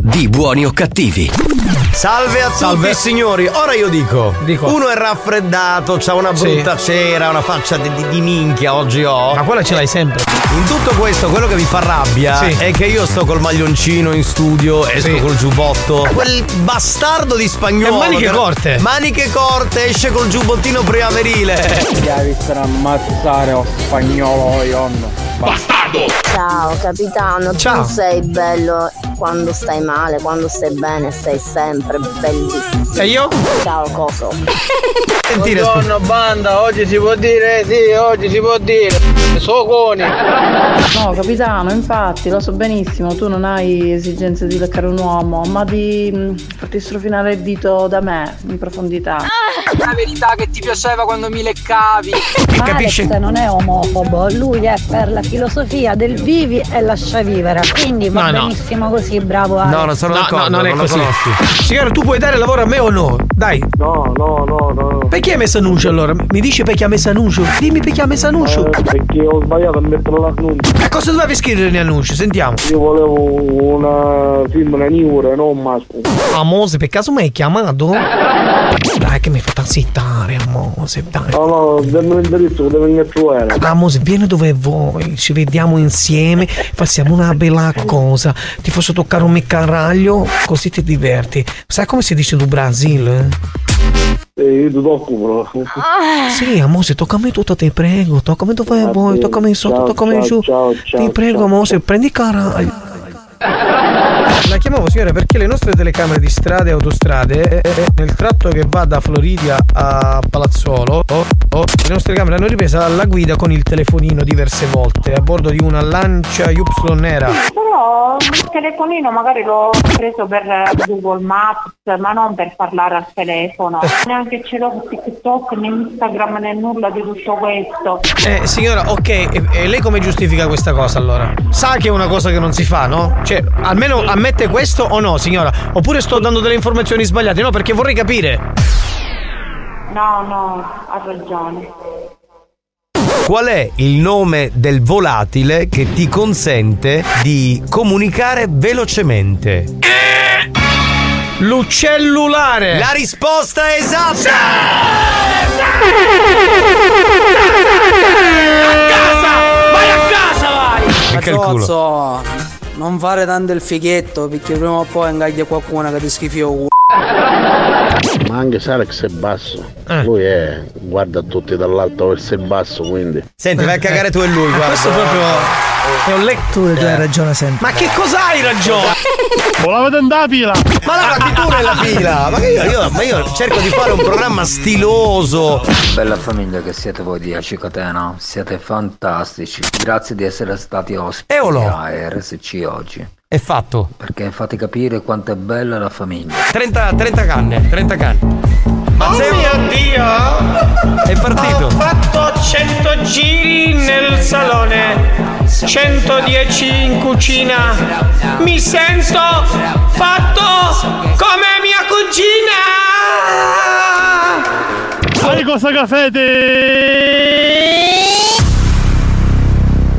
di Buoni o cattivi. Salve a tutti signori, ora io dico, uno è raffreddato, c'ha una brutta cera, una faccia di, di- di minchia oggi ho. Ma quella ce l'hai sempre. In tutto questo, quello che mi fa rabbia Sì. è che io sto col maglioncino in studio, esco Sì. col giubbotto. Quel bastardo di spagnolo. E maniche che- corte. Maniche corte, esce col giubbottino primaverile. Devi stare ammazzare o spagnolo ionno. Bastardo! Ciao capitano, Ciao. tu sei bello quando stai male, quando stai bene, sei sempre bellissimo. E io? Ciao coso. Buongiorno banda, oggi si può dire, sì, oggi si può dire. Soconi. No, capitano, infatti, lo so benissimo, tu non hai esigenze di leccare un uomo, ma di mh, farti strofinare il dito da me in profondità. La verità che ti piaceva quando mi leccavi. Alex non è omofobo, lui è per la filosofia del vivi e lascia vivere. Quindi va No, no. benissimo così, bravo Alex. No, non sono No, d'accordo, no, non è lo così. conosci. Signora, tu puoi dare lavoro a me o no? Dai. No, no, no, no. Perché hai messo annuncio allora? Mi dici perché ha messo annuncio? Dimmi perché ha messo annuncio. Eh, perché ho sbagliato a mettere l'annuncio. E cosa dovevi scrivere negli annunci? Sentiamo. Io volevo una film una niura, non un masco. Amose, per caso mi hai chiamato? Dai che mi fa zittare, Amose, dai. No, no, dammi l'indirizzo che devo venire a trovare. Amose, vieni dove vuoi, ci vediamo insieme, facciamo una bella cosa. Ti faccio toccare un miccaraglio, così ti diverti. Sai come si dice do Brasile? E io ti tocco, però. Sì, Amose, toccami tutto, ti prego. Toccami dove vuoi, toccami sotto, toccami giù. ciao, ciao, ti prego, Amose, prendi caraglio. La chiamavo signora perché le nostre telecamere di strade e autostrade eh, eh, nel tratto che va da Floridia a Palazzolo oh, oh, le nostre camere hanno ripresa la guida con il telefonino diverse volte a bordo di una Lancia Y nera. Però il telefonino magari l'ho preso per Google Maps, ma non per parlare al telefono. Neanche ce l'ho su TikTok, né Instagram, né nulla di tutto questo. Eh, signora, ok, e, e lei come giustifica questa cosa allora? Sa che è una cosa che non si fa, no? Cioè, almeno ammette questo o no, signora? Oppure sto dando delle informazioni sbagliate? No, perché vorrei capire. No, no, ha ragione. Qual è il nome del volatile che ti consente di comunicare velocemente? L'uccellulare! La risposta è esatta! Vai a casa, vai! Ficca il culo. Non fare tanto il fighetto perché prima o poi ingaglia qualcuno che ti schifi il culo. Ma anche se Alex è basso, lui è guarda tutti dall'alto verso il basso, quindi. Senti, vai a cagare tu e lui, guarda. Questo proprio è un letto. Tu hai ragione sempre. Ma che cosa hai ragione? Volavo tentare la pila! Ma lavati tu nella fila! Ma che io, io- ma io cerco di fare un programma stiloso! Bella famiglia che siete voi di Acicatena, siete fantastici. Grazie di essere stati ospiti Eolo. a RSC oggi. È fatto. Perché fate capire quanto è bella la famiglia. 30, 30 canne, 30 canne. Ma Oh sei- mio Dio! È partito. Ho fatto 100 giri nel salone, 110 in cucina. Mi sento fatto come mia cugina! Sai cosa che fate?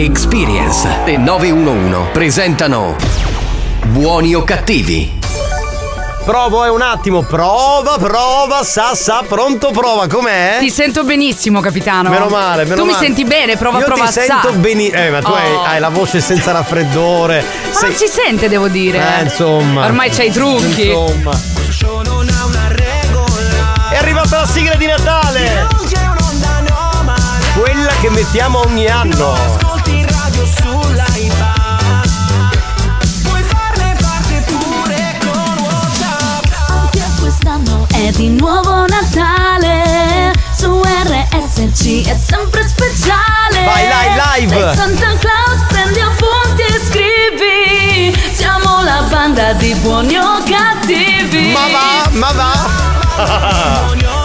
Experience e 911 presentano Buoni o cattivi? Provo eh, un attimo, prova, prova, sa, sa, pronto, prova, com'è? Ti sento benissimo, capitano. Meno male, meno Tu male. mi senti bene, prova Io prova ti sa. sento benissimo. Eh, ma tu hai, Oh. hai la voce senza raffreddore. Ma Sei- si sente, devo dire. Eh, insomma. Ormai c'hai i trucchi. Insomma. È arrivata la sigla di Natale! Quella che mettiamo ogni anno. Di nuovo Natale RSC è sempre speciale. Vai, vai, live. Sei Santa Claus, prendi appunti e scrivi. Siamo la banda di buoni o cattivi. Ma va, ma va.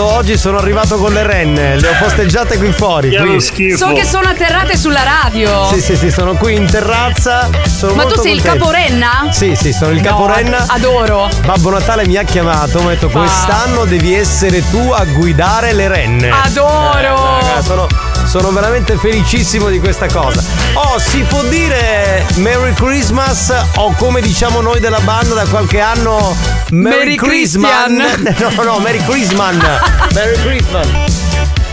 Visto? Oggi sono arrivato con le renne, le ho posteggiate qui fuori. qui. So che sono atterrate sulla radio. Sì, sì, sì, sono qui in terrazza. Sono Ma tu sei il contento. caporenna? Sì, sì, sono il No, caporenna. adoro. Babbo Natale mi ha chiamato, mi ha detto quest'anno devi essere tu a guidare le renne. Adoro. Eh, raga, sono, sono veramente felicissimo di questa cosa. Oh, si può dire Merry Christmas o come diciamo noi della banda da qualche anno Merry, Merry Christmas. Christian. No, no, Merry Christmas. Merry Christmas.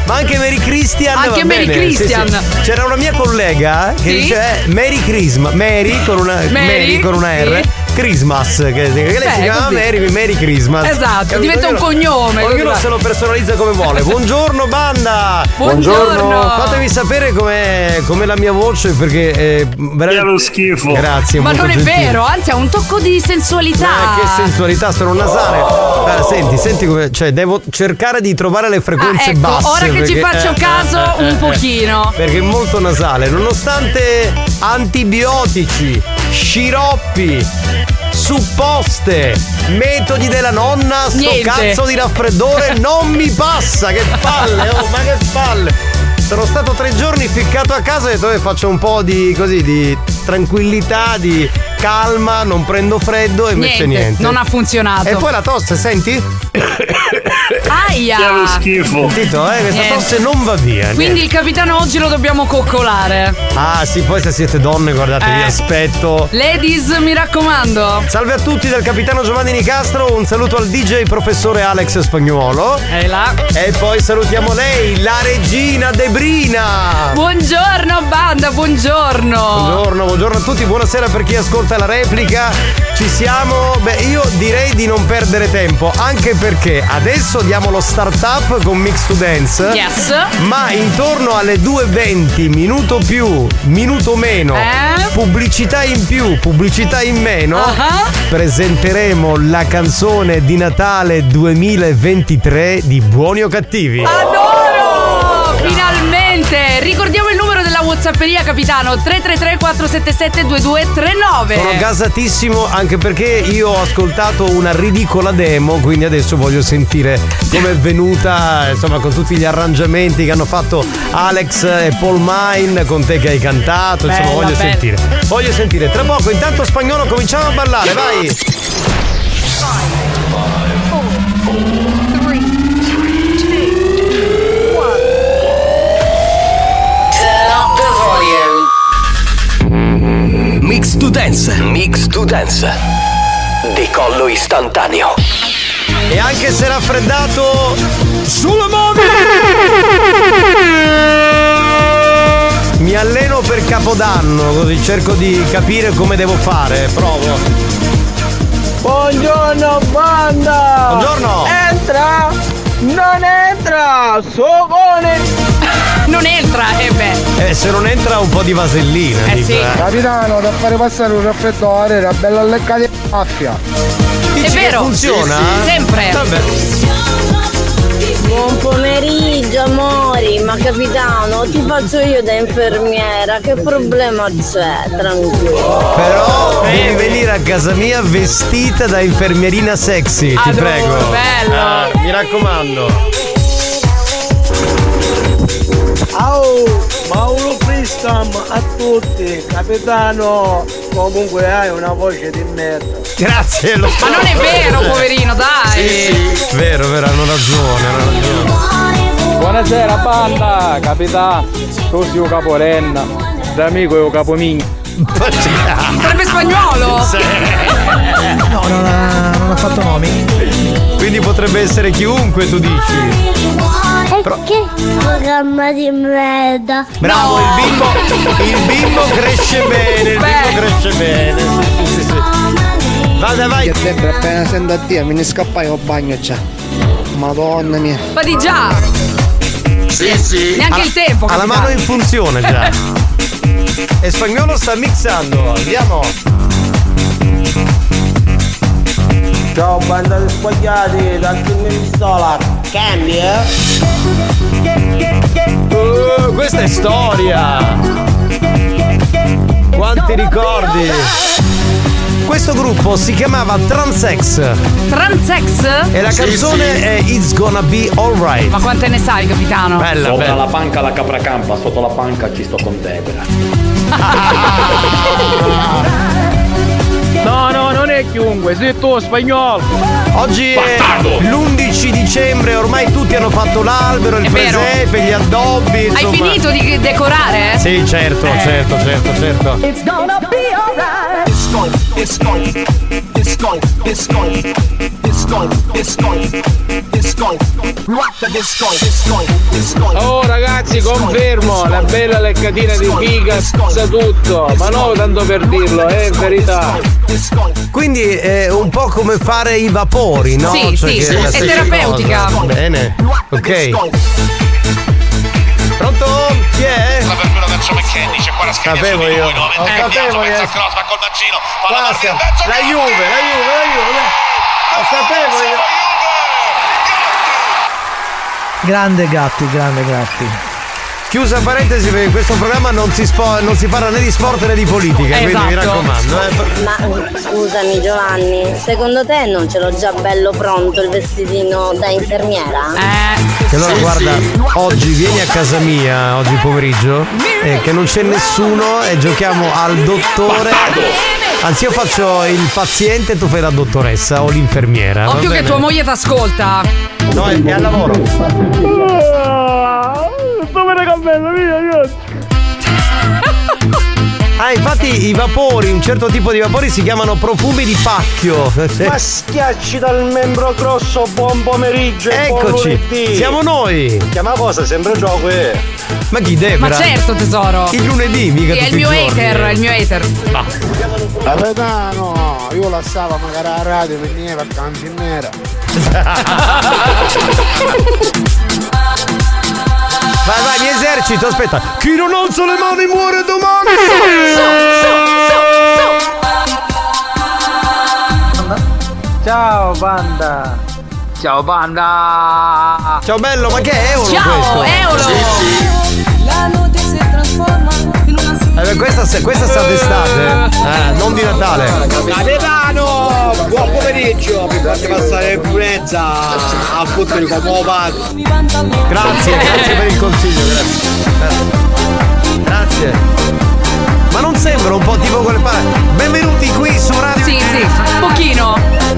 Ma anche Merry Christian Anche Merry bene, sì, Christian. sì. C'era una mia collega che Sì? dice eh, Merry Christmas Mary con una Mary, Mary con una R sì. Christmas che, che lei Beh, si chiama così. Mary, Merry Christmas Esatto, Capito? diventa un cognome, Ognuno se lo personalizza come vuole Buongiorno banda Buongiorno. Fatemi sapere com'è, com'è la mia voce perché è veramente lo schifo Grazie Ma non è gentile. vero, anzi ha un tocco di sensualità. Ma che sensualità, sono un nasale. Guarda, senti, senti come. Cioè, devo cercare di trovare le frequenze Ah, ecco, basse. ora che ci perché- faccio caso, un pochino. Perché è molto nasale. Nonostante antibiotici, sciroppi, supposte, metodi della nonna, sto Niente. cazzo di raffreddore non mi passa. Che palle, oh, ma che palle. Sono stato tre giorni ficcato a casa e ho detto "Eh, faccio un po' di così di tranquillità, di calma, non prendo freddo e invece Niente, niente. non ha funzionato. E poi la tosse, senti? Aia! Sentito, eh? Questa Niente. tosse non va via. Quindi il capitano oggi lo dobbiamo coccolare. Ah sì, poi se siete donne guardate, vi Eh. aspetto. Ladies, mi raccomando. Salve a tutti dal capitano Giovanni Nicastro, un saluto al DJ professore Alex Spagnuolo. E là. E poi salutiamo lei, la regina Debrina. Buongiorno banda, buongiorno. Buongiorno, buongiorno a tutti, buonasera per chi ascolta la replica. Ci siamo. Beh, io direi di non perdere tempo, anche perché adesso diamo lo start up con Mix to Dance. Yes. Ma intorno alle 2.20, minuto più, minuto meno, Eh? pubblicità in più, pubblicità in meno, Ah. presenteremo la canzone di Natale 2023 di Buoni o Cattivi. Adoro! Finalmente! Ricordiamo Whatsapperia, capitano: 333 477 2239. Sono gasatissimo anche perché io ho ascoltato una ridicola demo, quindi adesso voglio sentire come è venuta, insomma, con tutti gli arrangiamenti che hanno fatto Alex e Paul Mine, con te che hai cantato, insomma, Bella, voglio bella. sentire. Voglio sentire. Tra poco, intanto spagnolo, cominciamo a ballare, vai! Dance. Mix to Dance. Decollo istantaneo. E anche se raffreddato, sulle mani! Mi alleno per Capodanno, così cerco di capire come devo fare. Provo. Buongiorno banda! Buongiorno! Entra! Non entra! Sogone! Non entra, eh beh. Eh, se non entra un po' di vasellina. Eh, dico, sì. eh. Capitano, da fare passare un raffreddore, una bella leccata di maffia. Dici È vero. funziona? Sì, sì. Sempre. Vabbè. Buon pomeriggio amori, ma capitano ti faccio io da infermiera, che problema c'è? Tranquillo. Però devi venire a casa mia vestita da infermierina sexy, ti Adoro, prego. bello. Ah, mi raccomando. Au! Mauro Pristam a tutti! Capitano! Comunque hai una voce di merda. Grazie, lo so. Ma non è vero, poverino, dai. Sì, sì. Vero, vero, hanno ragione, hanno ragione. Buonasera banda, capitano, tu sei un caporenna, d'amico è un capomigno. Sarebbe spagnolo. No, non ha, non ha fatto nomi. Quindi potrebbe essere chiunque, tu dici. Che programma di merda. Bravo, il bimbo. Il bimbo cresce bene, il bimbo cresce bene. Sì, sì, sì. Vada, vai. Che sempre appena sento a te, me ne scappai al bagno già. Madonna mia. Ma di già. Sì, sì. Neanche il tempo, Ha la capitano. mano in funzione già. E spagnolo sta mixando. Andiamo. Ciao banda di sbagliati, da chi mi sola, cambia? Uh, questa è storia. Quanti ricordi. Questo gruppo si chiamava Transex Transex? e la canzone è It's Gonna Be Alright. Ma quante ne sai, capitano? Bella, Sopra bella. la panca la capra campa, sotto la panca ci sto con Debra. No, no, non è chiunque, sei tu spagnolo. Oggi è l'11 dicembre, ormai tutti hanno fatto l'albero, il È vero. presepe, gli addobbi. Hai insomma. finito di decorare? eh? Sì, certo, certo, certo, certo. It's gonna be alright. Going, it's going. Rock the disco, it's going, it's going. Oh ragazzi, confermo, la bella leccatina di figa sa tutto, ma no tanto per dirlo, è verità. Quindi è un po' come fare i vapori, no? Sì, sì, che sì, è terapeutica. cosa. Bene. Ok. Pronto? Chi è? La verdura verso McKenny, c'è qua la scheda Sapevo su di io. lui, nuovamente Lo sapevo mezzo io. al cross, va col mancino, palla Basta. mezzo La Juve, la Juve, la Juve. Lo sapevo io. Grande Gatti, grande Gatti. Chiusa parentesi perché in questo programma non si, spo- non si parla né di sport né di politica, quindi mi Esatto. raccomando. eh. Ma scusami Giovanni, secondo te non ce l'ho già bello pronto il vestitino da infermiera? Eh. Allora guarda, oggi vieni a casa mia, oggi pomeriggio, e che non c'è nessuno e giochiamo al dottore. Anzi io faccio il paziente e tu fai la dottoressa o l'infermiera. Occhio che tua moglie ti ascolta. No, è, è al lavoro. Dove ne cammino via, io. Ah, infatti i vapori, un certo tipo di vapori si chiamano profumi di pacchio. Ma schiacci dal membro grosso, buon pomeriggio buon Eccoci, lunedì. siamo noi. Chiama cosa, sempre gioco, eh. Ma chi deve? Ma certo, tesoro. Il lunedì, mica Sì, è tutti il mio hater, è il mio hater. Capitano, io lasciavo magari la radio, veniva a campi esercito, aspetta. Chi non alza le mani muore domani. Ciao banda. Ciao banda. Ciao bello, ma che è Eolo Ciao, questo? Eolo. La notte si trasforma in una Eh, questa, questa sta d'estate, eh, non di Natale. Capitano, buon pomeriggio. Mi fate passare in mezza a fottere come fatto. Grazie, grazie per il consiglio, grazie. Grazie. Ma non sembra un po' tipo quelle parole? Benvenuti qui su Radio Sì, sì, pochino.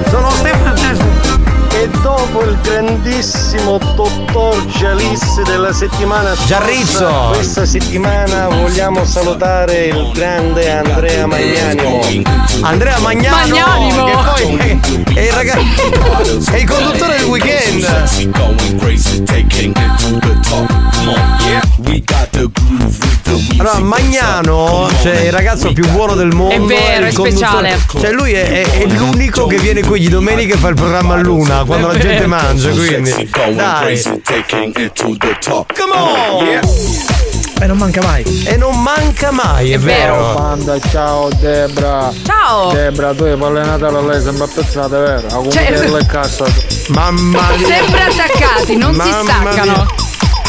Sono Stefano E dopo il grandissimo dottor Gialissi della settimana scorsa, Giarrizzo. questa settimana vogliamo salutare il grande Andrea Magnanimo. Andrea Magnano, Magnanimo. che poi è, è il ragazzo è il conduttore del weekend. Allora, Magnano, cioè il ragazzo più buono del mondo. È vero, è speciale. Cioè, lui è, è- è l'unico che viene qui di domenica e fa il programma a luna quando È la gente vero. mangia. Quindi, dai, come on! E non manca mai. E non manca mai, è, vero. Banda, ciao Debra. Ciao. Debra, tu hai palle Natale, lei sembra pezzata, vero? A Certo. cassa. Mamma mia. Sempre attaccati, non si Mamma staccano. mia.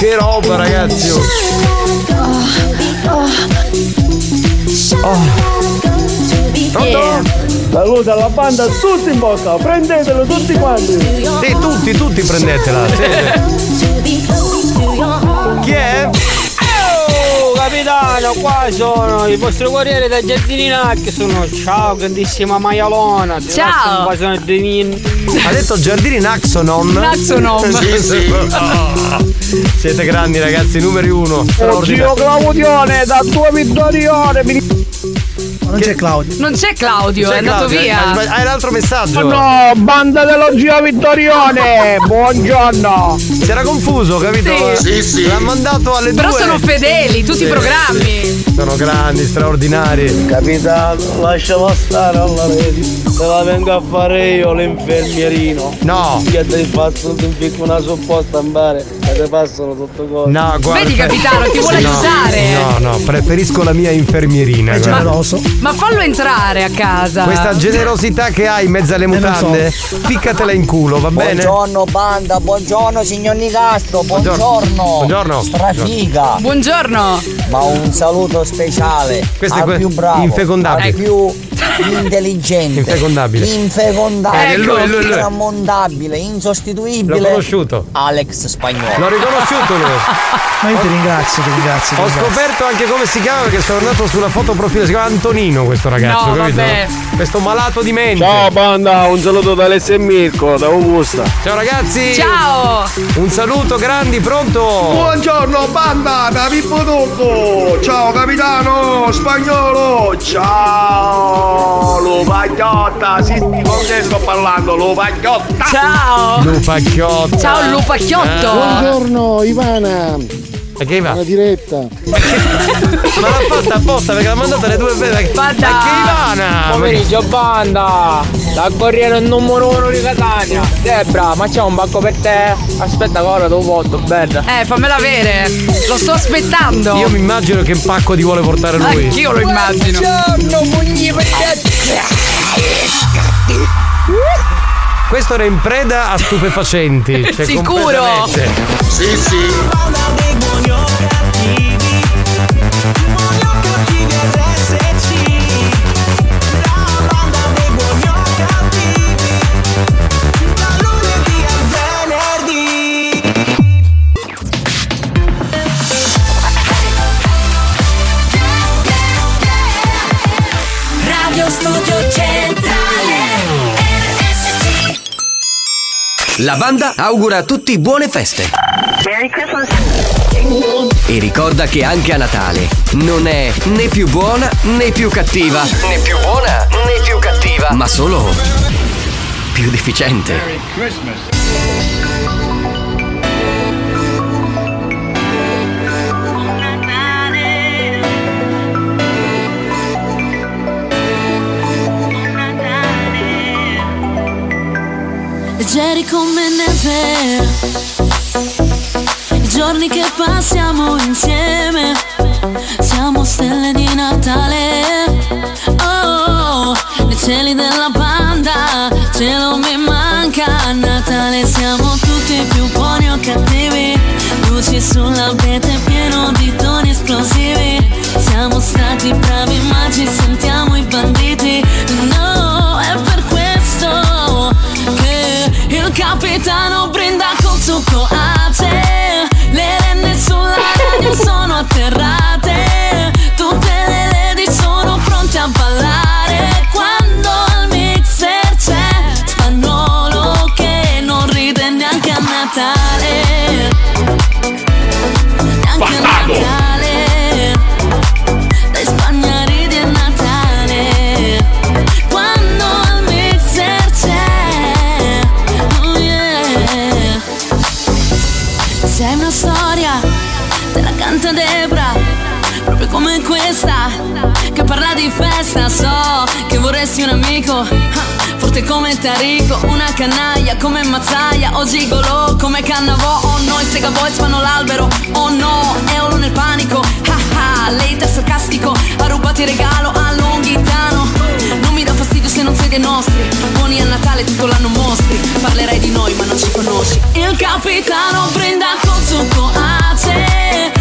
Che roba, ragazzi. oh. Pronto? Saluta la banda tutti in bocca, prendetelo tutti quanti. Sì, tutti, tutti prendetela. sì. Chi è? Capitano, qua sono il vostro guerriere da Giardinina che sono ciao grandissima maialona. ti Ciao. min- Ha detto Giardini Naxonon? Naxonom. sì, sì. Siete grandi ragazzi, numeri uno. Oh, Straordinario. Claudione da tua vittorione. Non c'è Claudio. Non c'è Claudio, C'è è andato Claudio, via. hai sbagli- Hai l'altro messaggio. No, banda dello Gio Vittorione! Buongiorno! Si era confuso, capito? Sì. Sì, sì. L'ha mandato alle Però due. sono fedeli, tutti i Sì. programmi. Sono grandi, straordinari. Capitano, lasciala stare alla rete. Se la vengo a fare io l'infermierino. No. Che ti faccio ti impicco una supposta in bare e ti passano tutto cose. No, guarda. Vedi, capitano, ti vuole No, aiutare. No, no, preferisco la mia infermierina. guarda. generoso. Ma fallo entrare a casa. Questa generosità che hai in mezzo alle mutande, ficcatela in culo, va bene? Buongiorno banda, buongiorno signor Nicastro, buongiorno. Buongiorno. Strafiga. Buongiorno. Ma un saluto speciale Questo è al que- più bravo, infecondabile. al più intelligente, Infecondabile. infecondabile, Eh, lui, lui, lui. intramontabile, insostituibile. L'ho conosciuto. Alex Spagnolo. L'ho riconosciuto lui. Ma io ti ringrazio, ti ringrazio. ti Ho ringrazio. scoperto anche come si chiama perché sono andato sulla foto profilo, si chiama Antonino questo ragazzo, No, capito? vabbè. Questo malato di mente. Ciao banda, un saluto da Alessio e Mirko, da Augusta. Ciao ragazzi! Ciao. Un saluto grandi, pronto? Buongiorno banda da Tocco! Ciao capitano spagnolo! Ciao! Lo pagliotta! Sì, con te sto parlando, lo pagliotta! Ciao. Lupacchiotto. Ciao Lupacchiotto. Buongiorno Ivana, Ma che va? una diretta. Ma l'ha fatta apposta perché l'ha mandata alle due belle. Ma Ma dai. che Ivana! Pomeriggio banda! La Corriere numero uno di Catania! Debra, ma c'è un bacco per te? Aspetta ora lo porto, bella! Eh, fammela avere. Lo sto aspettando. Io mi immagino che pacco ti vuole portare lui. Anch'io lo immagino. Buongiorno, pugni per Questo era in preda a stupefacenti. cioè Sicuro. Sì, sì. La banda augura a tutti buone feste. Merry Christmas! E ricorda che anche a Natale non è né più buona né più cattiva. Né più buona né più cattiva. Ma solo più deficiente. Leggeri come neve. I giorni che passiamo insieme. Siamo stelle di Natale. Oh, nei cieli della banda Cielo mi manca. A Natale siamo tutti più buoni o cattivi. Luci sull'abete pieno di toni esplosivi. Siamo stati bravi ma ci sentiamo i banditi. No, capitano brinda col suo coate Le renne sulla radio sono atterrate. Tutte le lady sono pronte a ballare. Quando al mixer c'è spagnolo che non ride neanche a Natale. Neanche a Natale te canta Debra Proprio come questa, che parla di festa So che vorresti un amico ah, Forte come Tarico, una canaglia come Mazzaia O gigolo come Cannavò Oh no, i Sega Boys fanno l'albero Oh no, Eolo nel panico Ah ah, lei è sarcastico Ha rubato il regalo a Longhitano Non mi dà fastidio se non sei dei nostri Buoni a Natale tutto l'anno mostri Parlerai di noi ma non ci conosci. Il capitano brinda col suo coace Le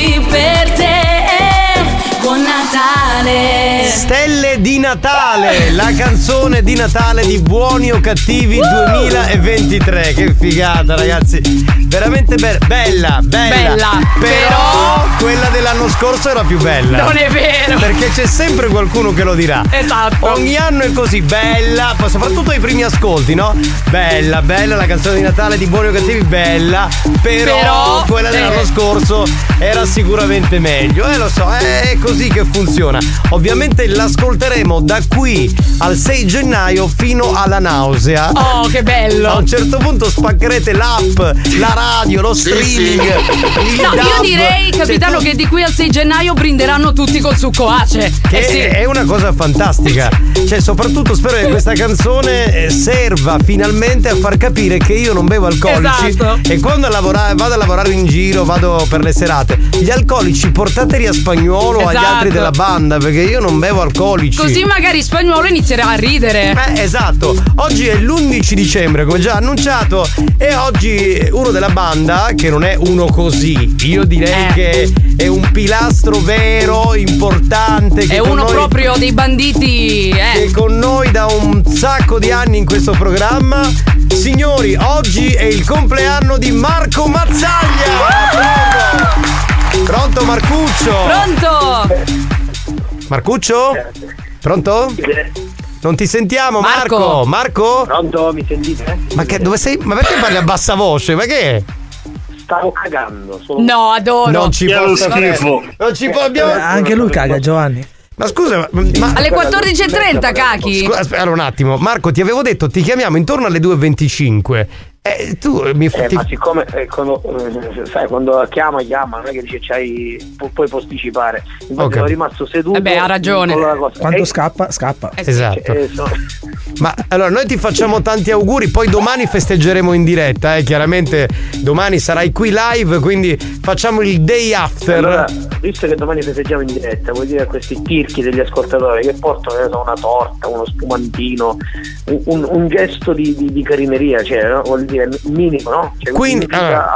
Natale la canzone di Natale di Buoni o Cattivi 2023. Che figata, ragazzi. Veramente be- bella, bella. Bella, Però quella dell'anno scorso era più bella. Non è vero. Perché c'è sempre qualcuno che lo dirà. Esatto. Ogni anno è così, bella, ma soprattutto ai primi ascolti, no? Bella, bella la canzone di Natale di Buoni o Cattivi, bella. Però, Però, quella dell'anno eh. scorso era sicuramente meglio. Eh lo so, è così che funziona. Ovviamente l'ascolteremo da qui al 6 gennaio fino alla nausea. Oh, che bello. A un certo punto spaccherete l'app, la radio, lo streaming. il No, io DAB. direi, Cioè, capitano, tu- che di qui al 6 gennaio brinderanno tutti col succo ace. che Eh sì. è una cosa fantastica. Cioè, soprattutto spero che questa canzone eh, serva finalmente a far capire che io non bevo alcolici. Esatto. E quando a lavorare- vado a lavorare in giro, vado per le serate, gli alcolici portateli a spagnolo o agli Esatto. altri della banda, perché io non bevo alcolici. Così magari spagnolo inizierà a ridere. Eh, esatto, oggi è l'11 dicembre, come già annunciato, e oggi uno della banda, che non è uno così, io direi Eh. che è un pilastro vero, importante. Che È uno noi- proprio dei banditi, che eh. è con noi da un sacco di anni in questo programma. Signori, oggi è il compleanno di Marco Mazzaglia! Pronto Marcuccio? Pronto? Marcuccio? Pronto? Non ti sentiamo Marco? Marco? Marco? Pronto, mi sentite? Ma che dove sei? Ma perché parli a bassa voce? Ma che è? Stavo cagando. Solo... No, adoro. Non ci è lo posso credere. schifo. Non ci può abbiamo... Eh, Anche lui caga, Giovanni. Ma scusa, ma, ma- Alle 14.30, cachi. Scusa, aspetta un attimo, Marco, ti avevo detto ti chiamiamo intorno alle 2.25. Eh, tu mi Eh, ti- ma siccome eh, quando, eh, sai, quando chiama, chiama, non è che dice c'hai, pu- puoi posticipare. Infatti Ok. sono rimasto seduto. Eh beh, ha ragione. Quando Eh, scappa, scappa. Esatto. eh, sono- Ma allora noi ti facciamo tanti auguri, poi domani festeggeremo in diretta, eh, chiaramente domani sarai qui live, quindi facciamo il day after. Allora, visto che domani festeggiamo in diretta, vuoi dire a questi tirchi degli ascoltatori che portano una torta, uno spumantino, un, un- un gesto di, di- di carineria, cioè, no? Dire minimo, no? Cioè, Quindi, allora,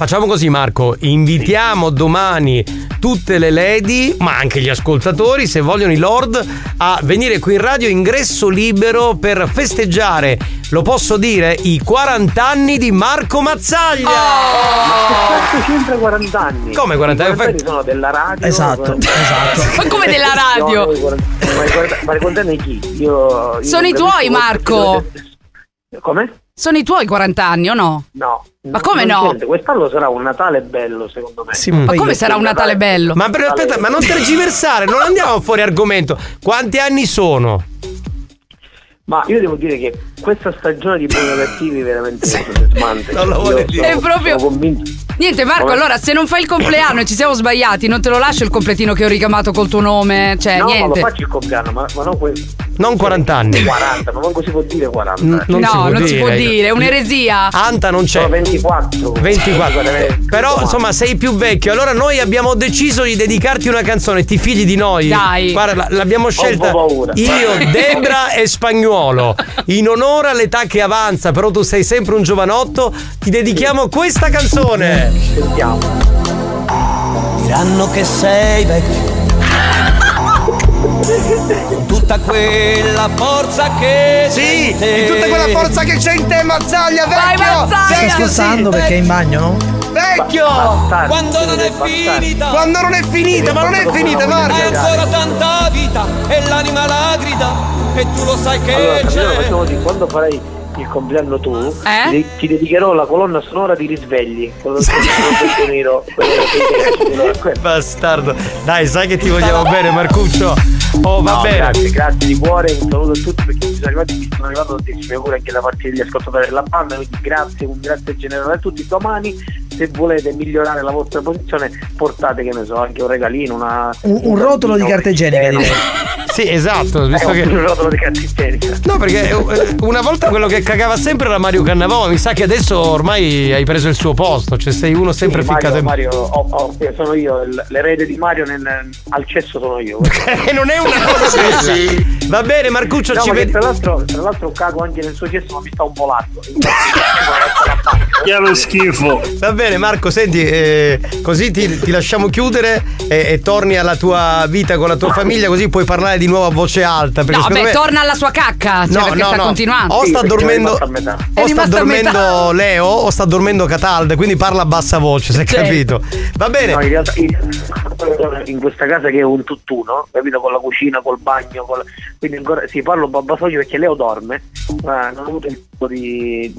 Facciamo così Marco, invitiamo domani tutte le lady, ma anche gli ascoltatori, se vogliono i lord, a venire qui in radio ingresso libero per festeggiare, lo posso dire, i 40 anni di Marco Mazzaglia. Ma che cazzo c'entra 40 anni? Come 40 anni? 40 anni sono della radio. Esatto, 40 esatto. Ma come della radio? No, 40 Ma i 40 ma i 40 anni chi? Io, io Sono i tuoi, Marco. Come? Sono i tuoi 40 anni o no? No. Ma come no? niente, Quest'anno sarà un Natale bello, secondo me. Sì, Mm. Ma come sarà un Natale bello? Ma per- aspetta, ma non tergiversare, non andiamo fuori argomento. Quanti anni sono? Ma io devo dire che questa stagione di buoni cattivi è veramente entusiasmante. Non lo vuole sono- dire. È proprio- sono convinto. Niente Marco, Come? allora se non fai il compleanno e ci siamo sbagliati, non te lo lascio il completino che ho richiamato col tuo nome, cioè no, ma lo niente. faccio il compleanno, ma, ma non questo. Non 40 anni. 40, ma manco si può dire 40. N- non no, si non si può dire. dire, è un'eresia. Anta non c'è. Sono 24. 24. Però insomma sei più vecchio. Allora noi abbiamo deciso di dedicarti una canzone. Ti fidi di noi? Dai. Guarda, l'abbiamo scelta Ho un po' paura. io, Debra e Spagnuolo. In onore all'età che avanza, però tu sei sempre un giovanotto. Ti dedichiamo questa canzone. Sentiamo. Diranno che sei vecchio. Con tutta quella forza che Sì, c'è in tutta quella forza che c'è in te, Mazzaglia, Vai, vecchio! Mazzaglia! Stai scherzando sì, perché è in bagno, no? Vecchio! Bastardi, Quando non è bastardi. finita. Quando non è finita, ma non è finita, Hai Marco! ancora tanta vita e l'anima la grida e tu lo sai che Allora, c'è. facciamo così, quando farai il compleanno tu, Eh? ti, ti dedicherò la colonna sonora di risvegli. Nero, Bastardo. Dai, sai che ti vogliamo bene, Marcuccio. Oh, va No, bene. Grazie, grazie di cuore, un saluto a tutti perché mi sono arrivati, mi sono arrivato tantissimi auguri anche da parte degli ascoltatori della banda, quindi grazie, un grazie generale a tutti. Domani, se volete migliorare la vostra posizione, portate, che ne so, anche un regalino, una. Un, un rotolo di carta igienica, Eh. Sì, esatto, Eh, visto che. un rotolo di carta igienica. No, perché eh, una volta quello che cagava sempre era Mario Cannavò, mi sa che adesso ormai hai preso il suo posto, cioè sei uno sempre Sì, ficcato Mario, in. Mario, oh, oh, sono io, l'erede di Mario nel- al cesso sono io. E non è una cosa bella. Va bene, Marcuccio, No, ci ma che vedi. tra l'altro, tra l'altro cago anche nel suo cesso, ma mi sta un po' largo. Che lo schifo. Va bene, Marco, senti, eh, così ti, ti lasciamo chiudere e, e torni alla tua vita con la tua famiglia, così puoi parlare di nuovo a voce alta. Perché No, beh, me- torna alla sua cacca, cioè No, perché no, sta no. continuando. O sta dormendo, o sta dormendo Leo o sta dormendo Cataldo, quindi parla a bassa voce, se hai Certo. capito. Va bene. No, in realtà in, questa casa che è un tutt'uno, capito? Con la cucina, col bagno, col- quindi ancora si parla un po' a basso voce perché Leo dorme, ma non ho avuto il tempo di,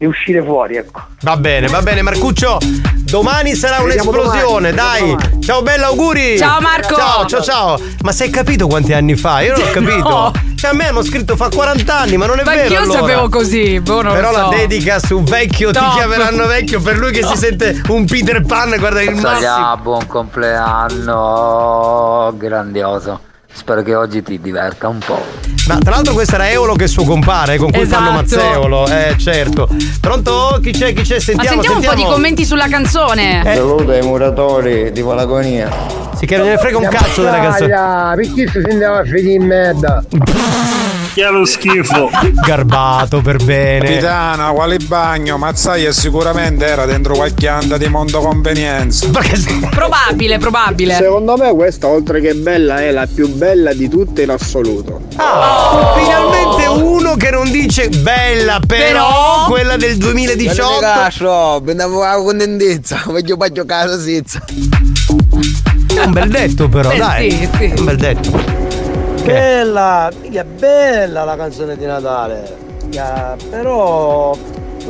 di uscire fuori, ecco. Va bene, va bene, Marcuccio. Domani sarà un'esplosione, domani, dai. Ciao bella, auguri. Ciao, Marco. Ciao, ciao, ciao. Ma sei capito quanti anni fa? Io non ho capito. No. Cioè, a me hanno scritto fa 40 anni, ma non è Ma vero. anch'io allora. sapevo così, boh, non Però lo so. la dedica su vecchio Top. ti chiameranno vecchio per lui che si sente un Peter Pan, guarda il massimo. Salia, buon compleanno, grandioso. Spero che oggi ti diverta un po'. Ma tra l'altro questo era Eolo che è suo compare, con cui Esatto. fanno Mazzeolo. Eh, certo. Pronto? Chi c'è? Chi c'è? Ma Sentiamo, sentiamo un po' di commenti sulla canzone. Eh. Saluto ai muratori di Palagonia. Sì, che non ne frega un cazzo della canzone. Perché si sentiva figli in merda? Che è lo schifo. Garbato per bene. Capitano, quale bagno? Mazzaia sicuramente era dentro qualche anda di mondo convenienza. Probabile, probabile. Secondo me questa, oltre che bella, è la più bella di tutte in assoluto. Ah, finalmente uno che non dice bella, però, Però- quella del 2018. Castro, vendevo la contentezza, voglio bacio casa senza. È un bel detto, però, Beh, dai. sì, sì. È un bel detto. Bella, mica bella la canzone di Natale. Mica, però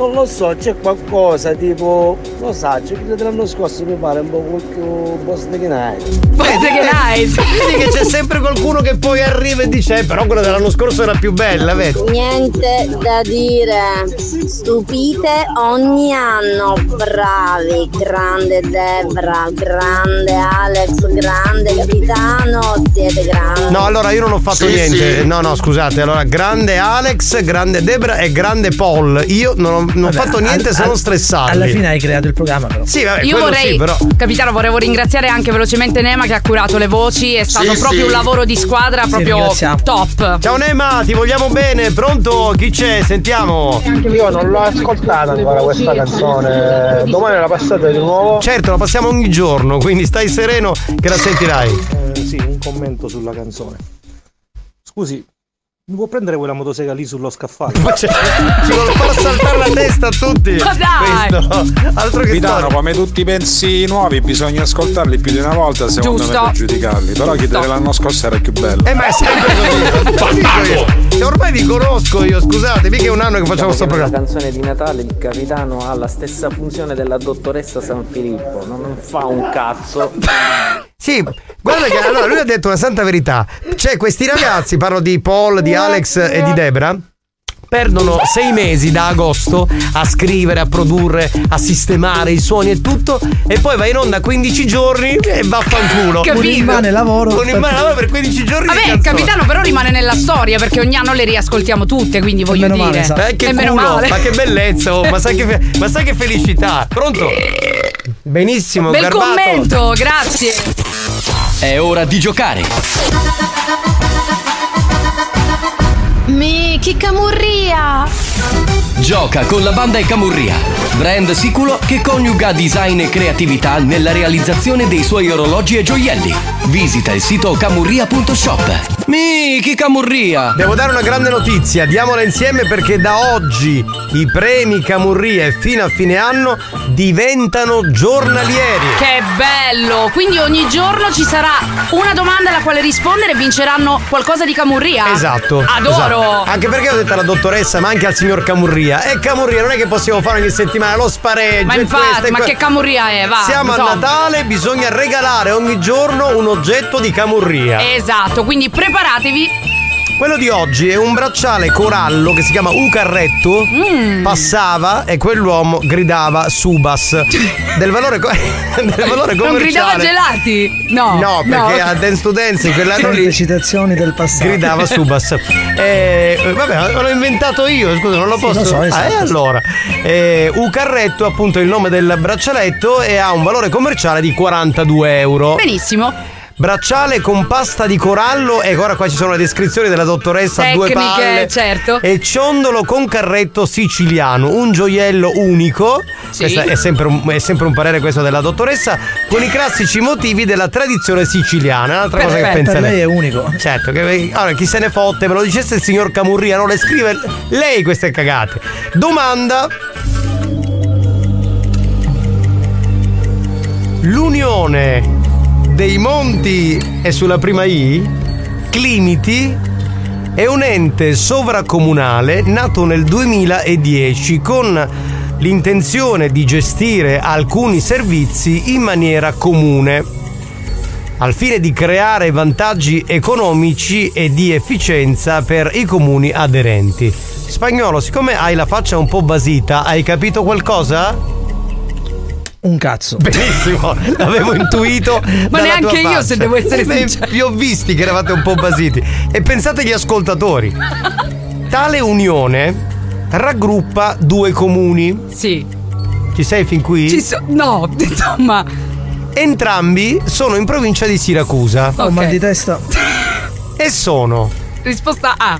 non lo so, c'è qualcosa tipo. Lo sa, c'è quello dell'anno scorso mi pare un po' più Post che night. Vedi che c'è sempre qualcuno che poi arriva e dice, eh, però quella dell'anno scorso era più bella, vedi? Niente da dire, stupite ogni anno, bravi, grande Debra, grande Alex, grande capitano, siete grandi. No, allora io non ho fatto Sì, niente. sì. No, no, scusate. Allora, grande Alex, grande Debra e grande Paul. Io non ho, non ho fatto niente se non stressarli. Alla fine hai creato il programma però. Sì, vabbè, Io vorrei, sì, però. capitano, volevo ringraziare anche velocemente Nema che ha curato le voci, è stato Sì, proprio sì. un lavoro di squadra proprio top. Ciao Nema, ti vogliamo bene. Pronto? Chi c'è? Sentiamo. Io non l'ho ascoltata ancora questa canzone. Domani la passate di nuovo? Certo, la passiamo ogni giorno, quindi stai sereno che la sentirai. Eh, sì, un commento sulla canzone. Scusi, mi può prendere quella motosega lì sullo scaffale? Ma c'è- ci vuole far saltare la testa a tutti. Ma dai! Questo. Altro che Capitano, storia. come tutti i pensi nuovi, bisogna ascoltarli più di una volta secondo Giusto. me per giudicarli. Però chi dell'anno scorso era più bello. Eh ma è sempre così. Cioè, ormai vi conosco io, scusate, mica è un anno che facciamo sto La programma. canzone di Natale il capitano ha la stessa funzione della dottoressa San Filippo, non fa un cazzo. Sì, guarda che allora lui ha detto una santa verità. C'è questi ragazzi, parlo di Paul, di Alex e di Debra. Perdono sei mesi da agosto a scrivere, a produrre, a sistemare i suoni e tutto, e poi va in onda 15 giorni e vaffanculo. Capito. Con in mano lavoro. Con in mano lavoro per 15 giorni. Vabbè, capitano, però rimane nella storia perché ogni anno le riascoltiamo tutte, quindi voglio male, dire. esatto. Eh, che meno culo, male. ma che bellezza, oh, ma, sai che, fe- ma sai che felicità. Pronto? Benissimo, Bel garbato. commento, grazie. È ora di giocare. Mi chi camurria! Gioca con la banda e Camurria, brand sicuro che coniuga design e creatività nella realizzazione dei suoi orologi e gioielli. Visita il sito camurria.shop. Miki Camurria! Devo dare una grande notizia, diamola insieme perché da oggi i premi Camurria e fino a fine anno diventano giornalieri. Che bello! Quindi ogni giorno ci sarà una domanda alla quale rispondere e vinceranno qualcosa di camurria. Esatto. Adoro! esatto. Anche perché ho detto alla dottoressa, ma anche al signor Camurria. E Camurria non è che possiamo fare ogni settimana lo spareggio. Ma infatti, questo ma que- che camurria è? Va, Siamo insomma. a Natale, bisogna regalare ogni giorno un oggetto di Camurria. Esatto, quindi preparatevi. Quello di oggi è un bracciale corallo che si chiama Ucarretto. Mm. Passava e quell'uomo gridava Subas. del valore, co- del valore Non gridava commerciale. gelati? No. No, perché a Dance to Dance in quell'anno lì citazioni del passato. gridava Subas. Eh, vabbè, l'ho inventato io, scusa, non lo Sì, posso. lo so, ah, esatto. e allora? Eh, Ucarretto, appunto, è il nome del braccialetto e ha un valore commerciale di 42 euro. Benissimo. Bracciale con pasta di corallo e ora qua ci sono le descrizioni della dottoressa due Tecniche, palle certo. e ciondolo con carretto siciliano un gioiello unico Sì. questo è sempre, un, è sempre un parere questo della dottoressa con i classici motivi della tradizione siciliana un'altra cosa che Perfetto, pensa lei è unico. certo che allora, chi se ne fotte me lo dicesse il signor Camurria non le scrive lei queste cagate domanda L'unione dei monti è sulla prima I? Climiti è un ente sovracomunale nato nel 2010 con l'intenzione di gestire alcuni servizi in maniera comune al fine di creare vantaggi economici e di efficienza per i comuni aderenti. Spagnolo, siccome hai la faccia un po' basita, hai capito qualcosa? Un cazzo. Benissimo, l'avevo intuito. Ma dalla neanche tua io, se devo essere sincera. Vi ho visti che eravate un po' basiti. E pensate agli ascoltatori. Tale unione raggruppa due comuni. Sì. Ci sei fin qui? Ci so- no, insomma. Entrambi sono in provincia di Siracusa. Oh, mal di testa. E sono Risposta A.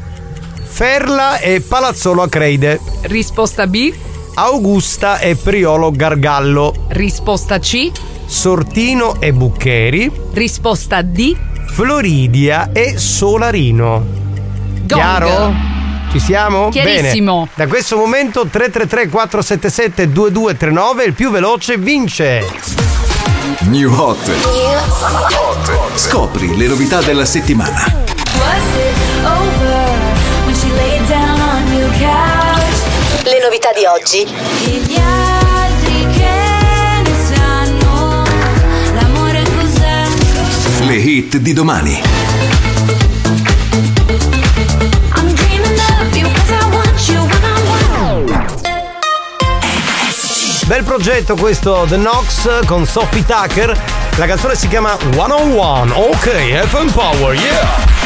Ferla e Palazzolo Acreide. Risposta B. Augusta e Priolo Gargallo. Risposta C. Sortino e Buccheri. Risposta D. Floridia e Solarino. Chiaro? Ci siamo? Chiarissimo. Bene. Da questo momento 333 477 2239 il più veloce vince. New Hot. Scopri le novità della settimana. Le novità di oggi. Gli altri che ne sanno l'amore cos'è. Le hit di domani. Bel progetto questo The Knox con Sophie Tucker. La canzone si chiama One on One. Ok, FM Power, yeah!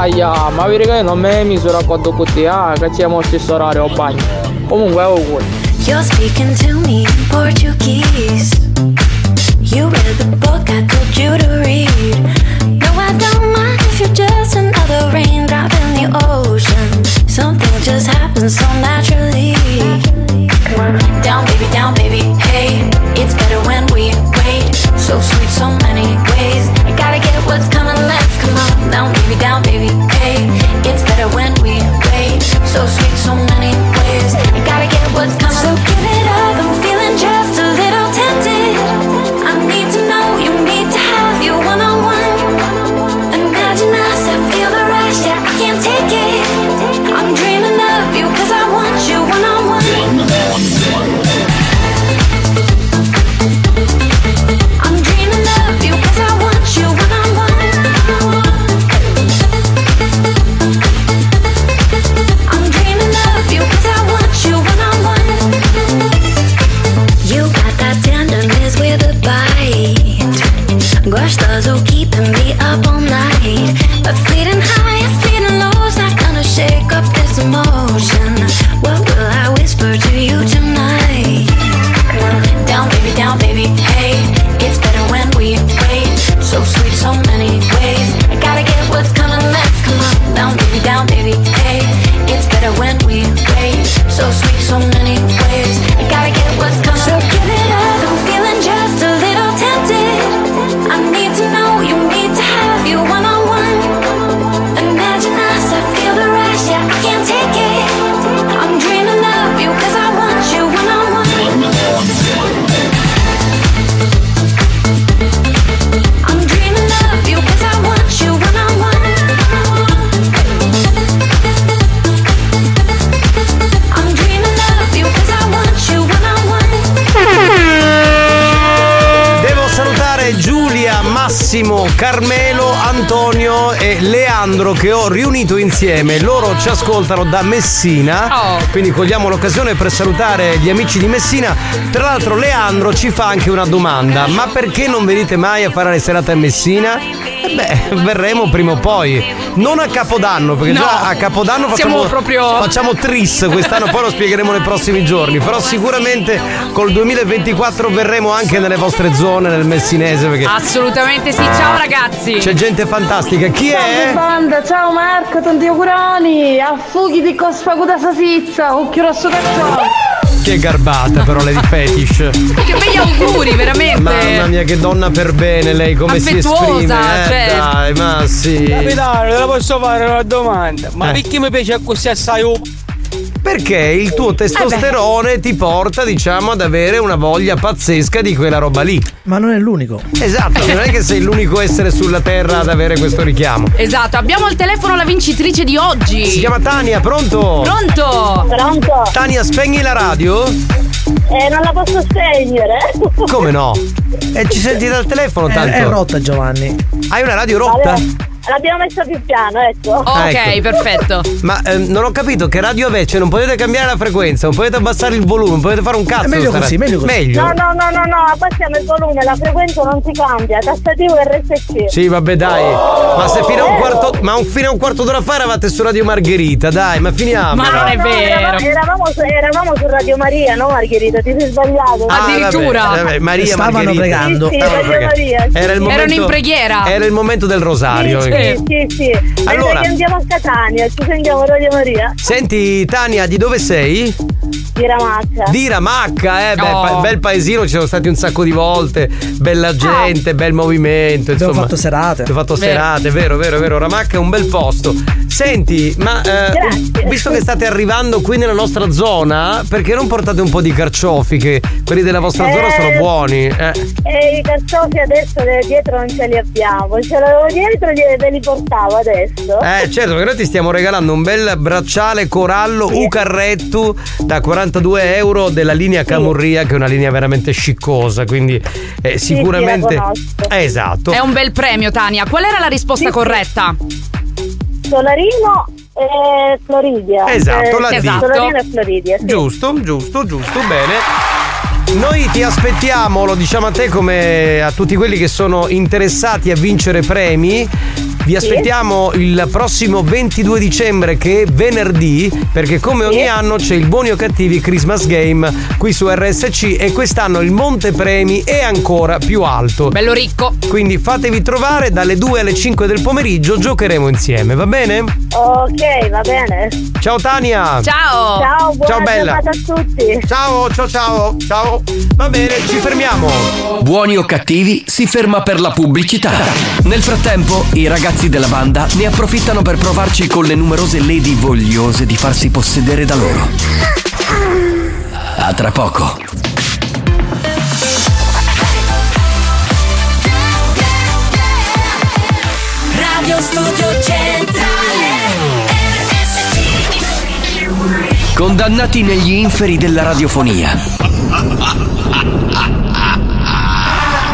Mazzaia, ma vedi che non mi misura quanto putti, ah, che siamo allo stesso orario bagno. Comunque uguale. You're speaking to me in Portuguese. You read the book I told you to read. No, I don't mind if you're just another raindrop in the ocean. Something just happens so naturally. Down, baby, down, baby, hey. It's better when we wait. So sweet, so many ways. I gotta get what's coming, come on. Down, baby, down, baby, hey. It's better when we wait. So sweet, so many Carmelo, Antonio e Leandro che ho riunito insieme. Loro ci ascoltano da Messina. Quindi cogliamo l'occasione per salutare gli amici di Messina. Tra l'altro Leandro ci fa anche una domanda. Ma perché non venite mai a fare le serate a Messina? Beh, verremo prima o poi. Non a Capodanno, perché No. già a Capodanno facciamo, proprio- facciamo tris quest'anno, poi lo spiegheremo nei prossimi giorni. Però sicuramente col 2024 verremo anche nelle vostre zone, nel messinese, perché Assolutamente sì, ciao ragazzi. c'è gente fantastica. Chi Ciao è? banda, ciao Marco, tanti auguroni! A fughi di cospaguta sasizza, occhio rosso cazzo! Che garbata però Lady Fetish. Che begli auguri, veramente. Mamma mia, che donna per bene lei, come si Affettuosa, esprime. Eh, cioè. dai, ma sì. Capitano, te la posso fare una domanda? Ma Eh. perché mi piace così assai un Perché il tuo testosterone ti porta, diciamo, ad avere una voglia pazzesca di quella roba lì. Ma non è l'unico. Esatto, non è che sei l'unico essere sulla terra ad avere questo richiamo. Esatto, abbiamo al telefono la vincitrice di oggi. Si chiama Tania, pronto? Pronto? Pronto? Tania, spegni la radio? Eh, non la posso spegnere. Come no? E ci senti dal telefono È, tanto? è rotta Giovanni. Hai una radio rotta? Vabbè, L'abbiamo messa più piano, ecco. Ok, Ecco. perfetto. Ma ehm, non ho capito che radio avete, cioè non potete cambiare la frequenza, non potete abbassare il volume, non potete fare un cazzo. È meglio così, meglio così. Meglio. No, no, no, no, no, abbassiamo il volume, la frequenza non si cambia, tastativo RSC. Sì, vabbè, dai. Ma se fino a un quarto, ma un, fino a un quarto d'ora fa eravate su Radio Margherita, dai, ma finiamo. Ma non è No, vero. eravamo, eravamo su, eravamo su Radio Maria, no Margherita, ti sei sbagliato. Ah, Addirittura. vabbè, vabbè, Maria Stavano Margherita. pregando. Sì, sì, Stavano Radio pregando. Maria, sì. Era il momento, Erano in preghiera. Era il momento del rosario. Sì, sì, sì, sì. Allora. andiamo a Catania, ci sentiamo Radio Maria Senti, Tania, di dove sei? di Ramacca. Di Ramacca, eh, beh, Oh. pa- bel paesino, ci sono stati un sacco di volte, bella gente, bel movimento, Abbiamo insomma. fatto serate. Abbiamo fatto Vero. serate, vero, vero, vero. Ramacca è un bel posto. Senti, ma eh, visto che state arrivando qui nella nostra zona, perché non portate un po' di carciofi? Che quelli della vostra Eh. zona sono buoni. Eh. E i cartofi adesso de- dietro non ce li abbiamo. Ce l'avevo dietro e ve li portavo adesso. Eh, certo, perché noi ti stiamo regalando un bel bracciale corallo Ucarrettu da 42 euro della linea Camurria, che è una linea veramente sciccosa. Quindi eh, sì, sicuramente. Eh, esatto. È un bel premio, Tania. Qual era la risposta Sì, sì. corretta? Solarino e Floridia. Esatto, la Eh, D. Solarino e Floridia. Sì. Giusto, giusto, giusto, bene. Noi ti aspettiamo, lo diciamo a te come a tutti quelli che sono interessati a vincere premi. Vi aspettiamo il prossimo 22 dicembre che è venerdì perché come ogni anno c'è il Buoni o Cattivi Christmas Game qui su RSC e quest'anno il monte premi è ancora più alto. Bello ricco. Quindi fatevi trovare dalle 2 alle 5 del pomeriggio, giocheremo insieme, va bene? Ok, va bene. Ciao Tania! Ciao. Ciao, buona Ciao, bella. giornata a tutti. Ciao, ciao, ciao, ciao. Va bene, ci fermiamo. Buoni o cattivi si ferma per la pubblicità. Nel frattempo, i ragazzi della banda ne approfittano per provarci con le numerose lady vogliose di farsi possedere da loro. A tra poco. Radio Studio Centrale Condannati negli inferi della radiofonia.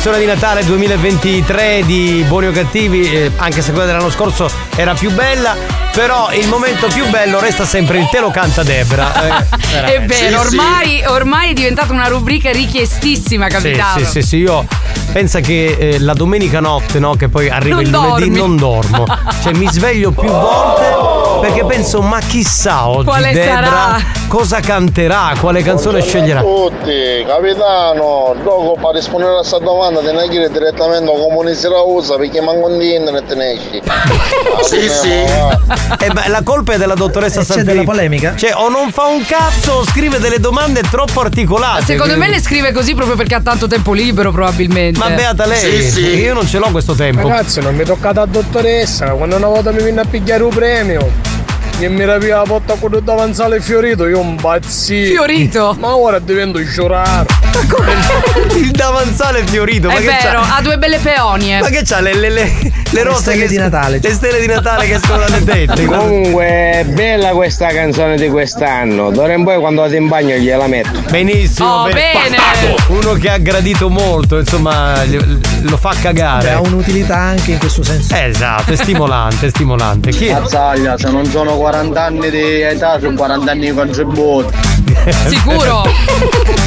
canzone di Natale 2023 di Buoni o Cattivi, eh, anche se quella dell'anno scorso era più bella, però il momento più bello resta sempre il Te lo canta Debra. Eh, È vero, ormai, ormai è diventata una rubrica richiestissima, capitano. Sì, sì, sì, sì, io penso che eh, la domenica notte, no, che poi arriva Non il lunedì, dormi. non dormo. Cioè mi sveglio più volte perché penso, ma chissà oggi Quale Debra sarà? Cosa canterà, quale canzone sceglierà. Tutti, capitano, dopo per rispondere a questa domanda te ne chiedi direttamente come si la usa perché manco di internet ne esci. Sì, sì. Eh, beh, la colpa è della dottoressa E c'è Sanfilippo. della polemica? Cioè, o non fa un cazzo o scrive delle domande troppo articolate. Secondo me le scrive così proprio perché ha tanto tempo libero, probabilmente. Ma beata lei, perché io non ce l'ho questo tempo. Ragazzi, non mi toccate a dottoressa. Quando una volta mi venne a pigliare un premio. E mi rapia la porta con il davanzale fiorito, io impazzì. Fiorito? Ma ora divento giurare. Il davanzale fiorito, ma È che vero, c'ha? ha due belle peonie. Ma che c'ha le, le, le, le Le rose stelle che di Natale. Le stelle di Natale che escono dalle tette. Comunque, bella questa canzone di quest'anno. D'ora in poi quando vado in bagno gliela metto. Benissimo, Oh, bene. Uno che ha gradito molto, insomma, lo fa cagare. Ha un'utilità anche in questo senso. Esatto, è stimolante, è stimolante. Chi è? Mazzaglia, se non sono 40 anni di età, sono 40 anni di contributo. Sicuro?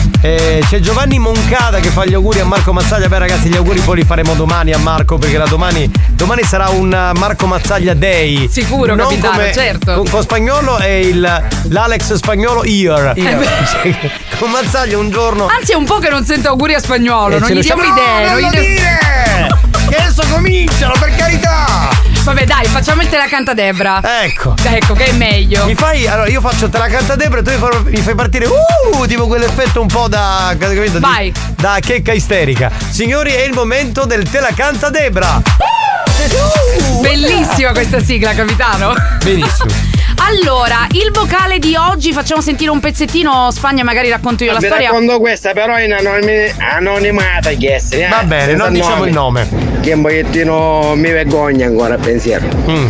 Eh, c'è Giovanni Moncada che fa gli auguri a Marco Mazzaglia. Beh, ragazzi, gli auguri poi li faremo domani a Marco perché da domani, domani sarà un uh, Marco Mazzaglia Day. Sicuro, Non capitano, come- certo. Con, con spagnolo è il, l'Alex spagnolo Year. Cioè, con Mazzaglia un giorno. Anzi, è un po' che non sento auguri a spagnolo, Eh, non gli diamo idee. No, non gli dire! Che adesso cominciano, per carità! Vabbè, dai, facciamo il te la canta Debra. Ecco. Ecco, che è meglio. Mi fai. Allora, io faccio te la canta Debra e tu mi fai, mi fai partire. Uh! Tipo quell'effetto un po' da. capito? Di- Vai. Da checca isterica. Signori, è il momento del te la canta Debra. Bellissima questa sigla, capitano. Benissimo. Allora, il vocale di oggi facciamo sentire un pezzettino, Spagna magari racconto io la storia. racconto questa, però in anonimi- anonimata chiesta. Eh? Va bene, non Senza diciamo il nome. Che un pochettino mi vergogna ancora a pensiero. Mm.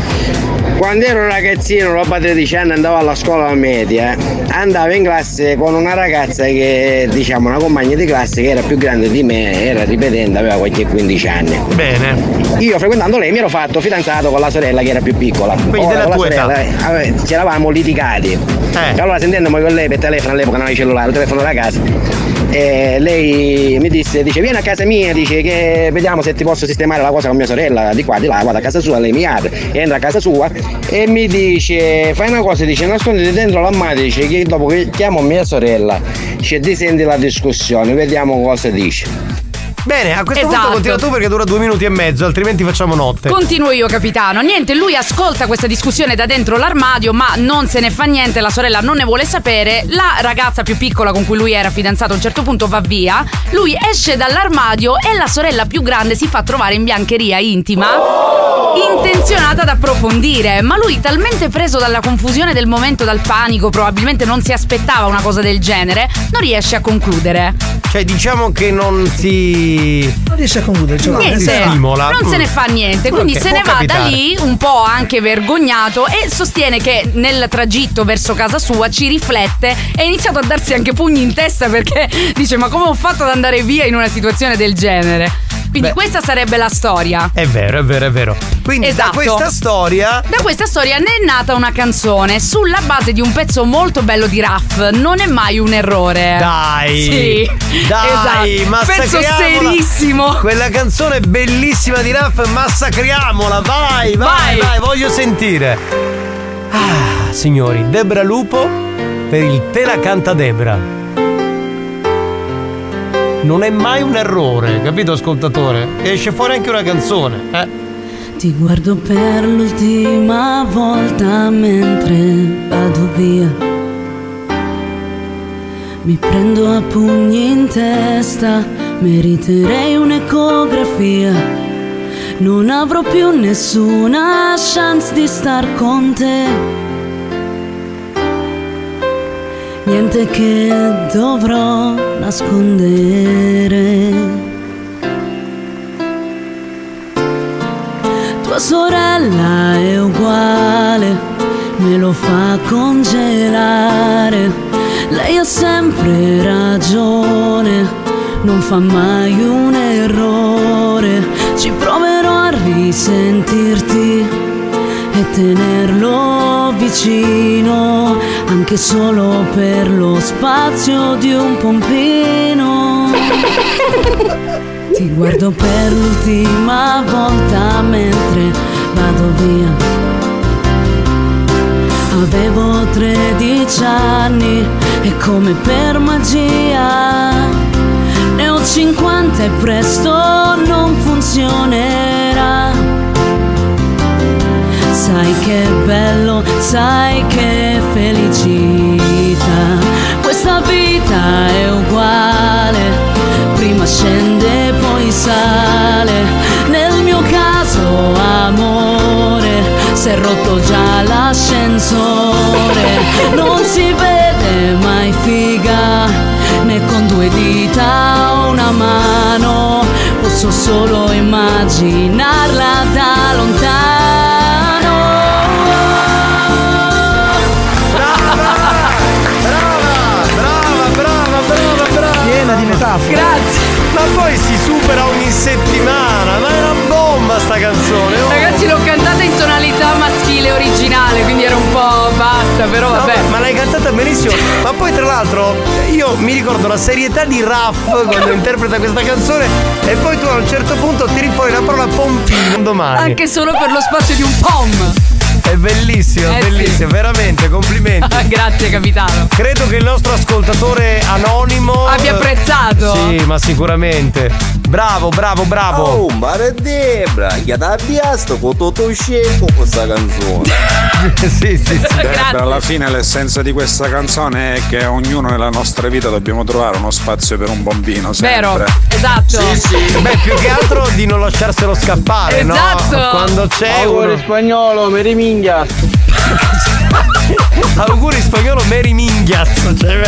Quando ero ragazzino, roba 13 anni, andavo alla scuola media, andavo in classe con una ragazza che, diciamo, una compagna di classe che era più grande di me, era ripetente, aveva qualche 15 anni. Bene. Io frequentando lei mi ero fatto fidanzato con la sorella che era più piccola. Quindi della con la tua età. sorella, eh, ave- ci eravamo litigati. Eh. Allora sentendomi con lei per telefono, all'epoca non avevo cellulare, il telefono da casa. E lei mi disse, dice vieni a casa mia, dice che vediamo se ti posso sistemare la cosa con mia sorella, di qua, di là, vado a casa sua, lei mi apre, entra a casa sua e mi dice, fai una cosa, dice nasconditi dentro l'armadio, dice che dopo chiamo mia sorella, dice ti senti la discussione, vediamo cosa dice. Bene, a questo Esatto. punto continua tu perché dura due minuti e mezzo, altrimenti facciamo notte. Continuo io, capitano. Niente, lui ascolta questa discussione da dentro l'armadio, ma non se ne fa niente, la sorella non ne vuole sapere. La ragazza più piccola con cui lui era fidanzato a un certo punto va via. Lui esce dall'armadio e la sorella più grande si fa trovare in biancheria intima. Intenzionata ad approfondire, ma lui talmente preso dalla confusione del momento, dal panico, probabilmente non si aspettava una cosa del genere, non riesce a concludere. Cioè, diciamo che non si. Non riesce a concludere, cioè, Non si Niente, stimola. non se ne fa niente, quindi Ok, se ne va da capitare. lì un po' anche vergognato e sostiene che nel tragitto verso casa sua ci riflette e ha iniziato a darsi anche pugni in testa perché dice ma come ho fatto ad andare via in una situazione del genere? Quindi Beh. questa sarebbe la storia. È vero, è vero, è vero. Quindi Esatto. da questa storia. Da questa storia ne è nata una canzone sulla base di un pezzo molto bello di Raff. Non è mai un errore. Dai! Sì. Dai, esatto. massacriamola. Pezzo serissimo. Quella canzone bellissima di Raff, massacriamola, vai, vai, Vai. vai, voglio sentire. Ah, signori, Debra Lupo per il Te la canta Debra. Non è mai un errore, capito ascoltatore? Esce fuori anche una canzone, eh? Ti guardo per l'ultima volta mentre vado via. Mi prendo a pugni in testa, meriterei un'ecografia. Non avrò più nessuna chance di star con te. Niente che dovrò nascondere. Tua sorella è uguale, me lo fa congelare. Lei ha sempre ragione, non fa mai un errore. Ci proverò a risentirti e tenerlo vicino, anche solo per lo spazio di un pompino. Ti guardo per l'ultima volta mentre vado via. Avevo 13 anni e come per magia ne ho 50 e presto non funzionerà. Sai che bello, sai che felicità. Questa vita è uguale, prima scende poi sale. Nel mio caso amore, si è rotto già l'ascensore. Non si vede mai figa, né con due dita o una mano. Posso solo immaginarla da lontano. Metafore. Grazie. Ma poi si supera ogni settimana, ma è una bomba sta canzone. oh. Ragazzi, l'ho cantata in tonalità maschile originale, quindi era un po' bassa, però No, vabbè. ma l'hai cantata benissimo. Ma poi, tra l'altro, io mi ricordo la serietà di Raff quando interpreta questa canzone. E poi tu a un certo punto tiri fuori la parola pompino domani. Anche solo per lo spazio di un pom. È bellissimo, Eh bellissimo, veramente, complimenti. Grazie, capitano. Credo che il nostro ascoltatore anonimo Abbia apprezzato. Sì, ma sicuramente. Bravo, bravo, bravo. Oh, ma è Debra, che da biasto con tutto scemo questa canzone. sì, sì, sì. Debra, alla fine l'essenza di questa canzone è che ognuno nella nostra vita dobbiamo trovare uno spazio per un bambino, sempre. Vero, esatto. Beh, più che altro di non lasciarselo scappare, Esatto. no? Quando c'è Auguri uno... spagnolo, mi riminghia. Auguri spagnolo Mary Minghias. Cioè,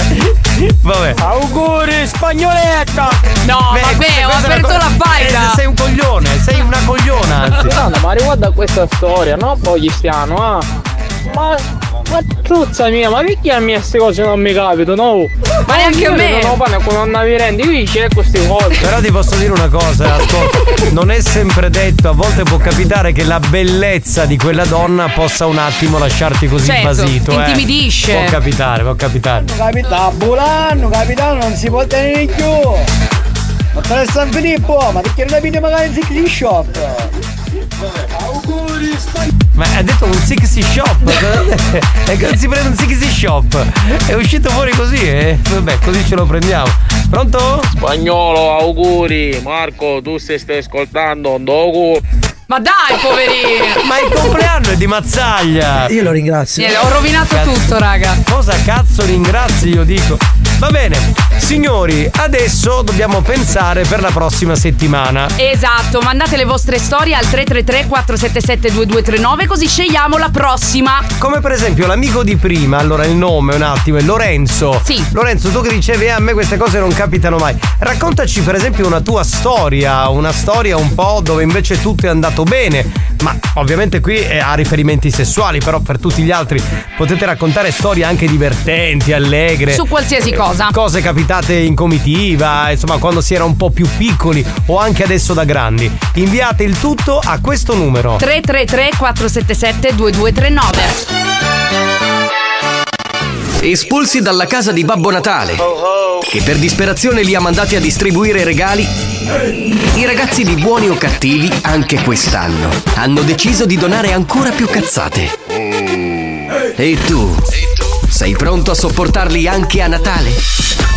vabbè. Auguri spagnoletta! No, Beh, vabbè, ho aperto la co- baita. Eh, sei un coglione, sei una cogliona, anzi. No, ma riguardo a questa storia, no? Poi stiano, ah. Ma, ma truzza mia, ma perché a me queste cose non mi capitano? Ma neanche a me. Non fanno come non mi rendi, qui c'è queste cose. Però ti posso dire una cosa, ascolta, non è sempre detto, a volte può capitare che la bellezza di quella donna possa un attimo lasciarti così Certo, basito. eh. intimidisce. Può capitare, può capitare. Capitano, Bulano, capitano, non si può tenere più. Ma tra San Filippo, ma perché non avete magari in Shop? Auguri Ma ha detto un sixty shop. E che si prende un sixty shop. È uscito fuori così, eh? Vabbè, così ce lo prendiamo. Pronto? Spagnolo, auguri. Marco, tu se stai ascoltando, un dogu. Ma dai, poverino. Ma il compleanno è di Mazzaglia. Io lo ringrazio. Niente, ho rovinato tutto, raga. Cosa cazzo ringrazi io dico? Va bene, signori, adesso dobbiamo pensare per la prossima settimana. Esatto, mandate le vostre storie al 333 477 2239 così scegliamo la prossima. Come per esempio l'amico di prima, allora il nome un attimo è Lorenzo. Sì. Lorenzo, tu che dicevi "Eh, a me queste cose non capitano mai. Raccontaci per esempio una tua storia, una storia un po' dove invece tutto è andato bene. Ma ovviamente qui ha riferimenti sessuali, però per tutti gli altri potete raccontare storie anche divertenti, allegre. Su qualsiasi Eh, cosa. Cose capitate in comitiva, insomma, quando si era un po' più piccoli o anche adesso da grandi. Inviate il tutto a questo numero. 333 477 2239 Espulsi dalla casa di Babbo Natale, che per disperazione li ha mandati a distribuire regali, i ragazzi di buoni o cattivi, anche quest'anno, hanno deciso di donare ancora più cazzate. E tu? Sei pronto a sopportarli anche a Natale?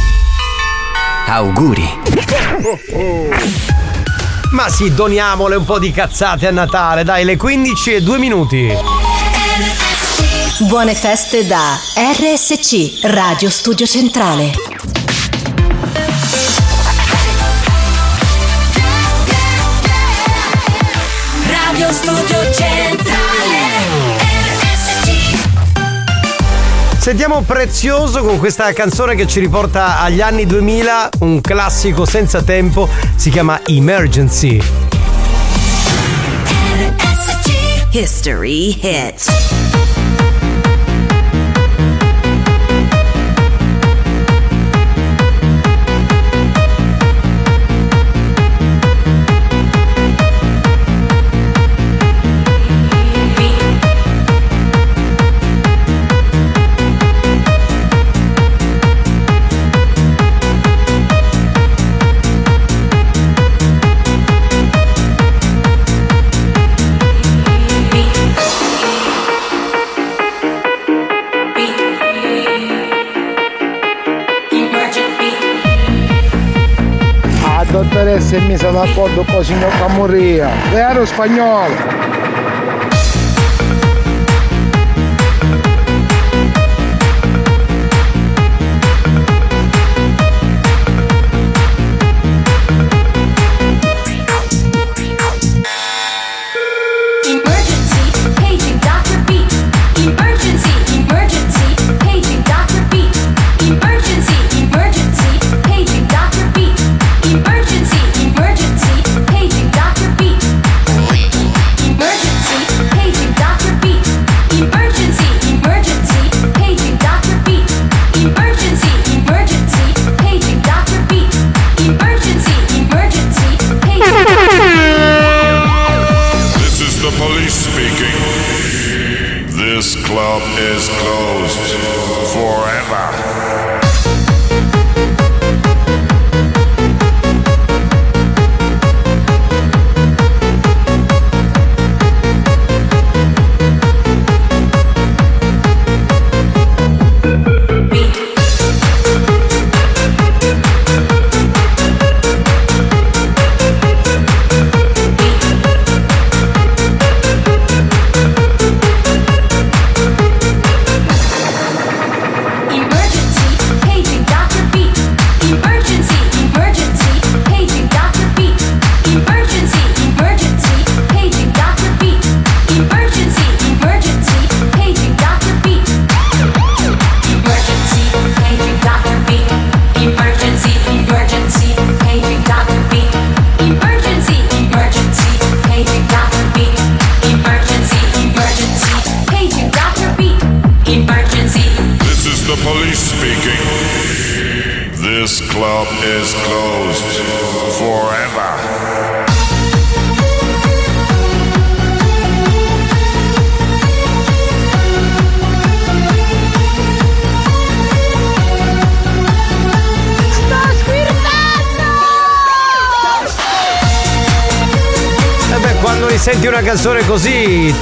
Auguri! Ma sì, doniamole un po' di cazzate a Natale, dai, le 15 e 2 minuti. Buone feste da RSC, Radio Studio Centrale. Radio Studio Sentiamo Prezioso con questa canzone che ci riporta agli anni 2000, un classico senza tempo, si chiama Emergency. History hits. Dottoressa è messa d'accordo con il signor Camurria. Vero spagnolo?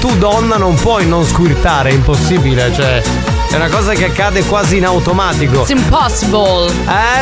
Tu donna non puoi non squirtare, è impossibile, cioè. È una cosa che accade quasi in automatico. It's impossible.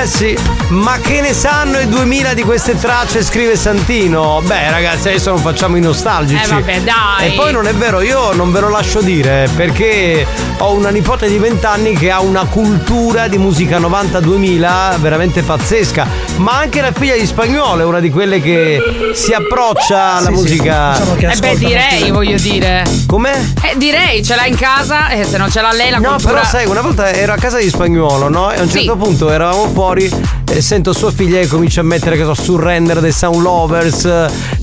Eh sì, ma che ne sanno i 2000 di queste tracce, scrive Santino? Beh ragazzi, adesso non facciamo i nostalgici. Eh, vabbè, dai. E poi non è vero, io non ve lo lascio dire, perché ho una nipote di 20 anni che ha una cultura di musica 90-2000 veramente pazzesca. Ma anche la figlia di spagnolo è una di quelle che si approccia alla Sì, sì, musica. diciamo che Eh beh, direi, voglio dire. Com'è? Eh, direi, ce l'ha in casa e se non ce l'ha lei la No, cultura... però sai, una volta ero a casa di spagnolo, no? E a un Sì. certo punto eravamo fuori e sento sua figlia che comincia a mettere, che so, surrender dei Sound Lovers,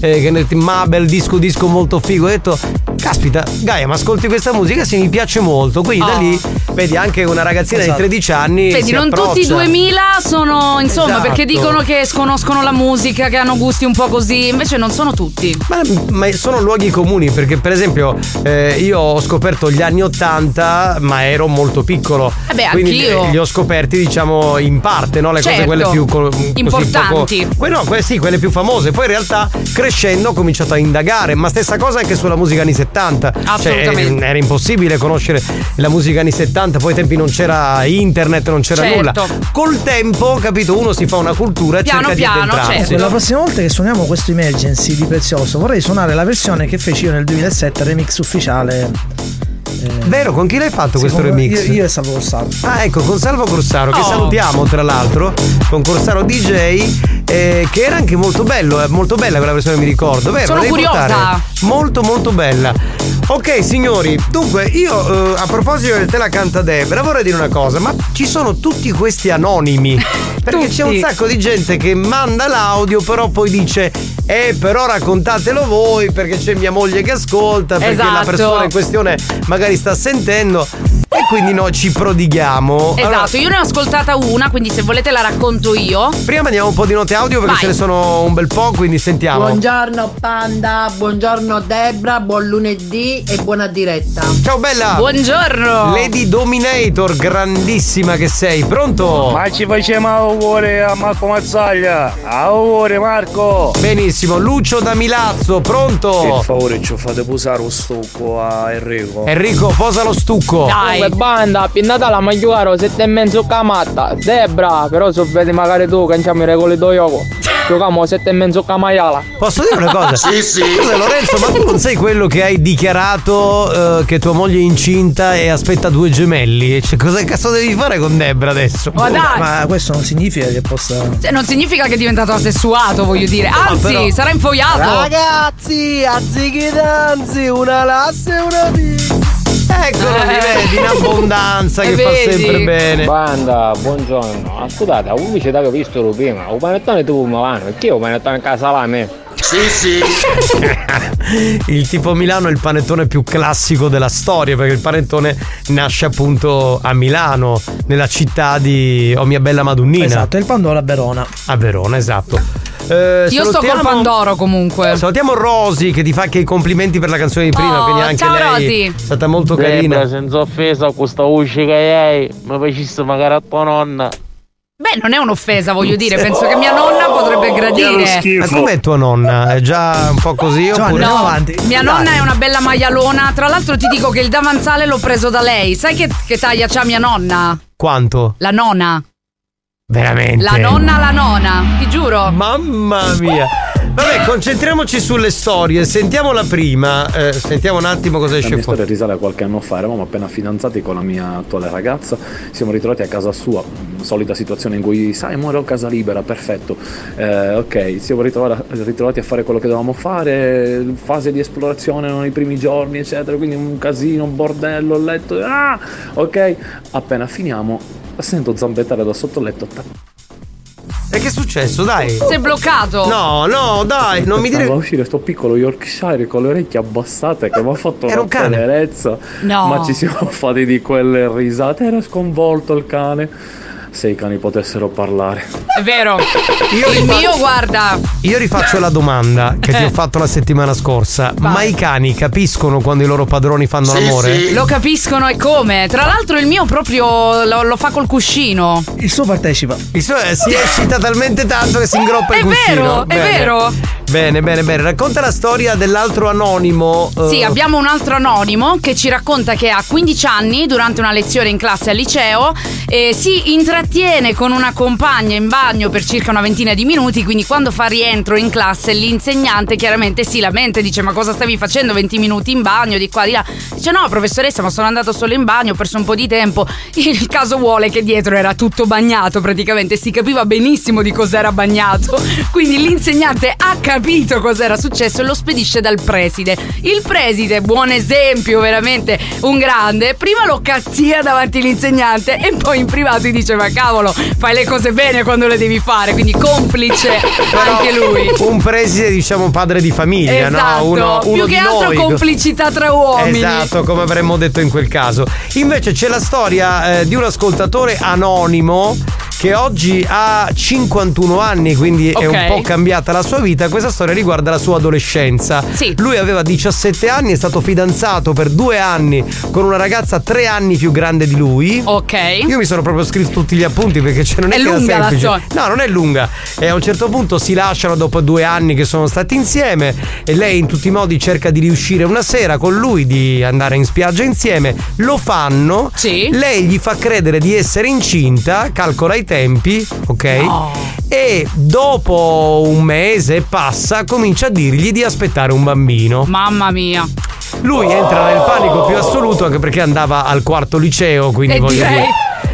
eh, che ne- Mabel, disco disco molto figo. Ho detto, caspita, Gaia, ma ascolti questa musica? Sì, mi piace molto. Quindi da Oh. lì vedi anche una ragazzina Esatto. di 13 anni. Vedi, non approccia. tutti i 2000 sono, insomma, Esatto. perché dicono che sconoscono la musica, che hanno gusti un po' così, invece non sono tutti. Ma, ma sono luoghi comuni perché per esempio eh, io ho scoperto gli anni 80 ma ero molto piccolo Eh beh, quindi anch'io. li ho scoperti diciamo in parte no? le cose Certo. quelle più co- così Importanti. poco- que- no, que- sì, quelle più famose poi in realtà crescendo ho cominciato a indagare ma stessa cosa anche sulla musica anni 70 70. Cioè, Assolutamente. era impossibile conoscere la musica anni 70, poi ai tempi non c'era internet, non c'era Certo. nulla. Col tempo, capito, uno si fa una cultura e Piano cerca piano, di addentrarsi. certo. Ecco, La prossima volta che suoniamo questo Emergency di Prezioso vorrei suonare la versione che feci io nel 2007, remix ufficiale. Vero, con chi l'hai fatto Sì, questo remix? Io, io e Salvo Corsaro. Ah, ecco, con Salvo Corsaro, che Oh. salutiamo tra l'altro, con Corsaro DJ, eh, che era anche molto bello, eh, molto bella quella versione, mi ricordo, vero? Sono curiosa. portare? Molto, molto bella. Ok, signori, dunque io eh, a proposito del Te la canta Debra, vorrei dire una cosa, ma ci sono tutti questi anonimi. Perché c'è un sacco di gente che manda l'audio, però poi dice. Eh, però raccontatelo voi perché c'è mia moglie che ascolta, perché la Esatto. persona in questione magari sta sentendo. E quindi noi ci prodighiamo. Esatto, Allora, io ne ho ascoltata una, quindi se volete la racconto io. prima mandiamo un po' di note audio perché Vai. ce ne sono un bel po', quindi sentiamo. Buongiorno Panda, buongiorno Debra, buon lunedì e buona diretta. Ciao bella! Buongiorno! Lady Dominator, grandissima che sei, pronto? Ma ci facciamo auguri a Marco Mazzaglia. Auguri Marco. Benissimo, Lucio da Milazzo, pronto? Per favore ci fate posare un stucco a Enrico. Enrico, posa lo stucco. Comunque banda, pinnata la magliuaro, sette e mezzo camatta. Debra, però se vedi magari tu che c'è i regole do yogo. Giochiamo sette e mezzo camaiala. Posso dire una cosa? Scusa Lorenzo, ma tu non sei quello che hai dichiarato eh, che tua moglie è incinta e aspetta due gemelli? Cioè, cosa cazzo devi fare con Debra adesso? Ma dai! Ma questo non significa che possa. Cioè, non significa che è diventato assessuato, voglio dire. Anzi, però- sarà infogliato. Ragazzi, anziché danzi, una lasse e una pizza. Eccolo lì, vedi, in abbondanza che E fa vedi? sempre bene. Banda, buongiorno. Ascoltate, voi vi avete visto lo prima, un panettone tu mi vanno, perché un panettone a casa là a me? Sì, sì. il tipo Milano è il panettone più classico della storia perché il panettone nasce appunto a Milano, nella città di Oh mia bella Madonnina. Esatto, è il Pandoro a Verona. A Verona, esatto. Eh, Io sto col Pandoro comunque. Salutiamo Rosy che ti fa anche i complimenti per la canzone di prima, Oh, quindi anche ciao, lei Rosy. è stata molto Debra, carina. senza offesa, questa voce che hai, mi facesse magari a tua nonna. Beh, non è un'offesa, voglio dire. Penso che mia nonna potrebbe gradire. Ma com'è tua nonna? È già un po' così oppure No, mia nonna è una bella maialona. Tra l'altro ti dico che il davanzale l'ho preso da lei. Sai che, che taglia c'ha mia nonna? Quanto? La nona. Veramente? La nonna la nona, ti giuro. Mamma mia. Vabbè, concentriamoci sulle storie. Sentiamo la prima. Eh, sentiamo un attimo cosa La esce mia fuori. storia risale a qualche anno fa, eravamo appena fidanzati con la mia attuale ragazza, siamo ritrovati a casa sua, solita situazione in cui sai muore casa libera, perfetto, Eh, ok, siamo ritrovati, a fare quello che dovevamo fare, fase di esplorazione erano i primi giorni eccetera, quindi un casino, un bordello, letto, ah, ok, appena finiamo sento zambettare da sotto il letto, E che è successo? Dai. Sei bloccato. No, no, dai, non mi dire. a uscire sto piccolo Yorkshire con le orecchie abbassate che mi ha fatto Era una un cane. tenerezza. No. Ma ci siamo fatti di quelle risate. Era sconvolto il cane. Se i cani potessero parlare. È vero. Io il mio, guarda. Io rifaccio la domanda che ti ho fatto la settimana scorsa. Ma i cani capiscono quando i loro padroni fanno l'amore? Lo capiscono e come. Tra l'altro il mio proprio lo, lo fa col cuscino. Il suo partecipa. Il suo eh, si eccita talmente tanto che si ingroppa il È cuscino. vero, è vero. Bene, bene, bene. Racconta la storia dell'altro anonimo. eh, Sì, abbiamo un altro anonimo che ci racconta che a 15 anni, durante una lezione in classe al liceo, eh, si intrattiene con una compagna in bagno per circa una ventina di minuti. Quindi, quando fa rientro in classe, l'insegnante chiaramente si lamenta e dice: Ma cosa stavi facendo 20 minuti in bagno? Di qua, di là. Dice: No, professoressa, ma sono andato solo in bagno, ho perso un po' di tempo. Il caso vuole che dietro era tutto bagnato, praticamente si capiva benissimo di cos'era bagnato. Quindi l'insegnante ha capito cos'era successo e lo spedisce dal preside. Il preside, buon esempio, veramente un grande, prima lo cazzia davanti all'insegnante e poi in privato gli dice: Ma cavolo, fai le cose bene quando le devi fare. Quindi complice anche lui. Un preside, diciamo, padre di famiglia, Esatto, no? Uno, uno più che altro noi. complicità tra uomini. Esatto, come avremmo detto in quel caso. Invece c'è la storia eh, di un ascoltatore anonimo che oggi ha 51 anni, quindi è Ok. un po' cambiata la sua vita. Questa storia riguarda la sua adolescenza. Sì. Lui aveva 17 anni, è stato fidanzato per due anni con una ragazza tre anni più grande di lui. Ok. Io mi sono proprio scritto tutti gli appunti perché cioè, non è, È lunga la storia. No, non è lunga. E a un certo punto si lasciano dopo due anni che sono stati insieme e lei in tutti i modi cerca di riuscire una sera con lui di andare in spiaggia insieme. Lo fanno. Lei gli fa credere di essere incinta, calcola i tempi, ok? E dopo un mese passa comincia a dirgli di aspettare un bambino. Mamma mia. Lui entra nel panico più assoluto anche perché andava al quarto liceo, quindi E voglio direi- dire.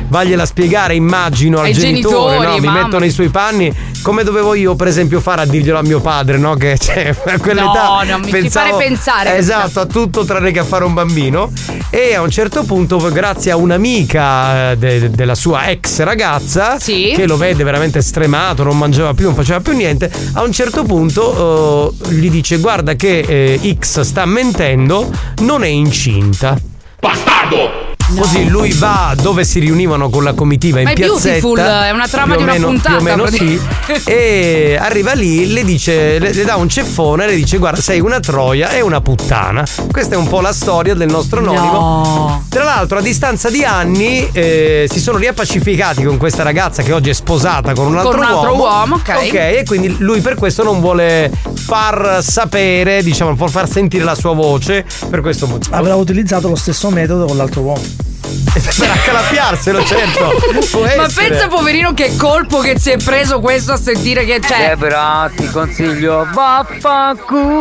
Vagliela spiegare, immagino, al Ai genitore, genitori, no? Mi mamma. metto nei suoi panni. Come dovevo io, per esempio, fare a dirglielo a mio padre, no? Che cioè, a quell'età. No, non mi ci fare pensare. Esatto, a tutto tranne che a fare un bambino. E a un certo punto, grazie a un'amica eh, de- della sua ex ragazza, che lo vede veramente stremato, non mangiava più, non faceva più niente. A un certo punto eh, gli dice: Guarda, che eh, X sta mentendo, non è incinta. Bastardo! Così lui va dove si riunivano con la comitiva in Ma è piazzetta. Beautiful, è una trama più di una meno- puntata, Più o meno sì. E arriva lì, le dice, le, le dà un ceffone e le dice: Guarda, sei una troia e una puttana. Questa è un po' la storia del nostro anonimo. Tra l'altro, a distanza di anni eh, si sono riappacificati con questa ragazza che oggi è sposata con un altro, Con un altro uomo, ok. Ok, e quindi lui per questo non vuole far sapere, diciamo, non vuol far sentire la sua voce. Per questo motivo. Avrà utilizzato lo stesso metodo con l'altro uomo. Per accalappiarselo, certo. Ma pensa poverino che colpo che si è preso questo a sentire che c'è. Debra, ti consiglio vaffanculo.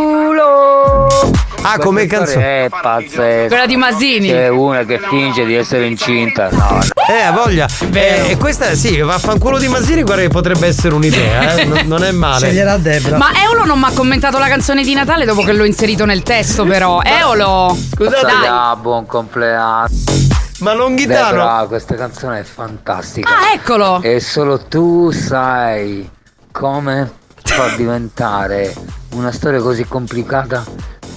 Ah, come canzone? È pazzesca. Quella di Masini. C'è una che finge di essere incinta. No, Eh, ha voglia. Eh, e questa, sì, vaffanculo di Masini, guarda che potrebbe essere un'idea, eh. non, non è male. Sceglierà Debra. Ma Eolo non mi ha commentato la canzone di Natale dopo che l'ho inserito nel testo, però. Eolo! Scusate, Dai. ah, buon compleanno. Ma non Debra, questa canzone è fantastica. Ah, eccolo! E solo tu sai come far diventare una storia così complicata,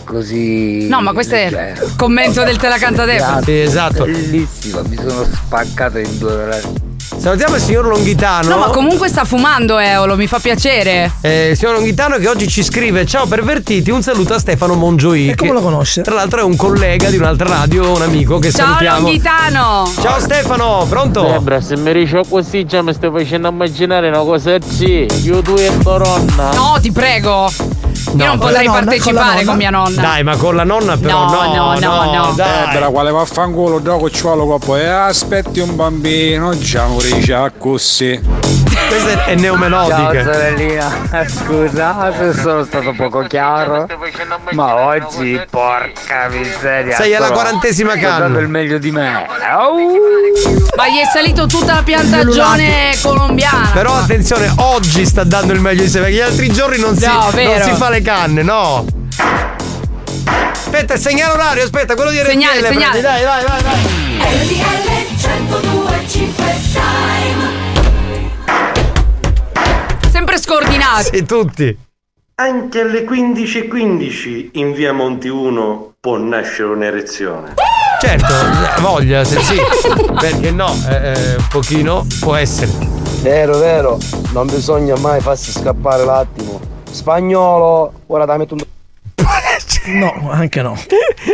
così. No, ma questo è leggera. il commento del Te la canta Debra. Sì, esatto. Bellissima, mi sono spaccato in due ore. Salutiamo il signor Longhitano. No, ma comunque sta fumando Eolo, mi fa piacere. Eh, il signor Longhitano che oggi ci scrive Ciao pervertiti, un saluto a Stefano Mongioì E come lo conosce? Tra l'altro è un collega di un'altra radio, un amico che Ciao salutiamo Longhitano! Ciao Stefano, pronto? Debra, se mi dici così già mi stai facendo immaginare una cosa sì. Io tu e Toronna. No, ti prego. Io non potrei nonna, partecipare con con, mia nonna. Dai, ma con la nonna però No, no, no, no, no. dai. Debra, quale vaffanculo, dopo ci vuole copo e aspetti un bambino, già riesce così. Questa è Ciao neomelodica. sorellina, scusa se sono stato poco chiaro. Ma oggi, porca miseria. Sei alla quarantesima sto canna. dando il meglio di me. Au! Ma gli è salito tutta la piantagione colombiana. Però attenzione, oggi sta dando il meglio di sé, perché gli altri giorni non, si, No, non si fa le canne, no. Aspetta, segnale orario, aspetta, quello di RTL. Segnale, prendi, segnale. Dai, vai, vai, vai. Sempre scordinati. Sì, tutti. Anche alle 15.15 in via Monti 1 può nascere un'erezione. Certo, eh, voglia, se sì. Perché no? Eh, eh, un pochino può essere. Vero, vero, non bisogna mai farsi scappare l'attimo. Spagnolo, ora da metto un. No, anche no.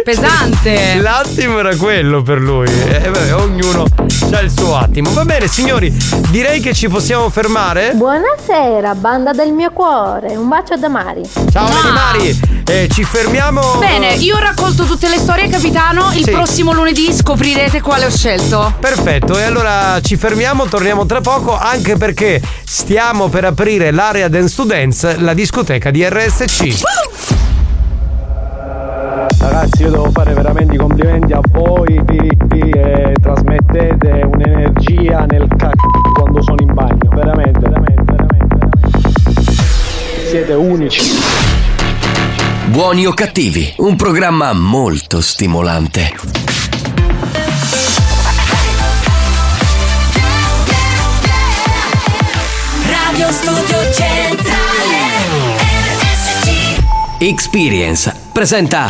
Pesante. L'attimo era quello per lui. Eh, beh, ognuno ha il suo attimo. Va bene, signori, direi che ci possiamo fermare. Buonasera, banda del mio cuore. Un bacio da Mari. Ciao Lady Mari, eh, ci fermiamo. Bene, io ho raccolto tutte le storie, capitano. Il Sì. prossimo lunedì scoprirete quale ho scelto. Perfetto, e allora ci fermiamo, torniamo tra poco, anche perché stiamo per aprire l'area Dance to Dance, la discoteca di RSC. Ragazzi, io devo fare veramente i complimenti a voi che trasmettete un'energia nel c***o quando sono in bagno. Veramente, veramente, veramente, veramente. Siete unici. Buoni o cattivi, un programma molto stimolante. Radio Studio Centrale RSC Experience presenta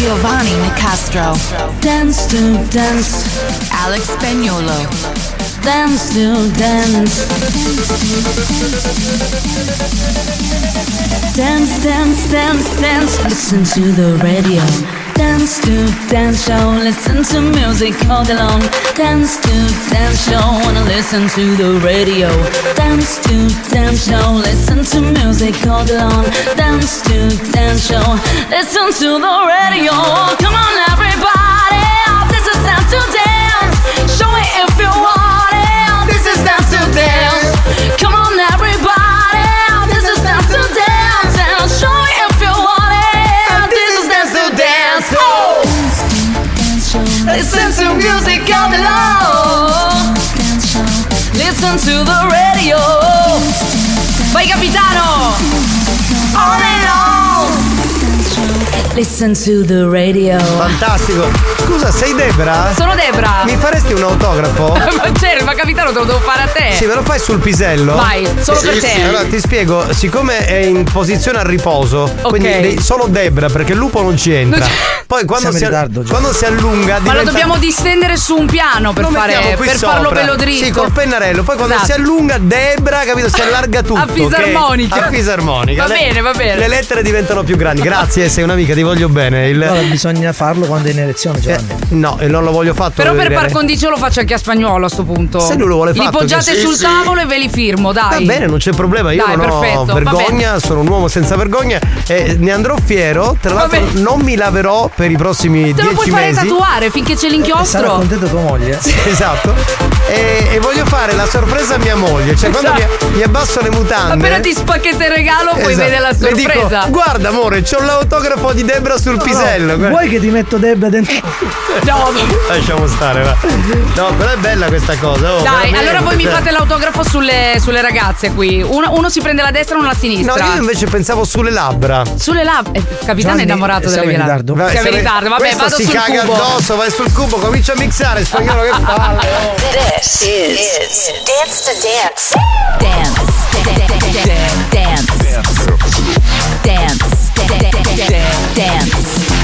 Giovanni Nicastro. Dance to dance. Alex Spagnolo. Dance to dance. Dance, dance, dance, dance. Listen to the radio. Dance to dance show. Listen to music all day long. Dance to dance show. Wanna listen to the radio. Dance to dance show. Listen to music all day. Dance to dance show. Listen to the radio. Come on, everybody. This is dance to dance. Show it if you want Listen to the radio. Vai capitano! All day long. Listen to the radio. Fantastico. Scusa, sei Debra? Sono Debra. Mi faresti un autografo? ma c'è, ma capitano te lo devo fare a te. Sì, me lo fai sul pisello? Vai, solo per te. Allora ti spiego, siccome è in posizione a riposo, quindi devi- solo Debra perché il lupo non ci entra. Non Poi quando si, ritardo, quando si allunga Ma lo diventa- dobbiamo distendere su un piano per, fare, per farlo bello dritto. Sì, col pennarello. Poi quando Esatto. si allunga, Debra, capito? Si allarga tutto. A fisarmonica. ok? A fisarmonica. Va Le- bene, va bene. Le lettere diventano più grandi. Grazie, sei un'amica, ti voglio bene. Il- Allora bisogna farlo quando è in elezione, Giovanni. No, e non lo voglio fatto. Però per par condicio lo faccio anche a spagnolo a sto punto. Se lui lo vuole Li fatto, poggiate sì, sul sì. tavolo e ve li firmo, dai. Va bene, non c'è problema, io Dai, non ho perfetto, va vergogna, sono un uomo senza vergogna e ne andrò fiero. Tra l'altro non mi laverò per i prossimi Te lo puoi dieci fare mesi. tatuare finché c'è Sarà l'inchiostro. contenta tua moglie? Sì, esatto. E, e voglio fare la sorpresa a mia moglie. Cioè, quando mi, mi abbasso le mutande. Appena ti spacchetto il regalo puoi Esatto. vedere la Le dico, sorpresa. Guarda, amore, c'ho l'autografo di Debra sul pisello. guarda." Vuoi che ti metto Debra dentro? No. Lasciamo stare, va. No, però è bella questa cosa. oh, Dai, veramente, allora voi mi fate l'autografo sulle, sulle ragazze qui. Uno, uno si prende la destra e uno la No, sinistra. io invece pensavo sulle labbra. Sulle labbra. Eh, capitano è innamorato mia ritardo. Vai, Siamo in ritardo, vabbè, vado si sul caga cubo. addosso, vai sul cubo, comincia a mixare spagnolo che palle. oh. This is Dance to Dance. Dance. Dance. Dance.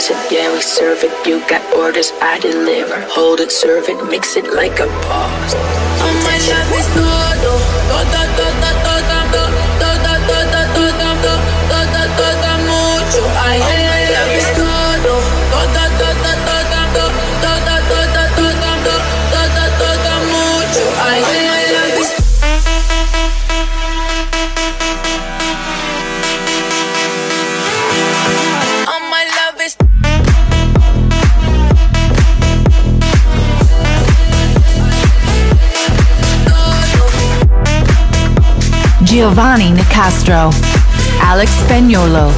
Pass it, yeah, we serve it. You got orders, I deliver. Hold it, serve it, mix it like a boss. Oh my love is todo, todo, todo, Giovanni Nicastro. Alex Spagnolo.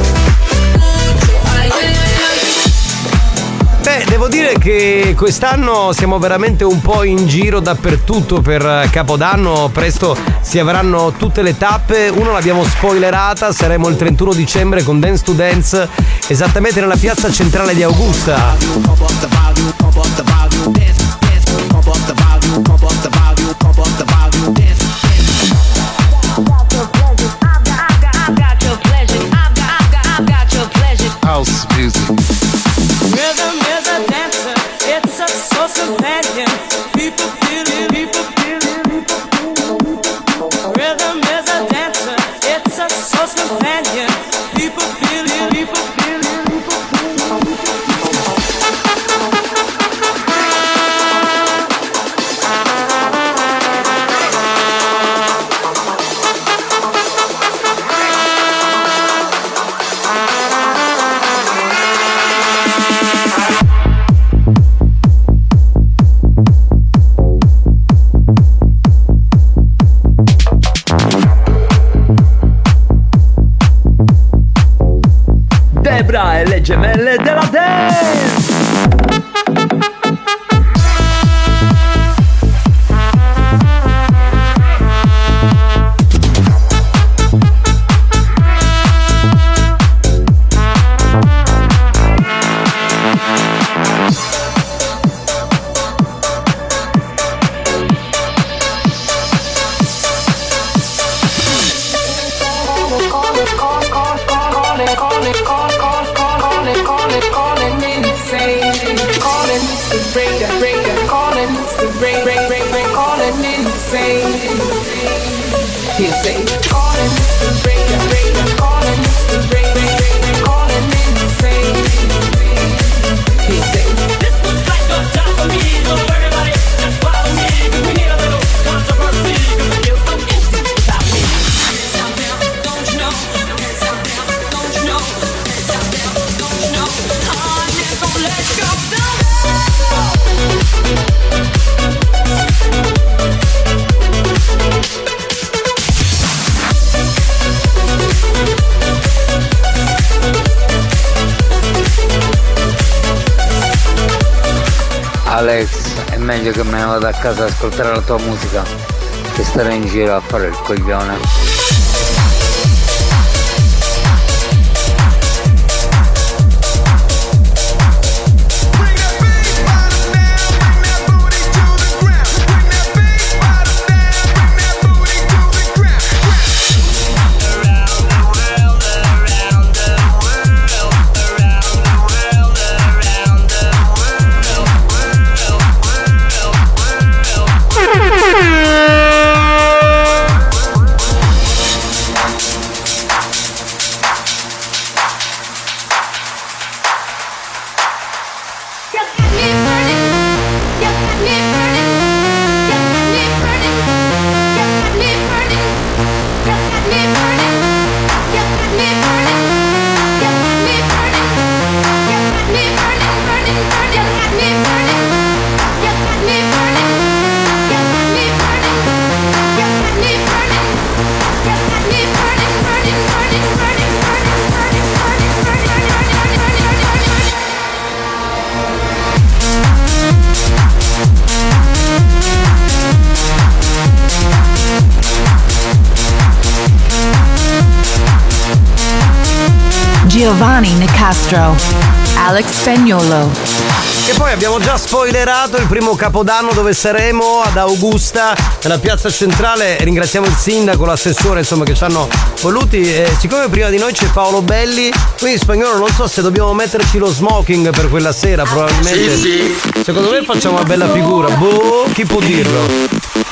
Beh, devo dire che quest'anno siamo veramente un po' in giro dappertutto per Capodanno, presto si avranno tutte le tappe, uno l'abbiamo spoilerata, saremo il 31 dicembre con Dance to Dance esattamente nella piazza centrale di Augusta. Casa ad ascoltare la tua musica che stare in giro a fare il coglione. Alex Spagnolo. E poi abbiamo già spoilerato il primo capodanno dove saremo ad Augusta, nella piazza centrale. Ringraziamo il sindaco, l'assessore, insomma, che ci hanno voluti. E siccome prima di noi c'è Paolo Belli, quindi spagnolo non so se dobbiamo metterci lo smoking per quella sera, probabilmente. Sì, Secondo me facciamo una bella figura. Boh, chi può dirlo?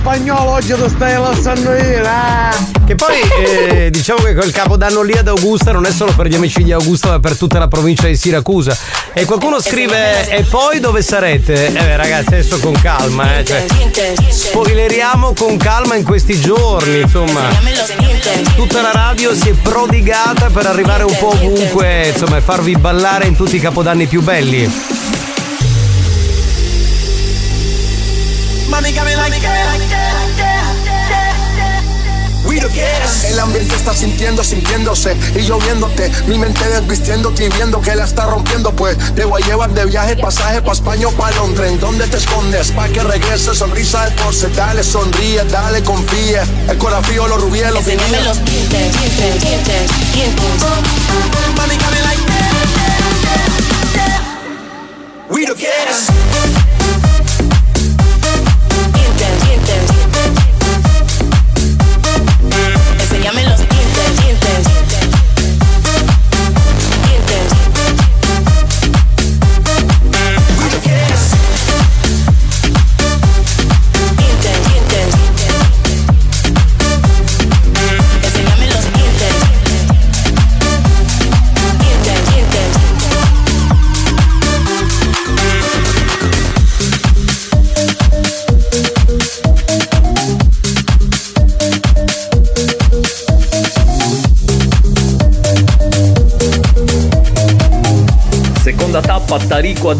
Spagnolo oggi tu stai lasciando io, eh! Che poi eh, diciamo che quel capodanno lì ad Augusta non è solo per gli amici di Augusta, ma per tutta la provincia di Siracusa. E qualcuno scrive: E poi dove sarete? Eh beh, ragazzi, adesso con calma, eh. Cioè, spoileriamo con calma in questi giorni, insomma. Tutta la radio si è prodigata per arrivare un po' ovunque, insomma, e farvi ballare in tutti i capodanni più belli. Like El ambiente está sintiendo, sintiéndose y yo viéndote. Mi mente desvistiéndote y viendo que la está rompiendo. Pues te voy a llevar de viaje, pasaje pa' España o pa' Londres. ¿En dónde te escondes? Pa' que regrese, sonrisa de pose. Dale, sonríe, dale, confía. El corazón frío, los rubíes, los Enséñame los dientes, dientes, dientes, dientes. Tarico a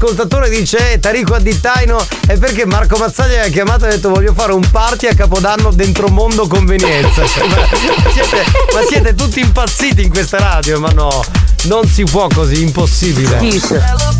ascoltatore dice: eh, Tarico Addittaino è perché Marco Mazzaglia ha chiamato e ha detto: Voglio fare un party a Capodanno dentro mondo convenienza. Cioè, ma, siete, ma siete tutti impazziti in questa radio? Ma no, non si può così, impossibile. want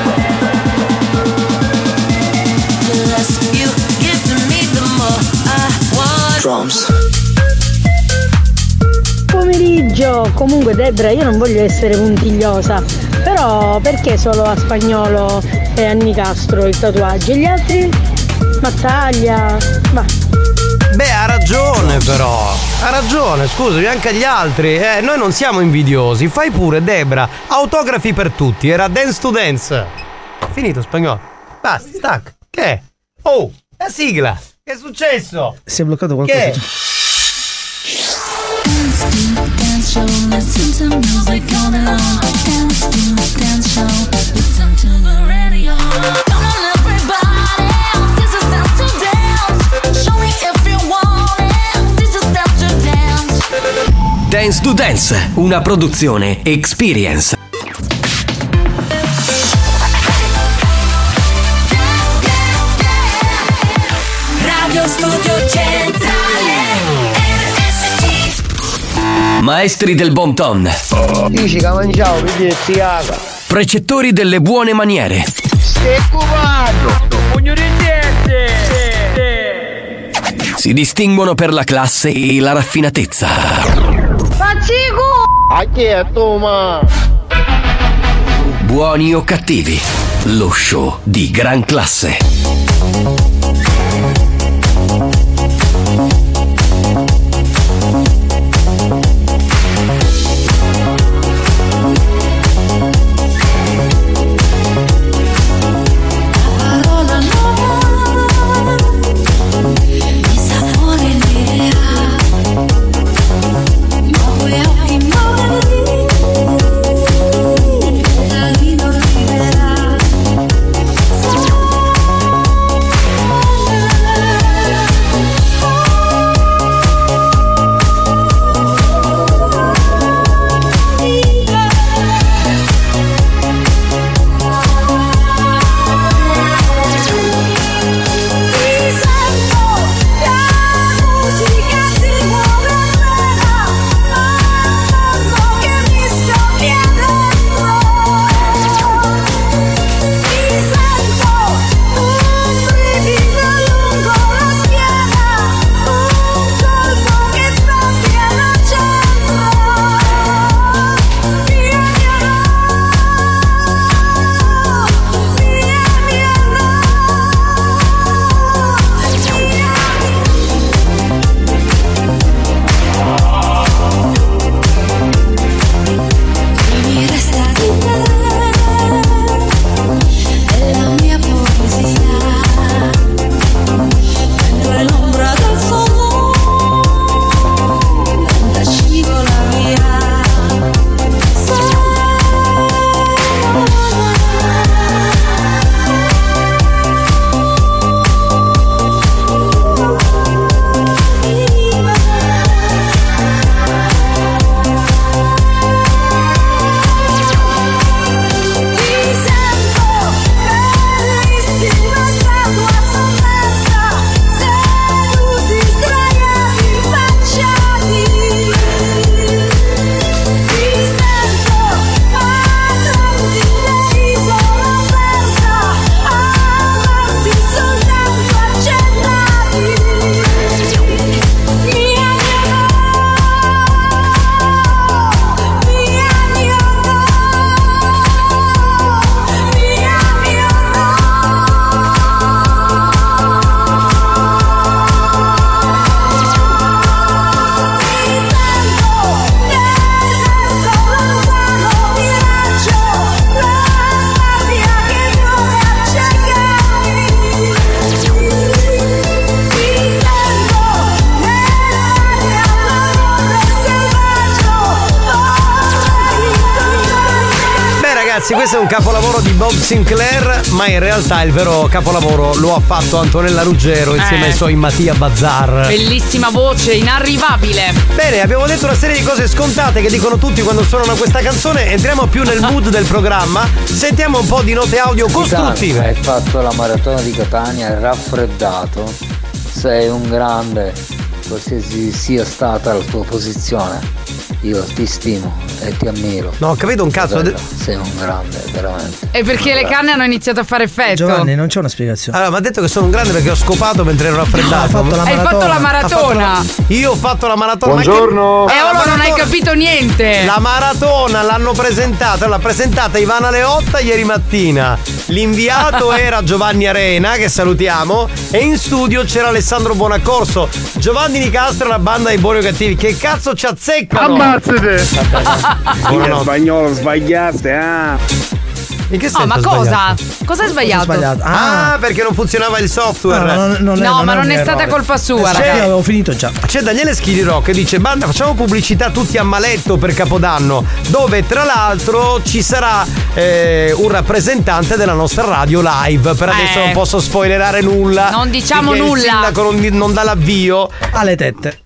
Drums. Pomeriggio, comunque Debra, io non voglio essere puntigliosa, però perché solo a spagnolo e a Nicastro il tatuaggio? E gli altri? Battaglia? Ma Beh, ha ragione però. Ha ragione, scusami, anche agli altri. Eh, noi non siamo invidiosi. Fai pure, Debra. Autografi per tutti. Era Dance to Dance. Finito spagnolo. Basta, stack. Che? è? Oh, la sigla. Che è successo? Si è bloccato Che? qualcosa. è? Dance to. Dance to dance show, Radio Studio Centrale. Maestri del bon ton, precettori delle buone maniere, Si distinguono per la classe e la raffinatezza. Pazzico! A chi è tu, ma? Buoni o cattivi, lo show di gran classe. Realtà il vero capolavoro lo ha fatto Antonella Ruggero insieme Eh. ai suoi Mattia Bazzar. Bellissima voce, inarrivabile. Bene, abbiamo detto una serie di cose scontate che dicono tutti quando suonano questa canzone. Entriamo più nel mood del programma. Sentiamo un po' di note audio costruttive. Hai fatto la maratona di Catania, hai raffreddato. Sei un grande, qualsiasi sia stata la tua posizione. Io ti stimo e ti ammiro. No, capito un cazzo. Fratello, Sei un grande, veramente. E perché le canne hanno iniziato a fare effetto. Giovanni, non c'è una spiegazione. Allora, mi ha detto che sono un grande perché ho scopato mentre ero raffreddato. No, ha fatto la Hai fatto la maratona. Ha fatto la- Io ho fatto la maratona. ma Buongiorno. che- E Ah, la ora non hai capito niente. La maratona l'hanno presentata, l'ha presentata Ivana Leotta ieri mattina. L'inviato era Giovanni Arena, che salutiamo, e in studio c'era Alessandro Buonaccorso. Giovanni Nicastro e la banda dei buoni o cattivi. Che cazzo ci azzeccano? Ammazzate! Buonanotte. spagnolo sbagliaste, ah! In che No, senso ma ha cosa? sbagliato? Cosa hai sbagliato? Ah, perché non funzionava il software. No, no, non è- No, non ma è non un è stata colpa sua, sì, ragazzi. avevo finito già. C'è Daniele Schiliro che dice banda facciamo pubblicità tutti a maletto per Capodanno dove tra l'altro ci sarà eh, un rappresentante della nostra radio live per adesso Eh. non posso spoilerare nulla Non diciamo nulla. il sindaco non, non dà l'avvio alle tette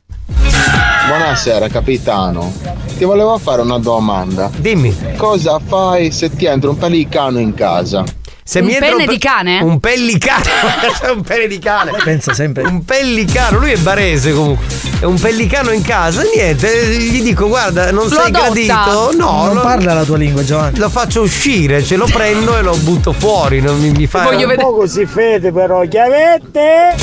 Buonasera capitano, ti volevo fare una domanda. Dimmi. Cosa fai se ti entra un pelicano in casa? Se Un mi entra penne pe- di cane? Un pellicano. Un pene di cane. Pensa sempre. Un pellicano, lui è barese comunque. È un pellicano in casa. Niente, gli dico, guarda, non Lo sei adotta. gradito. No, non lo, parla la tua lingua, Giovanni. lo faccio uscire, ce lo prendo e lo butto fuori. Non mi, mi fa. un po' così fede però, chiavette!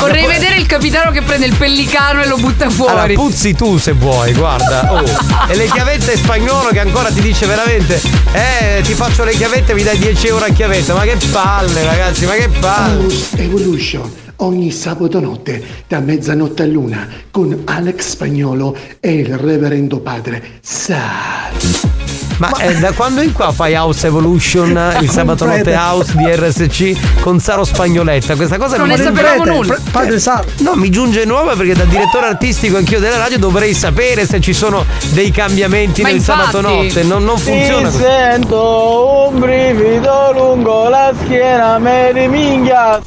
Vorrei poi- vedere il capitano che prende il pellicano e lo butta fuori. Allora, puzzi tu se vuoi, guarda. Oh. E le chiavette spagnolo che ancora ti dice veramente, eh, ti faccio le chiavette e mi dai 10 euro a chiavetta. Ma che palle, ragazzi, ma che palle. Evolution ogni sabato notte da mezzanotte a luna con Alex Spagnolo e il reverendo padre Sal. Ma, eh, da quando in qua fai House Evolution, eh, il sabato notte house di RSC con Saro Spagnoletta? Questa cosa Non mi ne sapevamo prete, nulla. pre- padre Saro. No, mi giunge nuova perché da direttore artistico anch'io della radio dovrei sapere se ci sono dei cambiamenti Ma nel infatti. sabato notte. Non, non funziona così. sento un brivido lungo la schiena, me di minchia.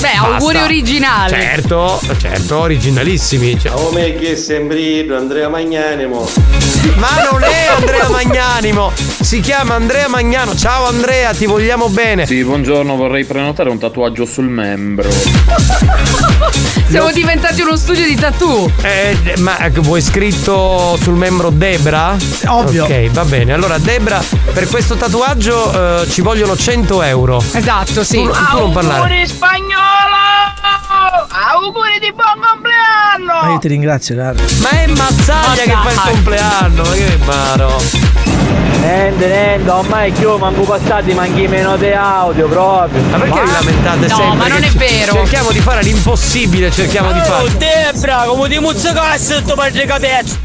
Beh, auguri Basta. originali. Certo, certo, originalissimi. Cioè, Oh me che sembri Andrea Magnanimo. Ma non è Andrea Magnanimo, si chiama Andrea Magnano. Ciao Andrea, ti vogliamo bene. Sì, buongiorno, vorrei prenotare un tatuaggio sul membro. Siamo diventati uno studio di tattoo. Eh, ma vuoi scritto sul membro Debra? Ovvio. Ok, va bene. Allora, Debra, per questo tatuaggio eh, ci vogliono 100 euro. Esatto, sì. Tu, tu non parlare. spagnolo! Auguri di buon compleanno! Ma io ti ringrazio, caro. Ma è Mazzaglia che fa il compleanno, ma che maro. Niente, niente, ormai più manco passati manchi meno di audio proprio. Ma perché vi lamentate No, sempre? ma non è vero. Cerchiamo di fare l'impossibile, cerchiamo di fare. Debra, come ti muzzicasse sto padre capezzo.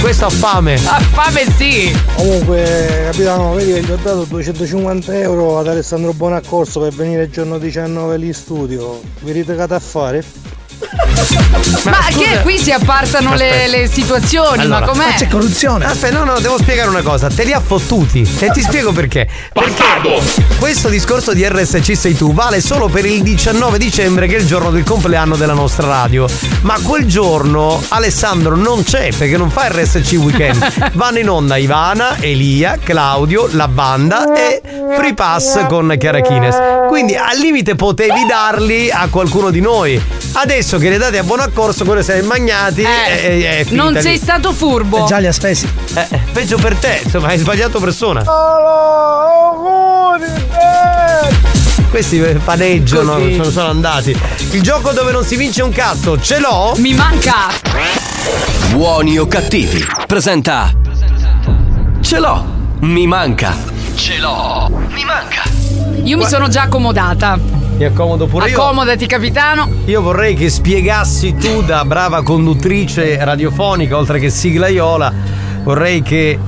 Questo ha fame. Ah, fame sì. Comunque, capitano, vedi che gli ho dato 250 euro ad Alessandro Bonaccorso per venire il giorno 19 lì in studio. Vi ritegate a fare? Ma, che qui si appartano le, le situazioni, Allora, ma com'è? corruzione. Aspetta, no, no, devo spiegare una cosa. Te li ha fottuti. E ti spiego perché. Perché questo discorso di RSC sei tu vale solo per il 19 dicembre, che è il giorno del compleanno della nostra radio. Ma quel giorno Alessandro non c'è perché non fa RSC weekend. Vanno in onda Ivana, Elia, Claudio, la banda e Free Pass con Chiara Kines. Quindi al limite potevi darli a qualcuno di noi. Adesso che le date a buon accorso, quello siamo magnati. Eh, è, è finita non lì. sei stato furbo. li ha spesi. Eh, eh, peggio per te, insomma, hai sbagliato persona. Questi eh, paneggiano, Così. sono, sono andati. Il gioco dove non si vince un cazzo, ce l'ho? Mi manca. Buoni o cattivi. Presenta. Ce l'ho. Mi manca. Ce l'ho. Mi manca. Io mi sono già accomodata. Mi accomodo pure io. Accomodati, capitano. Io vorrei che spiegassi tu da brava conduttrice radiofonica, oltre che siglaiola, vorrei che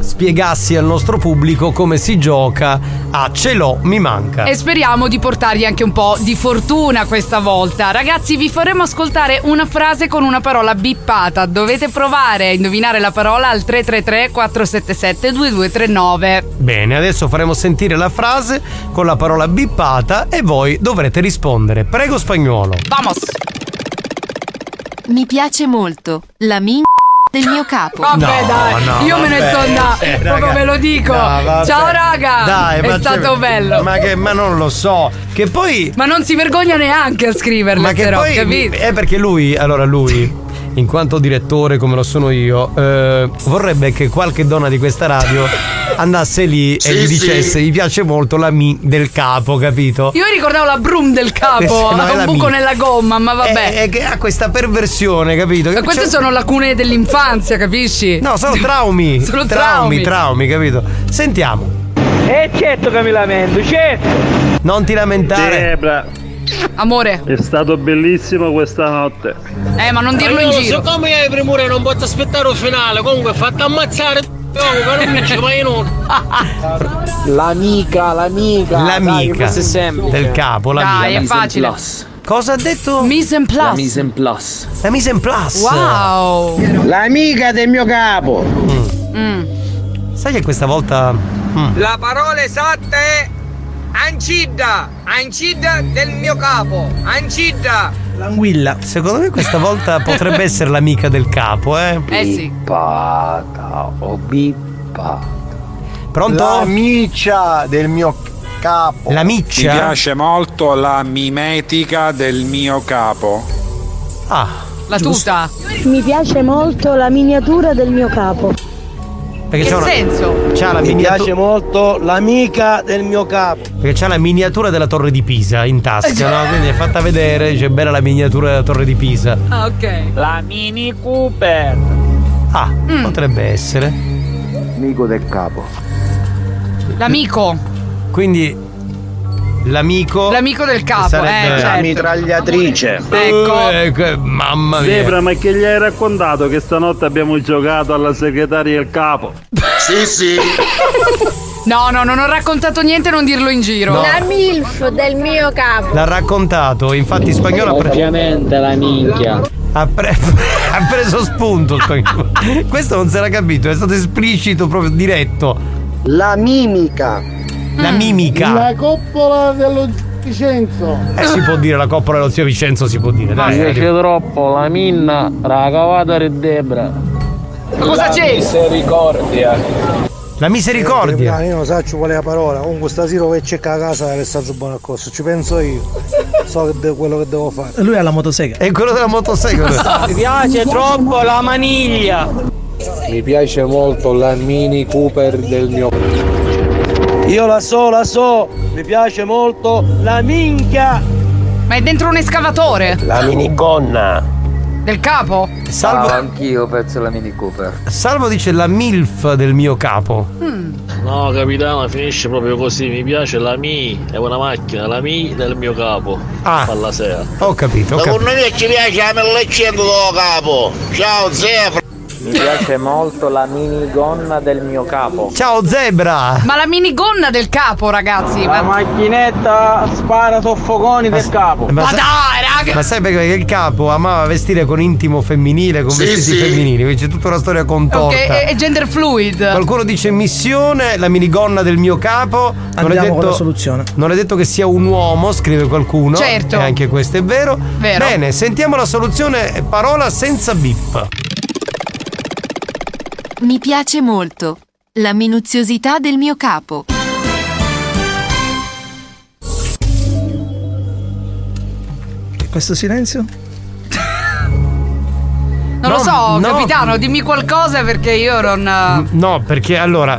spiegassi al nostro pubblico come si gioca a Ce l'ho, mi manca. E speriamo di portargli anche un po' di fortuna questa volta. Ragazzi, vi faremo ascoltare una frase con una parola bippata. Dovete provare a indovinare la parola al 333 477 2239. Bene, adesso faremo sentire la frase con la parola bippata e voi dovrete rispondere. Prego spagnolo. Vamos. Mi piace molto la min del mio capo. Vabbè, No, dai, no, io me ne sto andando. eh, Proprio raga. ve lo dico. No. Ciao, raga. Dai, è ma stato cioè- bello. Ma, che, ma non lo so. Che poi. Ma non si vergogna neanche a scriverle, Ma che però, poi. capito? È perché lui, allora lui. In quanto direttore, come lo sono io, eh, vorrebbe che qualche donna di questa radio andasse lì Sì, e gli sì. dicesse: Gli piace molto la mi del capo, capito? Io ricordavo la brum del capo, Eh, no, un buco mia. nella gomma, ma vabbè. È, è che ha questa perversione, capito? Ma queste Cioè- sono lacune dell'infanzia, capisci? No, sono traumi. Sono traumi, traumi. traumi, capito? Sentiamo. E certo che mi lamento, certo. Non ti lamentare. Debra, Amore, è stato bellissimo questa notte. eh, ma non dirlo in giro. Siccome hai premure non posso aspettare il finale, comunque fatto ammazzare. Comunque non vince mai nulla. L'amica, l'amica. L'amica Dai, del capo, Dai, l'amica. è facile. Cosa ha detto? Mise en La place. mise en place. La mise en place. Wow. L'amica del mio capo. Mm. Sai che questa volta. mm, La parola esatta è Ancida. Ancida del mio capo. Ancida. L'anguilla. Secondo me questa volta potrebbe essere l'amica del capo, eh? Eh sì. Bippata o bippa. Pronto? L'amicia del mio capo. La Mi miccia? piace molto la mimetica del mio capo. Ah, La tuta. Mi piace molto la miniatura del mio capo. Perché che c'ha una- senso? C'ha la Mi miniatura. piace molto l'amica del mio capo. Perché c'ha la miniatura della torre di Pisa in tasca, no? Quindi è fatta vedere, c'è bella la miniatura della torre di Pisa. Ah, ok. La Mini Cooper. Ah, potrebbe essere. Amico del capo. L'amico. Quindi l'amico. L'amico del capo, sarebbe- eh, La certo. mitragliatrice. Ecco. Eh, che- mamma mia. Debra, ma che gli hai raccontato che stanotte abbiamo giocato alla segretaria del capo? Sì, sì. No, no, non ho raccontato niente, non dirlo in giro. No. La MILF del mio capo. L'ha raccontato, infatti in spagnolo ha, pre- Ovviamente la minchia. ha pre- ha preso spunto. Questo non si era capito, è stato esplicito, proprio diretto. La mimica. La mimica. La coppola dello Vicenzo. Eh, si può dire la coppola dello zio Vincenzo, si può dire, Mi dai. piace troppo la minna, la cavata di Debra. Cosa c'è? Misericordia. La misericordia. Io non so qual è la parola. Comunque stasera a cercare a casa e sta buono a corso. Ci penso io. So che de- quello che devo fare. Lui ha la motosega. È quello della motosega. Mi piace troppo la maniglia. Mi piace molto la Mini Cooper del mio Io la so, la so. Mi piace molto la minchia. Ma è dentro un escavatore? La minigonna. Del capo? Salvo, anch'io penso la Mini Cooper. Salvo dice la MILF del mio capo. No, capitano, finisce proprio così. Mi piace la Mi, è una macchina, la Mi del mio capo. Ah. Alla sera. Ho capito, ho capito. me ci piace la 1100 do capo. Ciao Zefra. Mi piace molto la minigonna del mio capo. Ciao zebra! Ma la minigonna del capo, ragazzi. La Ma, macchinetta spara soffoconi del capo. ma sa- dai, raga. Ma sai perché il capo amava vestire con intimo femminile, con Sì, vestiti sì. femminili, quindi c'è tutta una storia contorta. Ok, è, è gender fluid. Qualcuno dice missione, la minigonna del mio capo. Non è, Andiamo con la detto, soluzione. non è detto che sia un uomo, scrive qualcuno. Certo. E anche questo è vero. Vero. Bene, sentiamo la soluzione parola senza bip. Mi piace molto. La minuziosità del mio capo. Questo silenzio? Non lo No, so, no. capitano, dimmi qualcosa perché io non. No, perché allora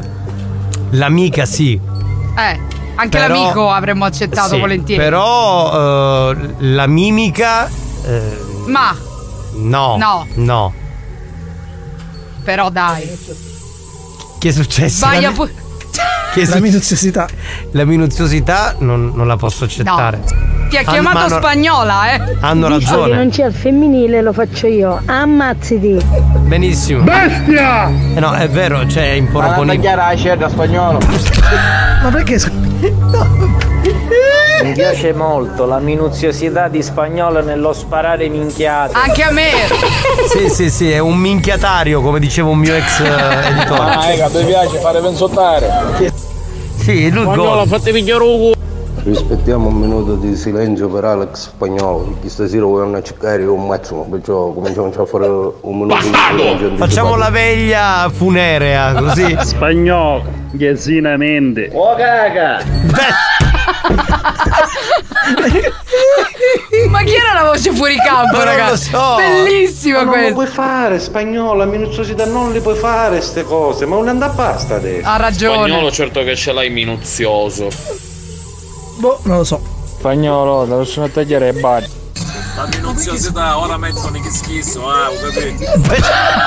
l'amica sì. Eh, anche Però- l'amico avremmo accettato sì, volentieri. Però eh, la mimica eh, Ma, no. No. No. Però dai. Che è successo? Sbaglia La- pure. che è La minuziosità. la minuziosità non, non la posso accettare. Ti ha chiamato ma hanno- spagnola, eh? Hanno che ragione. non c'è al femminile, lo faccio io. Ammazziti. Benissimo. Bestia! Eh no, è vero, c'è in Ma Poroponimo. la cerda spagnolo. Ma perché? Mi piace molto la minuziosità di spagnolo nello sparare minchiate. Anche a me. Sì, sì, sì, è un minchiatario, come diceva un mio ex eh, editore. Ah, ecco, mi piace fare pensottare. Sì, lui Spagnolo, gol. fatemi chiaro un Rispettiamo un minuto di silenzio per Alex Spagnolo. Che stasera vogliono a cercare un massimo, perciò cominciamo a fare un minuto di silenzio. Facciamo la veglia funerea, così. Spagnolo, ghesinamente. Oh caga! Ma chi era la voce fuori campo, Ma non lo ragazzi? so. Bellissimo Ma non lo puoi fare, spagnolo, la minuziosità non le puoi fare queste cose, ma non andà basta adesso. Ha ragione. Spagnolo certo che ce l'hai minuzioso. Boh, non lo so. Spagnolo, la prossima a tagliare è bari. La minuziosità ora mettono che schisso, ah, ho capito.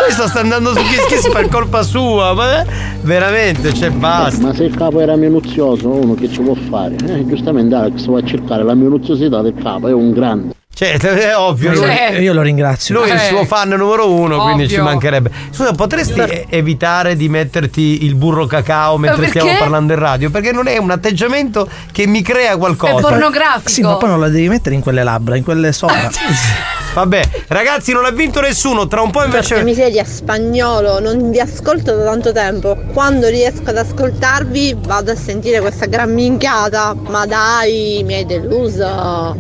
Questo sta andando su Kiss Kiss per colpa sua, ma veramente, cioè basta. Ma se il capo era minuzioso, uno che ci può fare? Eh, giustamente Alex va a cercare la minuziosità del capo, è un grande. Cioè, è ovvio. Cioè- io lo ringrazio. lui è il Eh. suo fan numero uno, quindi Ovvio. ci mancherebbe. Scusa, potresti e- evitare di metterti il burro cacao mentre perché? stiamo parlando in radio? Perché non è un atteggiamento che mi crea È qualcosa. pornografico. Sì, ma poi non la devi mettere in quelle labbra, in quelle sopra. Vabbè, ragazzi, non ha vinto nessuno. Tra un po' Porca invece. miseria, spagnolo, non vi ascolto da tanto tempo. Quando riesco ad ascoltarvi vado a sentire questa gran minchiata. Ma dai, mi hai deluso.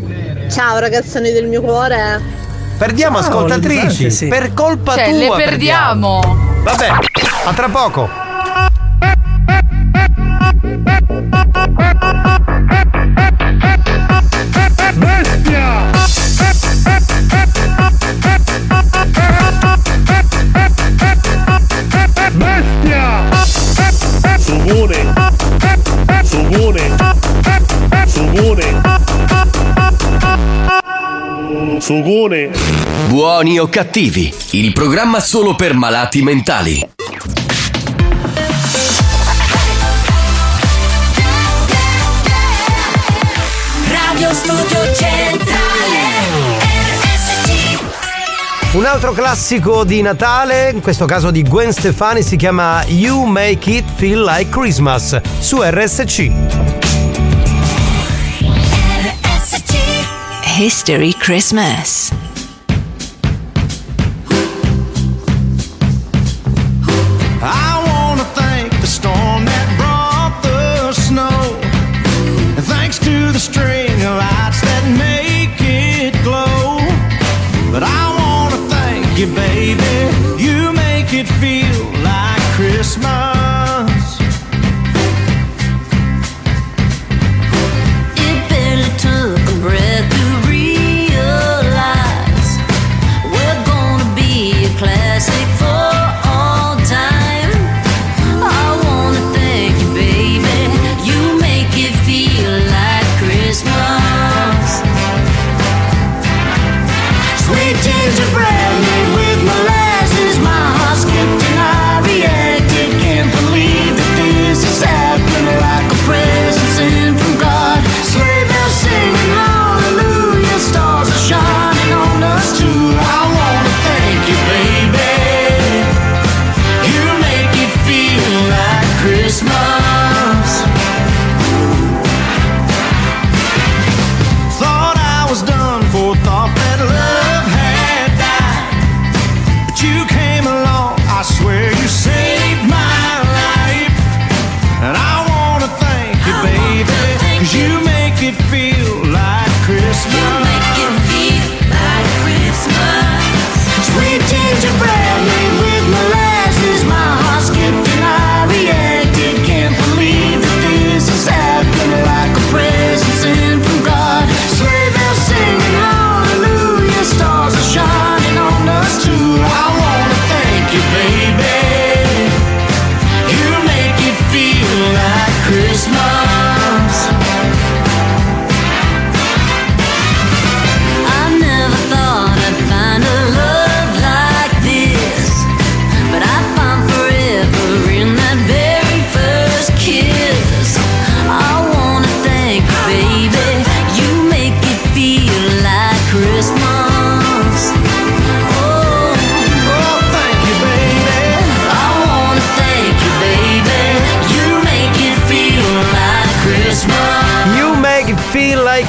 Ciao ragazzoni del mio cuore. Perdiamo Ciao, ascoltatrici. Sì. Per colpa Cioè, tua. le perdiamo. Vabbè, a tra poco. Sugone. Sugone. Sugone. Buoni o cattivi, il programma solo per malati mentali. Radio Studio Un altro classico di Natale, in questo caso di Gwen Stefani, si chiama You Make It Feel Like Christmas su RSC. History Christmas.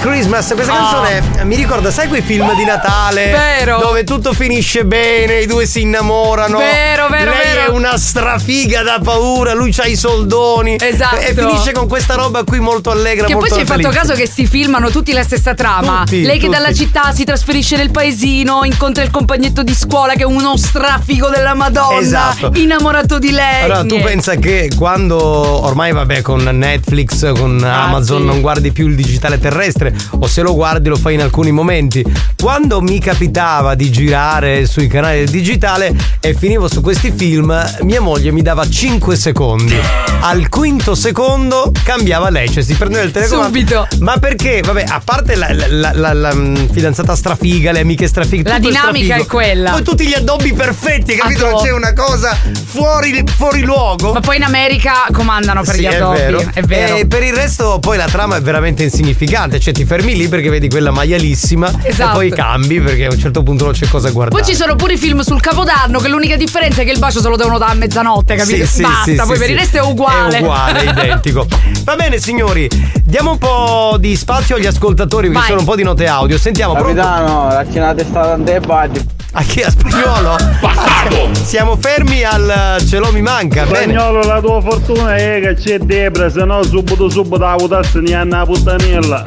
Christmas. Questa canzone eh, mi ricorda, sai quei film di Natale? Vero. Dove tutto finisce bene, i due si innamorano. Vero, vero, Lei vero. è una strafiga da paura, lui c'ha i soldoni. Esatto. E finisce con questa roba qui molto allegra, Che poi molto ci hai fatto caso che si filmano tutti la stessa trama. Tutti, Lei che tutti. dalla città si trasferisce nel paesino, incontra il compagnetto di scuola che è uno strafico della Madonna. Esatto. Innamorato di lei. Allora, tu pensa che quando ormai, vabbè, con Netflix, con Amazon sì. non guardi più il digitale terrestre, o se lo guardi lo fai in alcuni momenti. Quando mi capitava di girare sui canali del digitale e finivo su questi film, mia moglie mi dava 5 secondi. Al quinto secondo cambiava lei, cioè si prendeva il telecomando. Subito. Ma perché? Vabbè, a parte la, la- la- la- mm, fidanzata strafiga, le amiche strafighe, La dinamica è quella. Poi tutti gli addobbi perfetti, capito? Non c'è una cosa fuori, fuori luogo. Ma poi in America comandano per Sì, gli addobbi. È vero. È vero. E per il resto, poi la trama è veramente insignificante. Cioè, ti fermi lì perché vedi quella maialissima Esatto. e poi cambi perché a un certo punto non c'è cosa guardare. Poi ci sono pure i film sul Capodanno che l'unica differenza è che il bacio se lo devono dare a mezzanotte, capito? Sì, sì, Basta, sì, poi sì, per sì. il resto è uguale. È uguale, identico. Va bene, signori, diamo un po' di spazio agli ascoltatori perché Vai. sono un po' di note audio. Sentiamo? Capitano, la cena testata in te budget. A chi? A spagnolo? Bastardo! Siamo fermi al ce l'ho mi manca, bene. Spagnolo, la tua fortuna è che c'è Debra, se no subito subito la votassi ne hanno la puttanella.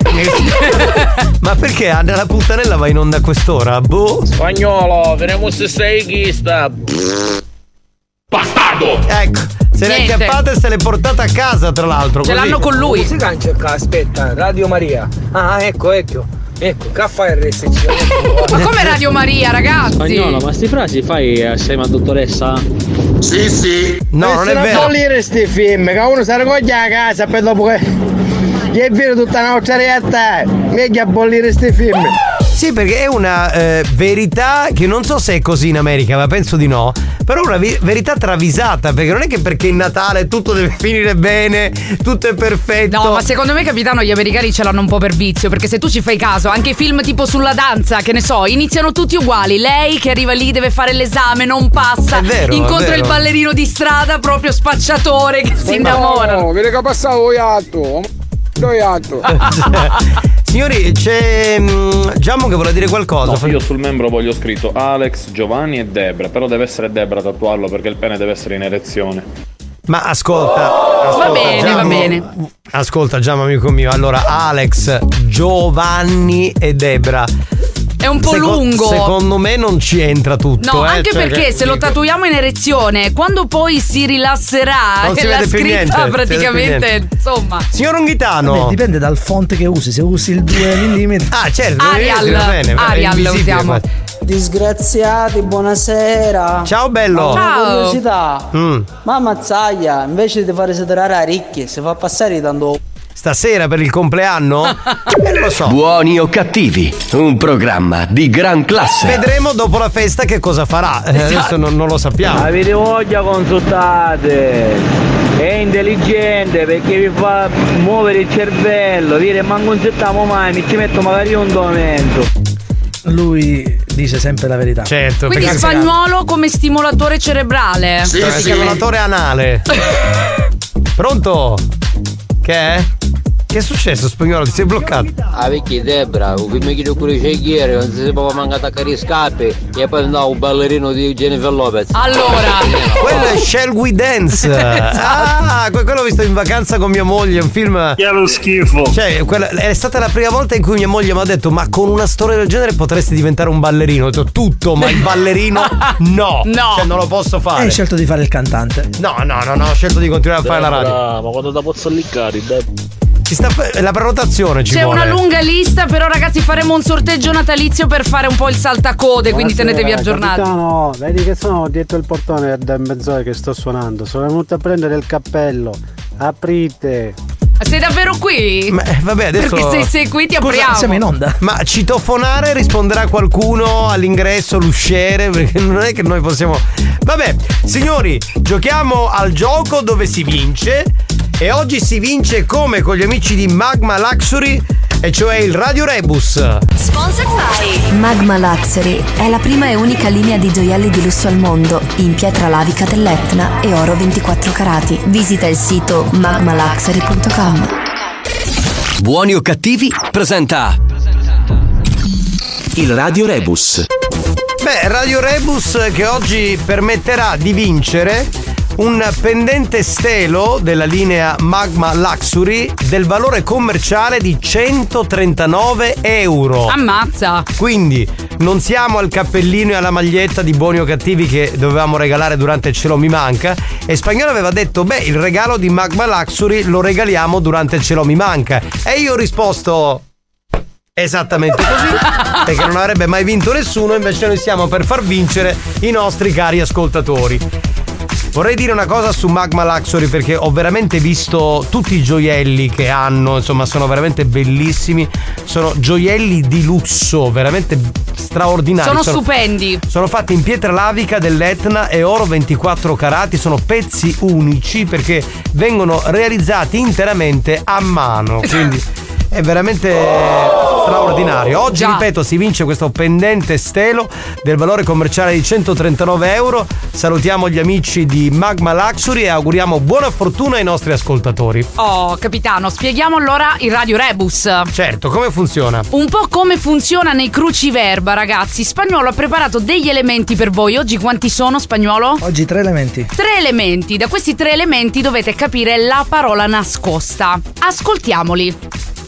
Ma perché Anna la puttanella va in onda a quest'ora? Boh. Spagnolo, veniamo se sei chista. Bastardo! Ecco, se l'è Niente. acchiappata e se l'è portata a casa, tra l'altro. così. Si cancia qua, aspetta, Radio Maria. Ah, ecco, ecco. Ecco, caffè RSC. Ma come Radio Maria, ragazzi? Spagnolo, ma sti frasi fai assieme a dottoressa? Sì, sì. No, non è vero. bollire sti film, che uno si raccoglie a casa per dopo che gli è vero tutta la nostra realtà. Meglio a bollire sti film. Sì, perché è una eh, verità che non so se è così in America, ma penso di no. Però è una vi- verità travisata, perché non è che perché è Natale tutto deve finire bene, tutto è perfetto. No, ma secondo me, capitano, gli americani ce l'hanno un po' per vizio. Perché se tu ci fai caso, anche i film tipo sulla danza, che ne so, iniziano tutti uguali. Lei che arriva lì deve fare l'esame, non passa. È vero, è incontra vero. il ballerino di strada, proprio spacciatore, che si innamora. No, vedi che passavo iatto. Dove iatto? Signori, c'è mm, Giammo che vuole dire qualcosa. No, io sul membro voglio scritto Alex, Giovanni e Debra, però deve essere Debra a tatuarlo perché il pene deve essere in erezione. Ma ascolta, ascolta, bene, va Giammo. bene. Ascolta, Giammo, amico mio. Allora, Alex, Giovanni e Debra. È un po' Seco- lungo. Secondo me non ci entra tutto. No, eh, anche cioè perché che- se lo tatuiamo in erezione, quando poi si rilasserà Non si e la vede più scritta niente, si vede più praticamente, insomma. Signor Unghitano. Vabbè, dipende dal fonte che usi, se usi il 2 mm. Ah, certo, Arial, va bene, Arial invisibile, usiamo. ma- Disgraziati, buonasera. Ciao bello. Ho una Ciao. curiosità. Mm. Ma Mazzaia, invece di fare sedere a ricchi, si fa passare tanto. Stasera per il compleanno? Eh, non lo so. Buoni o cattivi, un programma di gran classe. Vedremo dopo la festa che cosa farà. Eh, Esatto. Adesso non, non lo sappiamo. Avete voglia, consultate. È intelligente perché vi fa muovere il cervello. Dire, ma non settiamo mai, mi ci metto magari un momento. Lui dice sempre la verità. Certo, Quindi spagnolo come stimolatore cerebrale. Stimolatore anale. Pronto? Che è? Che è successo, spagnolo? Ti sei bloccato? Ah, perché Debra, mi chiedo pure c'è ieri, non si può mancare attaccare i scappi e poi andavo un ballerino di Jennifer Lopez. Allora, Quello è Shall We Dance. Ah, que- quello l'ho visto in vacanza con mia moglie, un film. Che lo schifo. Cioè, quella- è stata la prima volta in cui mia moglie mi ha detto: Ma con una storia del genere potresti diventare un ballerino. Ho detto tutto, ma il ballerino no. No. Cioè, non lo posso fare. hai scelto di fare il cantante. No, no, no, no, ho scelto di continuare a fare la radio. Ma quando da pozzo liccare, Debra. Ci sta la prenotazione ci C'è vuole. una lunga lista, però ragazzi faremo un sorteggio natalizio per fare un po' il saltacode, quindi tenetevi aggiornati. Capitano, vedi che sono dietro il portone da mezz'ora che sto suonando. Sono venuto a prendere il cappello. Aprite. Sei davvero qui? Ma, eh, vabbè, adesso. Perché se sei qui ti apriamo. onda. Ma citofonare risponderà qualcuno all'ingresso, l'usciere, perché non è che noi possiamo. Vabbè, signori, giochiamo al gioco dove si vince. E oggi si vince come con gli amici di Magma Luxury, e cioè il Radio Rebus. Sponsored by Magma Luxury è la prima e unica linea di gioielli di lusso al mondo in pietra lavica dell'Etna e oro 24 carati. Visita il sito magmaluxury.com. Buoni o cattivi presenta il Radio Rebus. Beh, Radio Rebus che oggi permetterà di vincere un pendente stelo della linea Magma Luxury del valore commerciale di 139 euro. Ammazza. Quindi non siamo al cappellino e alla maglietta di buoni o cattivi che dovevamo regalare durante il cielo mi manca. E Spagnolo aveva detto: Beh, il regalo di Magma Luxury lo regaliamo durante il cielo mi manca. E io ho risposto. Esattamente così, perché non avrebbe mai vinto nessuno, invece noi stiamo per far vincere i nostri cari ascoltatori. Vorrei dire una cosa su Magma Luxury perché ho veramente visto tutti i gioielli che hanno, insomma sono veramente bellissimi, sono gioielli di lusso, veramente straordinari. Sono stupendi. Sono fatti in pietra lavica dell'Etna e oro 24 carati, sono pezzi unici perché vengono realizzati interamente a mano, quindi è veramente straordinario. Oggi, ripeto, si vince questo pendente stelo del valore commerciale di 139 euro. Salutiamo gli amici di Magma Luxury e auguriamo buona fortuna ai nostri ascoltatori. Oh, capitano, spieghiamo allora il Radio Rebus. Certo, come funziona? Un po' come funziona nei cruciverba, ragazzi. Spagnolo ha preparato degli elementi per voi. Oggi quanti sono, spagnolo? Oggi tre elementi. Tre elementi. Da questi tre elementi dovete capire la parola nascosta. Ascoltiamoli.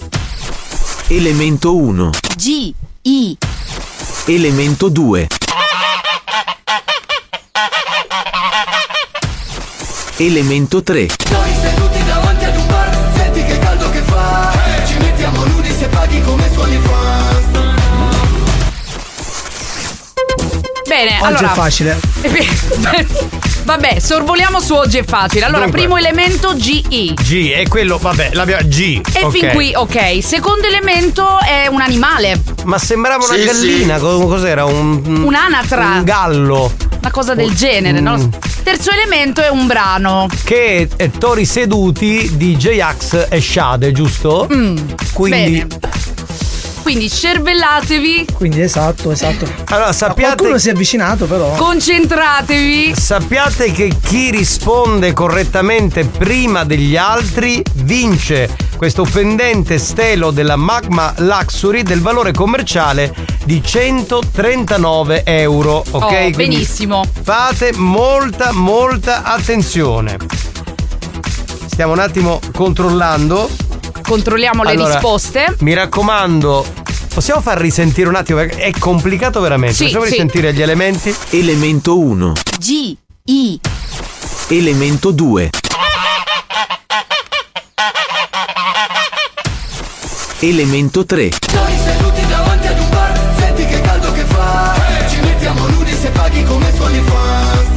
Elemento 1. G I Elemento 2. Elemento 3. Noi seduti davanti ad un bar, senti che caldo che fa Ci mettiamo nudi se paghi come suoni fans Bene, Oggi allora. è facile. Vabbè, sorvoliamo su oggi è facile. Allora, Dunque. primo elemento GI. G, è quello, vabbè, l'abbiamo G. E ok. fin qui, ok. Secondo elemento è un animale. Ma sembrava una Sì, gallina, co- cos'era? Un, Un'anatra. Un gallo. Una cosa del genere, no? Mm. Terzo elemento è un brano. Che è Tori seduti di J-Ax e Shade, giusto? Mm, Quindi. Quindi cervellatevi, Quindi esatto, esatto. Allora, sappiate. Qualcuno si è avvicinato, però. concentratevi. Sappiate che chi risponde correttamente prima degli altri vince questo pendente stelo della Magma Luxury del valore commerciale di 139 euro. Ok? Oh, Quindi benissimo. Fate molta, molta attenzione. Stiamo un attimo controllando. Controlliamo le Allora, risposte. Mi raccomando, possiamo far risentire un attimo perché è complicato veramente. Sì, Facciamo sì. risentire gli elementi. Elemento 1. G, I, Elemento 2. Elemento 3. Noi seduti davanti ad un bar, senti che caldo che fa Ci mettiamo nudi se paghi come su OnlyFans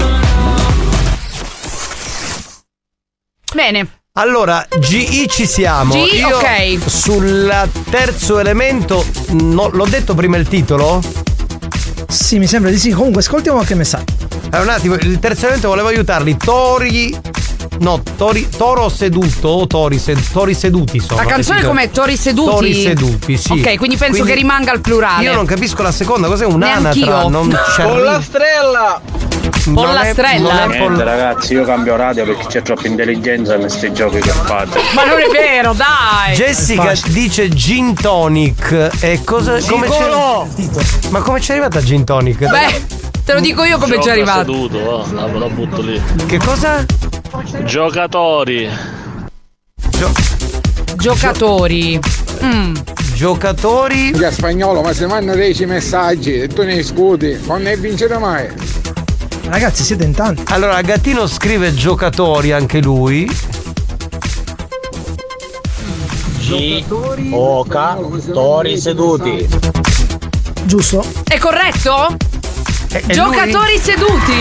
Bene. Allora, GI ci siamo. GI, Io ok. Sul terzo elemento, no, l'ho detto prima il titolo? Sì, mi sembra di sì. Comunque, ascoltiamo che messaggio. Allora, un attimo, il terzo elemento volevo aiutarli. Tori. No, tori, toro seduto o tori, sed- tori seduti sono. La canzone com'è? Tori seduti? Tori seduti, sì. Ok, quindi penso che rimanga al plurale. Io non capisco la seconda, cos'è un'anatra? Neanch'io. Non c'è Pollastrella! Pollastrella. Niente ragazzi, io cambio radio perché c'è troppa intelligenza in questi giochi che fate. Ma non è vero, dai. Jessica dice gin tonic. E cosa. Come c'è? Ma come c'è arrivata gin tonic? Beh, te lo dico io come ci è arrivato. seduto, va, la, la butto lì. Che cosa? Giocatori. Giocatori. Mm. Giocatori. Già spagnolo, ma se mandano 10 messaggi e tu ne scuti, non ne vincere mai. Ragazzi, siete in tanti. Allora, Gattino scrive giocatori anche lui. G, Oca, Tori seduti. Giusto? È corretto? è Giocatori seduti.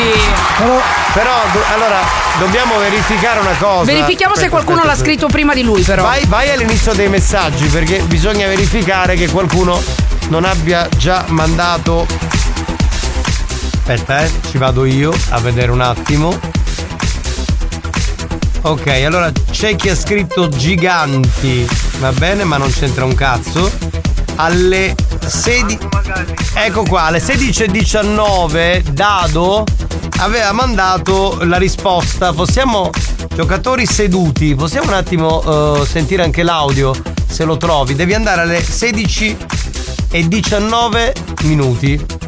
Però, però, do- allora, dobbiamo verificare una cosa. Verifichiamo se Aspetta, qualcuno aspetta, l'ha aspetta. scritto prima di lui, però. Vai, vai all'inizio dei messaggi perché bisogna verificare che qualcuno non abbia già mandato. Aspetta, eh, ci vado io a vedere un attimo. Ok, allora c'è chi ha scritto giganti, va bene, ma non c'entra un cazzo. Alle 16. Ecco qua, alle 16.19 Dado aveva mandato la risposta. Possiamo. Giocatori seduti, possiamo un attimo eh, sentire anche l'audio se lo trovi. Devi andare alle 16 e 19 minuti.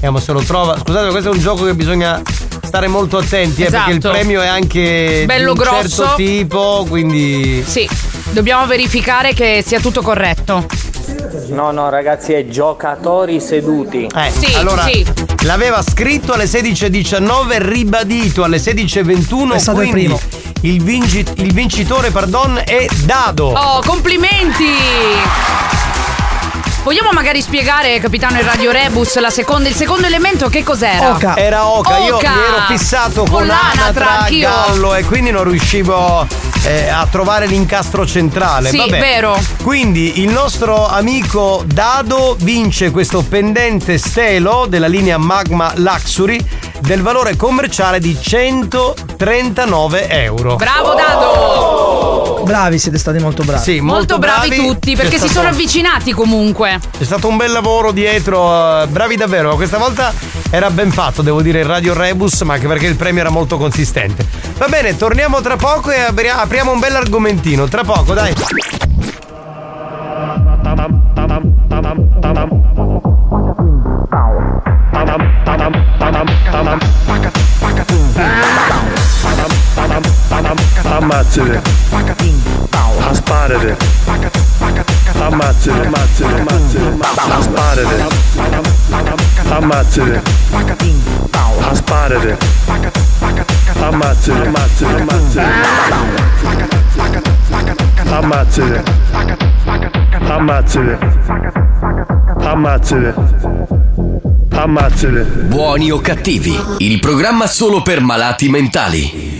Vediamo se lo trova. Scusate, questo è un gioco che bisogna stare molto attenti, eh, perché il Esatto. premio è anche Bello di un certo grosso. tipo, quindi. Sì, dobbiamo verificare che sia tutto corretto. No, no, ragazzi, è giocatori seduti. Eh, Sì, allora, sì. l'aveva scritto alle 16.19, ribadito alle 16.21. È stato il quindi primo. Il, vinci- il vincitore, pardon, è Dado. Oh, complimenti! Vogliamo magari spiegare, capitano il Radio Rebus, la seconda, il secondo elemento che cos'era? Era Oca, io mi ero fissato con, l'anatra, Anatra, anch'io. Gallo e quindi non riuscivo eh, a trovare l'incastro centrale. Sì, Vabbè. vero. Quindi il nostro amico Dado vince questo pendente stelo della linea Magma Luxury del valore commerciale di 139 euro. Bravo Dado! Bravi, siete stati molto bravi. Sì, Molto, bravi, tutti, perché si stato- sono avvicinati comunque. C'è stato un bel lavoro dietro, eh, bravi davvero. Questa volta era ben fatto, devo dire, il Radio Rebus, ma anche perché il premio era molto consistente. Va bene, torniamo tra poco e apri- apriamo un bel argomentino. Tra poco, dai. Ammazzate. Asparate. Ammazzate. Ammazzate. Ammazzate. Asparate. Ammazzate. Asparate. Ammazzate. Ammazzate. Ammazzate. Ammazzate. Ammazzate. Ammazzate. Buoni o cattivi, il programma solo per malati mentali.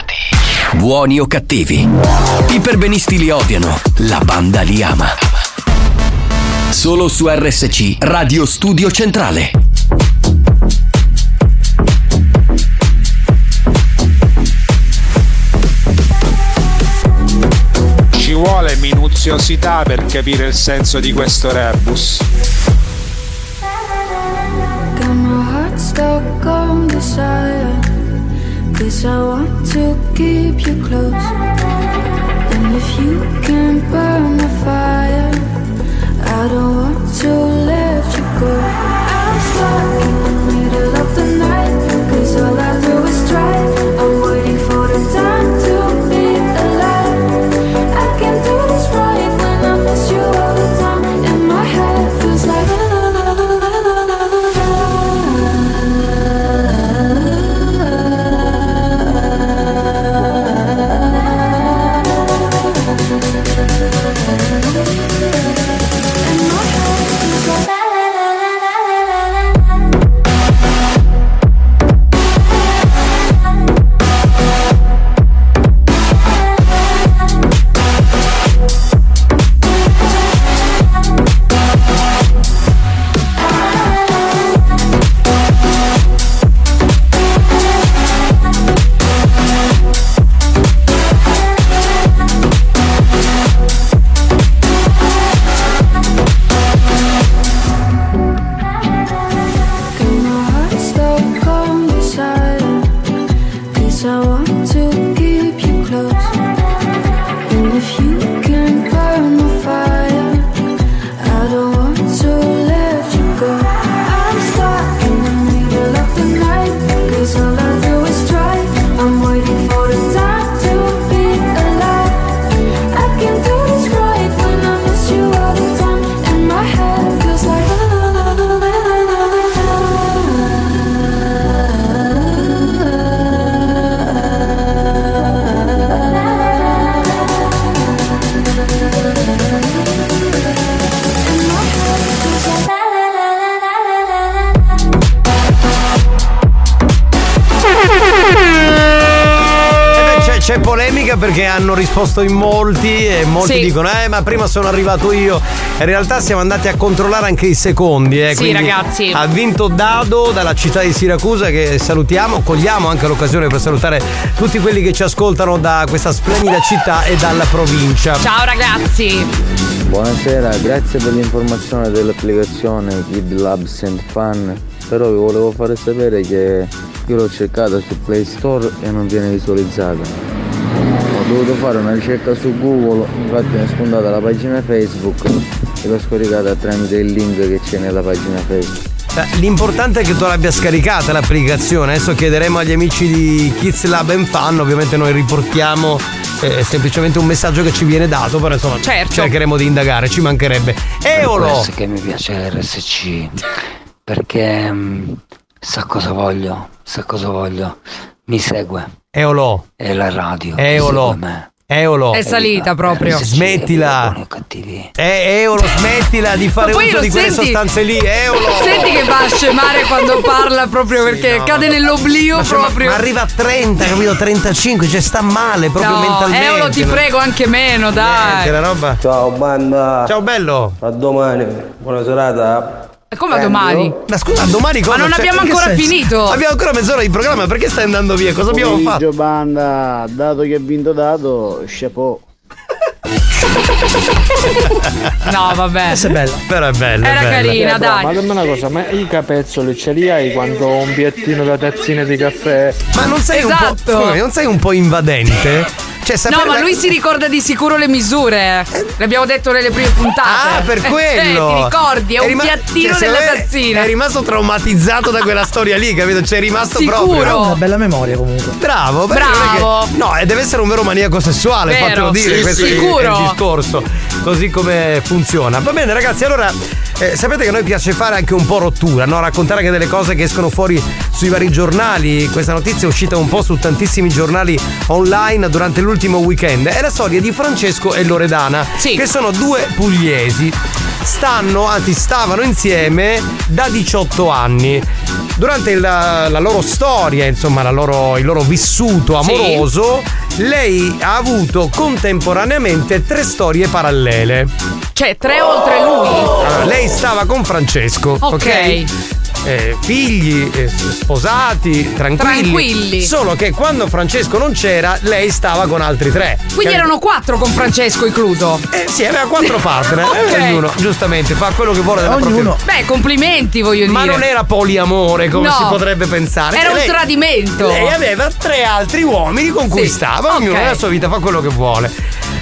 Buoni o cattivi. I perbenisti li odiano, la banda li ama. Solo su RSC Radio Studio Centrale. Ci vuole minuziosità per capire il senso di questo rebus. Got my heart stuck on desire Cause I want to And if you can burn the fire I don't want to let risposto in molti e molti Sì. dicono eh ma prima sono arrivato io in realtà siamo andati a controllare anche i secondi eh, Sì, quindi ragazzi. ha vinto Dado dalla città di Siracusa che salutiamo cogliamo anche l'occasione per salutare tutti quelli che ci ascoltano da questa splendida città e dalla provincia Ciao ragazzi. Buonasera, grazie per l'informazione dell'applicazione Kid Labs and Fun, però vi volevo fare sapere che io l'ho cercata su Play Store e non viene visualizzata. Ho dovuto fare una ricerca su Google, infatti mi è spuntata la pagina Facebook e l'ho scaricata tramite il link che c'è nella pagina Facebook. L'importante è che tu l'abbia scaricata l'applicazione. Adesso chiederemo agli amici di Kids Lab and Fun. Ovviamente noi riportiamo eh, semplicemente un messaggio che ci viene dato. Però insomma Certo. cercheremo di indagare, ci mancherebbe. Eolo! questo che mi piace l'RSC perché mm, sa cosa voglio, sa cosa voglio, mi segue. Eolo! È la radio. Eolo! Eolo! È salita proprio. Smettila! Eh, Eolo, smettila di fare uso di quelle senti- sostanze lì, Eolo! Senti che va a scemare quando parla proprio perché no, cade ma- nell'oblio Ma, proprio. ma arriva a 30, capito? 35, cioè sta male proprio no, mentalmente. Eolo ti prego anche meno, dai. Che la roba. Ciao banda. Ciao bello. A domani. Buona serata. Come a domani? Ma scusa, domani cosa? Ma non Cioè, abbiamo ancora finito. Abbiamo ancora mezz'ora di programma, perché stai andando via? Cosa abbiamo fatto? Pomeriggio, banda, dato che ha vinto dato, chapeau. No, vabbè. Questa è bella. Però è bella. Era è bella. carina, Eh, dai. Ma dimmi una cosa, ma i capezzoli ce li hai quando ho un piattino da tazzine di caffè? Ma non sei un Esatto. po'. scusami, non sei un po' invadente? Cioè, Cioè, No, sapere ma lui si ricorda di sicuro le misure. L'abbiamo detto nelle prime puntate. Ah, per Eh, quello! ti ricordi? È È un rima- piattino cioè, me tazzina. È rimasto traumatizzato da quella storia lì, capito? C'è rimasto Sicuro. proprio. Una bella memoria comunque. Bravo, è che- Bravo. no, e deve essere un vero maniaco sessuale, Vero. fatelo dire, Sì, questo è il- sicuro. è il discorso. Così come funziona. Va bene, ragazzi, allora eh, sapete che a noi piace fare anche un po' rottura, no? Raccontare anche delle cose che escono fuori sui vari giornali. Questa notizia è uscita un po' su tantissimi giornali online durante l'ultimo weekend. È la storia di Francesco e Loredana, che sono due pugliesi. Stanno, anzi stavano insieme da 18 anni. Durante la, la loro storia, insomma, la loro- il loro vissuto amoroso, lei ha avuto contemporaneamente tre storie parallele. Cioè, tre oltre lui. Allora, lei stava con Francesco, ok? Ok. Eh, figli, eh, sposati, tranquilli. Tranquilli. Solo che quando Francesco non c'era, lei stava con altri tre. Quindi erano quattro con Francesco incluso. Eh, sì, aveva quattro partner. Ok. eh, ognuno, giustamente, fa quello che vuole della propria Beh, complimenti, voglio Ma dire. non era poliamore come No. si potrebbe pensare. Era Cioè, un lei- tradimento. Lei aveva tre altri uomini con cui Sì. stava, ognuno Ok. nella sua vita fa quello che vuole.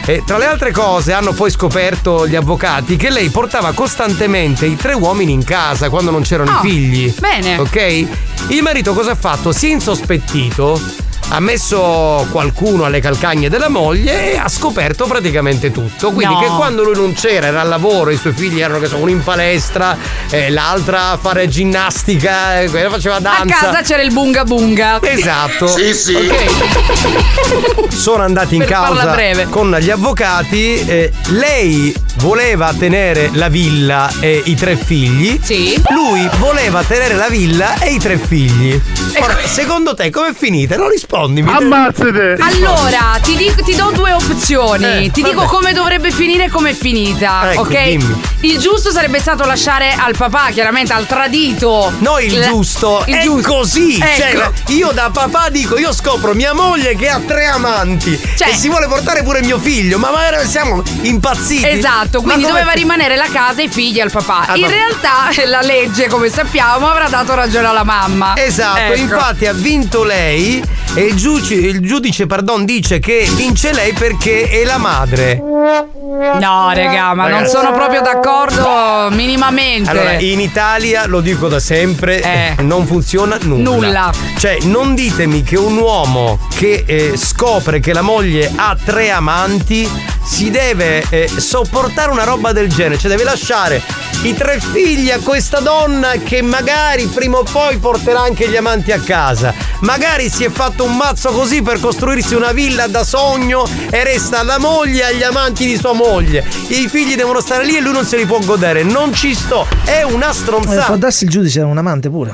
E tra le altre cose hanno poi scoperto gli avvocati che lei portava costantemente i tre uomini in casa quando non c'erano Ah, i figli. Bene. Ok? Il marito cosa ha fatto? Si è insospettito. Ha messo qualcuno alle calcagne della moglie e ha scoperto praticamente tutto. Quindi No. che quando lui non c'era, era al lavoro, i suoi figli erano che so, uno in palestra, eh, l'altra a fare ginnastica, eh, quella faceva A danza. casa c'era il bunga bunga. Esatto. Sì, sì. Sono andati in Per causa con gli avvocati. eh, lei voleva tenere la villa e i tre figli. Sì. Lui voleva tenere la villa e i tre figli. Ora, secondo te com'è finita? Non rispondi. Mi- Ammazzate! Allora, ti, dico- ti do due opzioni. Eh, ti dico vabbè. come dovrebbe finire e come è finita. Ecco, ok? dimmi. Il giusto sarebbe stato lasciare al papà, chiaramente, al tradito. No, il la- giusto il è giusto. così. Ecco. Cioè, io da papà dico, io scopro mia moglie che ha tre amanti Cioè- e si vuole portare pure mio figlio. Ma magari siamo impazziti. Esatto, quindi doveva rimanere la casa e i figli al papà. Ah, In vabbè. realtà la legge, come sappiamo, avrà dato ragione alla mamma. Esatto, Ecco. infatti ha vinto lei e il giudice, il giudice pardon, dice che vince lei perché è la madre. No, regà, ma non Ragazzi. sono proprio d'accordo minimamente. Allora, in Italia, lo dico da sempre, Eh. non funziona nulla. Nulla. Cioè, non ditemi che un uomo che eh, scopre che la moglie ha tre amanti si deve eh, sopportare una roba del genere, cioè deve lasciare i tre figli a questa donna che magari prima o poi porterà anche gli amanti a casa. Magari si è fatto un mazzo così per costruirsi una villa da sogno e resta alla moglie e agli amanti di sua moglie. I figli devono stare lì e lui non se li può godere. Non ci sto, è una Eh, stronzata. può darsi il giudice era un amante pure.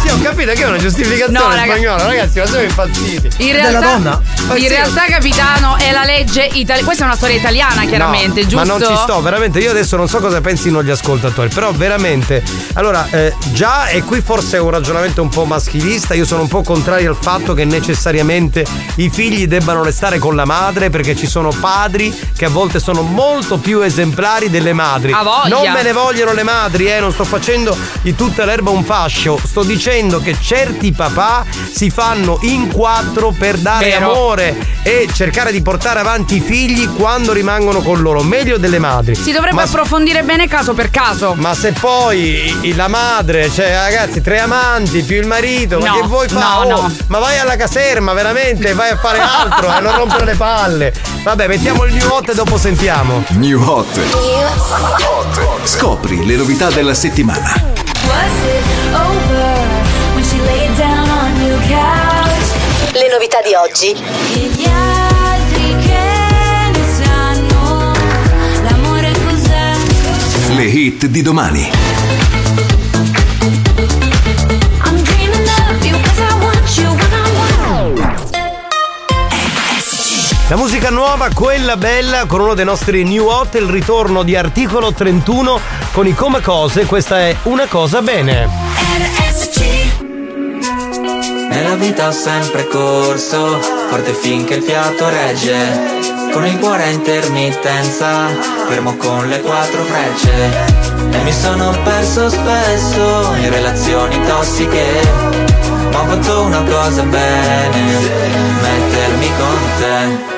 Sì, ho capito che è una giustificazione No, raga- spagnola, ragazzi, ma siamo impazziti. In Della realtà, donna? In realtà, capitano, è la legge italiana. Questa è una storia italiana, chiaramente, No, giusto? Ma non ci sto, veramente. Io adesso non so cosa pensino gli ascoltatori, però veramente. Allora, eh, già, e qui forse è un ragionamento un po' maschilista. Io sono un po' contrario al fatto che necessariamente i figli debbano restare con la madre, perché ci sono padri che a volte sono molto più esemplari delle madri. Ha voglia. Non me ne vogliono le madri, eh, non sto facendo di tutta l'erba un fascio. Sto dicendo che certi papà si fanno in quattro per dare Vero. amore e cercare di portare avanti i figli quando rimangono con loro, meglio delle madri. Si dovrebbe ma, approfondire bene caso per caso. ma se poi la madre, cioè ragazzi, tre amanti più il marito, ma No, che vuoi fare? no, Oh, no. Ma vai alla caserma, veramente, vai a fare altro e non rompere le palle. Vabbè, mettiamo il new hot e dopo sentiamo. New Hot. Scopri le novità della settimana. Le novità di oggi. Gli altri che ne sanno l'amore cos'è. Le hit di domani. La musica nuova, quella bella, con uno dei nostri new hot, il ritorno di articolo 31 con i come cose, questa è una cosa bene. Nella vita ho sempre corso, forte finché il fiato regge. Con il cuore a intermittenza, fermo con le quattro frecce. E mi sono perso spesso in relazioni tossiche. Ma ho fatto una cosa bene, mettermi con te.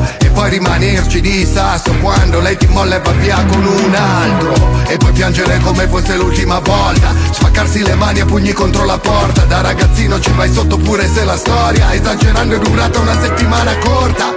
E poi rimanerci di sasso quando lei ti molla e va via con un altro. E poi piangere come fosse l'ultima volta. Spaccarsi le mani a pugni contro la porta. Da ragazzino ci vai sotto pure se la storia, esagerando, è durata una settimana corta.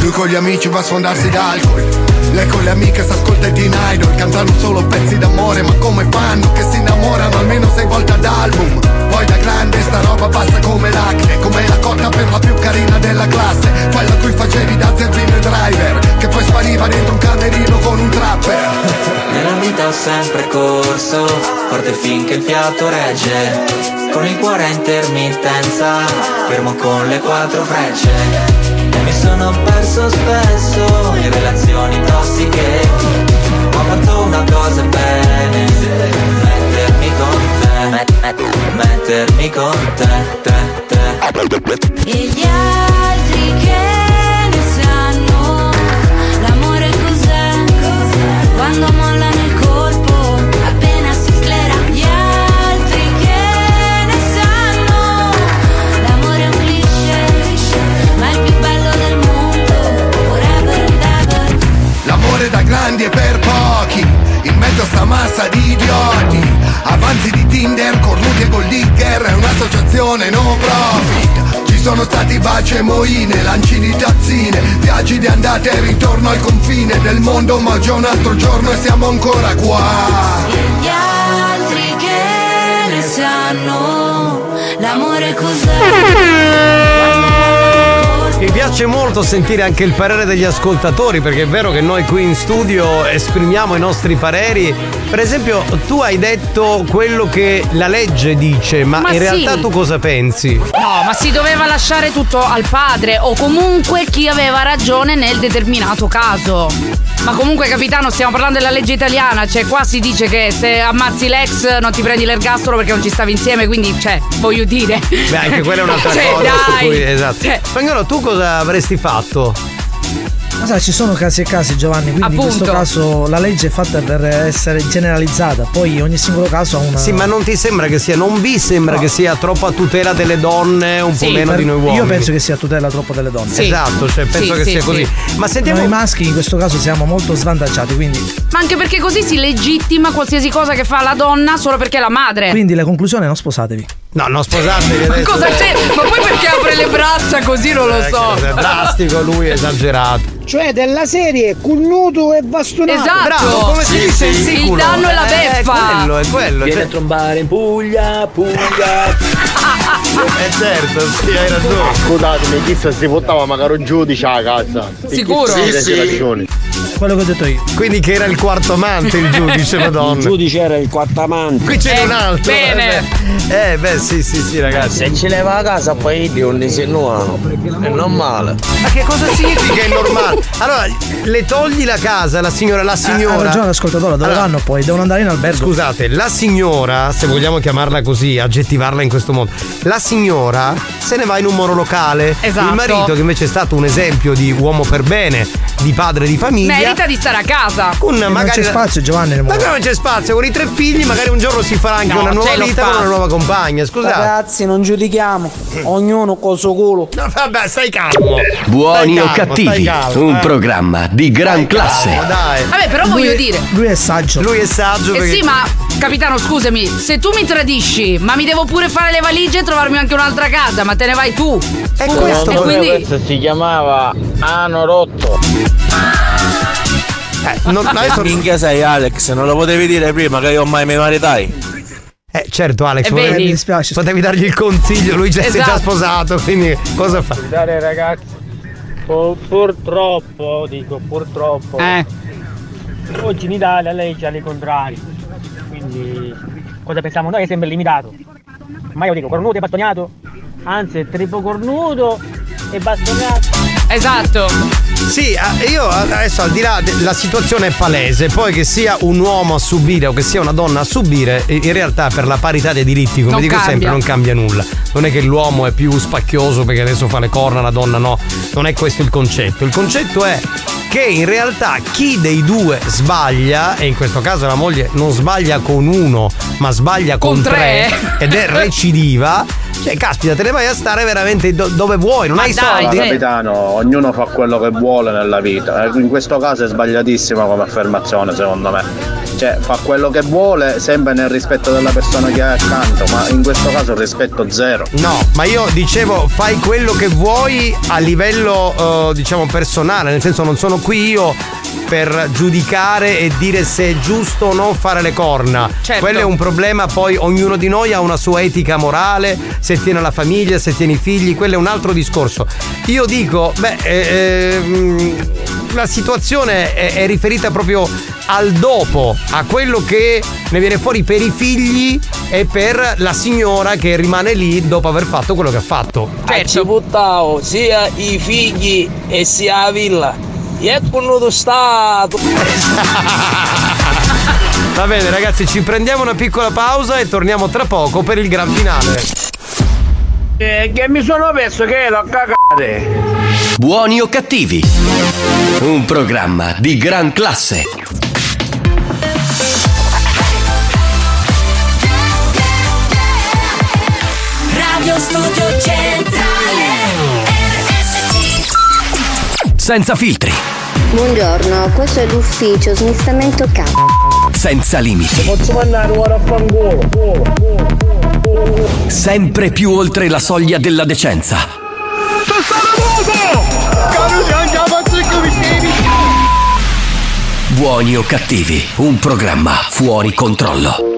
Lui con gli amici va a sfondarsi d'alcol. Lei con le amiche s'ascolta i Teen Idol Cantano solo pezzi d'amore Ma come fanno che si innamorano almeno sei volte ad album Poi da grande sta roba passa come l'acne Come la cotta per la più carina della classe Quella cui facevi da zerbino e driver Che poi spariva dentro un camerino con un trapper Nella vita ho sempre corso, forte finché il fiato regge. Con il cuore a intermittenza, fermo con le quattro frecce. Mi sono perso spesso in relazioni tossiche. Ho fatto una cosa bene, mettermi con te, met- met- mettermi con te, te, te. E gli altri che ne sanno l'amore cos'è? Quando mollano da grandi e per pochi In mezzo a sta massa di idioti. Avanzi di Tinder, cornuti e gold digger È un'associazione no profit. Ci sono stati baci e moine, lanci di tazzine Viaggi di andata e ritorno al confine del mondo Ma già un altro giorno e siamo ancora qua. E gli altri che ne sanno l'amore cos'è? Mi piace molto sentire anche il parere degli ascoltatori perché è vero che noi qui in studio esprimiamo i nostri pareri. Per esempio, tu hai detto quello che la legge dice, ma, Ma in sì. realtà tu cosa pensi? No, ma si doveva lasciare tutto al padre o comunque chi aveva ragione nel determinato caso. Ma comunque capitano stiamo parlando della legge italiana, cioè qua si dice che se ammazzi l'ex non ti prendi l'ergastolo perché non ci stavi insieme, quindi cioè, voglio dire. Beh, anche quella è un'altra Cioè, cosa su dai. cui esatto. Cioè, Spagnolo, tu cosa avresti fatto? Ma sai, ci sono casi e casi Giovanni, quindi in questo Appunto. caso la legge è fatta per essere generalizzata, poi ogni singolo caso ha una... Sì, ma non ti sembra che sia, non vi sembra No. che sia troppo a tutela delle donne, un po' meno di noi uomini? Io penso che sia a tutela troppo delle donne. Sì. Esatto, cioè, penso Sì, che sì, sia così. sì. Ma sentiamo- Noi maschi in questo caso siamo molto svantaggiati, quindi, ma anche perché così si legittima qualsiasi cosa che fa la donna solo perché è la madre. quindi la conclusione è non sposatevi. No, non sposatevi Ma cosa c'è? Ma poi perché apre le braccia così non lo so. È drastico lui, esagerato. Cioè della serie Cunnuto e Bastonato. Esatto. Bravo, come si dice il siculo? Il danno e la Eh, beffa. È quello, è quello. Vieni cioè- a trombare in Puglia, Puglia. Eh certo, sì, hai ragione. Scusatemi, chissà si portava magari un giudice a casa. Sicuro? Sì, Sì, sì. sì. Quello che ho detto io. Quindi che era il quarto amante il giudice, madonna. Il giudice era il quarto amante. Qui c'è un altro. bene. Eh beh, eh, beh, sì, sì, sì, ragazzi. Se ci leva a casa poi di un insinuano. È normale. Ma che cosa significa è normale? Allora, le togli la casa, la signora, la signora. Ha ragione l'ascoltatore, dove Allora, vanno poi? Devono andare in albergo. Scusate, la signora, se vogliamo chiamarla così, aggettivarla in questo modo, la signora se ne va in un monolocale. Esatto. Il marito, che invece è stato un esempio di uomo per bene, di padre di famiglia. Merita di stare a casa. Con non magari c'è spazio Giovanni Ma non c'è spazio? Con i tre figli, magari un giorno si farà anche No, una nuova vita con una nuova compagna. Scusate. Ragazzi, non giudichiamo. Ognuno col suo culo. No, vabbè, stai calmo. Buoni Stai o calmo, stai cattivi, calmo, un eh. programma di gran classe. Calmo, dai. Vabbè, però Lui- voglio dire. Lui è saggio. Lui è saggio Eh perché sì, ma capitano, scusami, se tu mi tradisci, ma mi devo pure fare le valigie e trovarmi anche un'altra casa, ma te ne vai tu. E Scusa, questo e quindi Questo si chiamava Ano Rotto. Eh, non, adesso- Minchia sei Alex, non lo potevi dire prima che io mai mi maritai. Eh, certo, Alex, E potevi, vedi? Mi dispiace. potevi dargli il consiglio. Lui già si è già Esatto. sposato, quindi cosa fa? Scusate ragazzi. Pur- Purtroppo, dico purtroppo. Eh. Oggi in Italia lei c'ha dei contrari. Quindi cosa pensiamo noi è sempre limitato. Ma io dico cornuto e bastoniato. Anzi, è triplo cornuto e bastoniato. Esatto. Sì, io adesso al di là della situazione è palese, poi che sia un uomo a subire o che sia una donna a subire, in realtà per la parità dei diritti, come Non dico cambia. sempre, non cambia nulla. Non è che l'uomo è più spacchioso perché adesso fa le corna, la donna no. Non è questo il concetto. Il concetto è che in realtà chi dei due sbaglia, e in questo caso la moglie non sbaglia con uno, ma sbaglia con, Con tre. ed è recidiva, cioè caspita, te ne vai a stare veramente do- dove vuoi, non hai Allora, soldi. capitano, ognuno fa quello che vuole nella vita. Eh, In questo caso è sbagliatissima come affermazione, secondo me. Cioè, fa quello che vuole, sempre nel rispetto della persona che ha accanto, ma in questo caso il rispetto zero. No, ma io dicevo fai quello che vuoi a livello eh, diciamo personale, nel senso non sono qui io per giudicare e dire se è giusto o no fare le corna. Certo. Quello è un problema, poi ognuno di noi ha una sua etica morale, se tiene la famiglia, se tiene i figli, quello è un altro discorso. Io dico, beh, eh, ehm, la situazione è, è riferita proprio al dopo, a quello che ne viene fuori per i figli e per la signora che rimane lì dopo aver fatto quello che ha fatto. Ci buttavo sia i figli e sia la villa. E con lo stato. Va bene ragazzi, ci prendiamo una piccola pausa e torniamo tra poco per il gran finale. Eh, che mi sono perso che l'ho cagate. Buoni o cattivi? Un programma di gran classe. Radio Studio Centrale RSC Senza filtri, Buongiorno, questo è l'ufficio smistamento capo. senza limiti, Posso mandare ora a fangolo. Sempre più oltre la soglia della decenza. Buoni o cattivi? Un programma fuori controllo.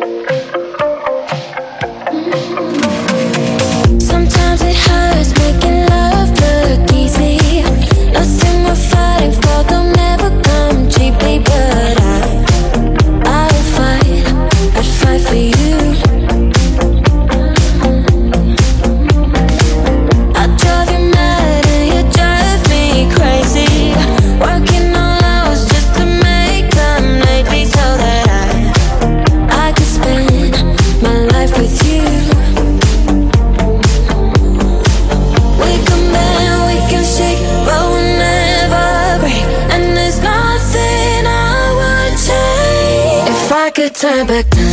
back down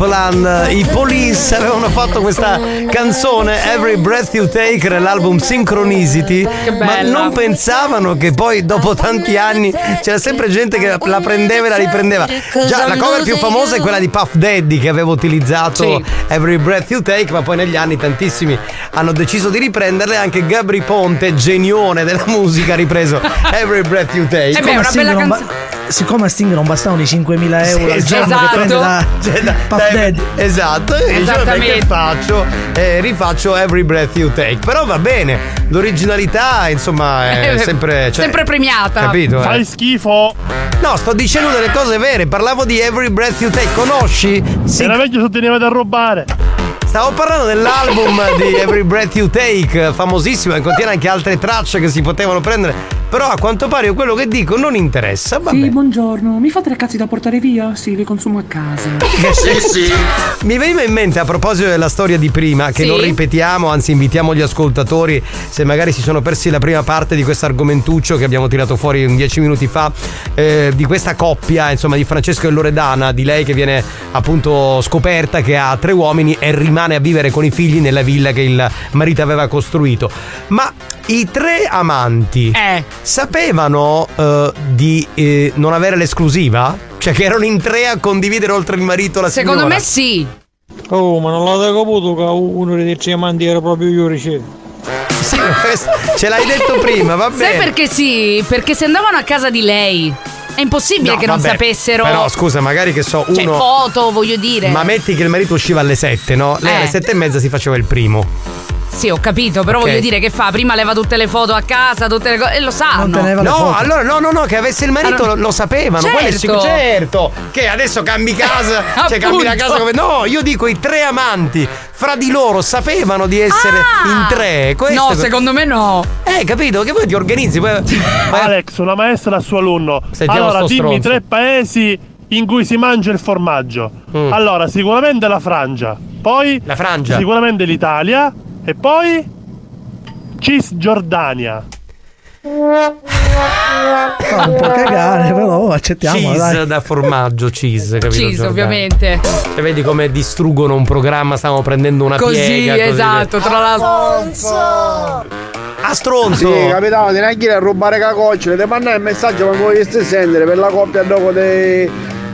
Stuart Copeland. I Police avevano fatto questa canzone Every Breath You Take nell'album Synchronicity. Ma non pensavano che poi dopo tanti anni c'era sempre gente che la prendeva e la riprendeva. Già, la cover più famosa è quella di Puff Daddy che aveva utilizzato Sì. Every Breath You Take, ma poi negli anni tantissimi hanno deciso di riprenderle. Anche Gabri Ponte, genione della musica, ha ripreso Every Breath You Take. Eh beh, una bella canzone. Siccome a Sting non bastavano i 5.000 euro al Sì, giorno esatto. che prende da Cioè, da- Puff dai, Daddy. Esatto, Esattamente. che faccio? Eh, rifaccio Every Breath You Take. Però va bene, l'originalità, insomma, è Eh, sempre. cioè, sempre premiata. Capito? eh? Fai schifo. No, sto dicendo delle cose vere. Parlavo di Every Breath You Take. Conosci? Sì. Era meglio se teneva da rubare. Stavo parlando dell'album di Every Breath You Take, famosissimo, e contiene anche altre tracce che si potevano prendere. Però a quanto pare io quello che dico non interessa. Vabbè. Sì, buongiorno. Mi fate le cazzi da portare via? Sì, li consumo a casa. Sì, sì. Mi veniva in mente a proposito della storia di prima, che Sì. non ripetiamo, anzi invitiamo gli ascoltatori, se magari si sono persi la prima parte di questo argomentuccio che abbiamo tirato fuori un dieci minuti fa, eh, di questa coppia, insomma, di Francesco e Loredana, di lei che viene appunto scoperta che ha tre uomini e rimane a vivere con i figli nella villa che il marito aveva costruito. Ma i tre amanti sapevano eh, di eh, non avere l'esclusiva? Cioè che erano in tre a condividere oltre il marito la Secondo signora? me sì. Oh, ma non l'avete caputo che uno dei tre amanti era proprio Iurice? Sì, ce l'hai detto prima, va bene. Sai perché sì? Perché se andavano a casa di lei. È impossibile No, che non vabbè, sapessero. Però scusa, magari che so, Cioè, uno. foto, voglio dire. Ma metti che il marito usciva alle 7, no? Lei Eh. alle 7 e mezza si faceva il primo. Sì, ho capito, però Ok. voglio dire che fa? Prima leva tutte le foto a casa, tutte le cose. E lo sanno. No, allora no, no, no, che avesse il marito lo, lo sapevano. Certo. Quello è sicuro- certo. Che adesso cambi casa. cioè cambi la casa come. No, io dico i tre amanti fra di loro sapevano di essere in tre. Questo Ah! No, secondo me no. Eh, capito? Che poi ti organizzi. Poi... Alex, una maestra al suo alunno. Sentiamo allora, dimmi stronzo. tre paesi in cui si mangia il formaggio. Allora, sicuramente la Francia. Poi Mm. La Francia. Sicuramente l'Italia. E poi Cisgiordania. Fa un po' cagare, però accettiamo. Cheese dai. da formaggio, cheese, capito? Cheese, Giordano? ovviamente. Cioè, vedi come distruggono un programma, stiamo prendendo una Così, piega. così. esatto, tra l'altro. Ah, stronzo! Sì, capitano, ti neanche a rubare cacocce, ti mandare il messaggio ma voleste sentire per la coppia dopo dei.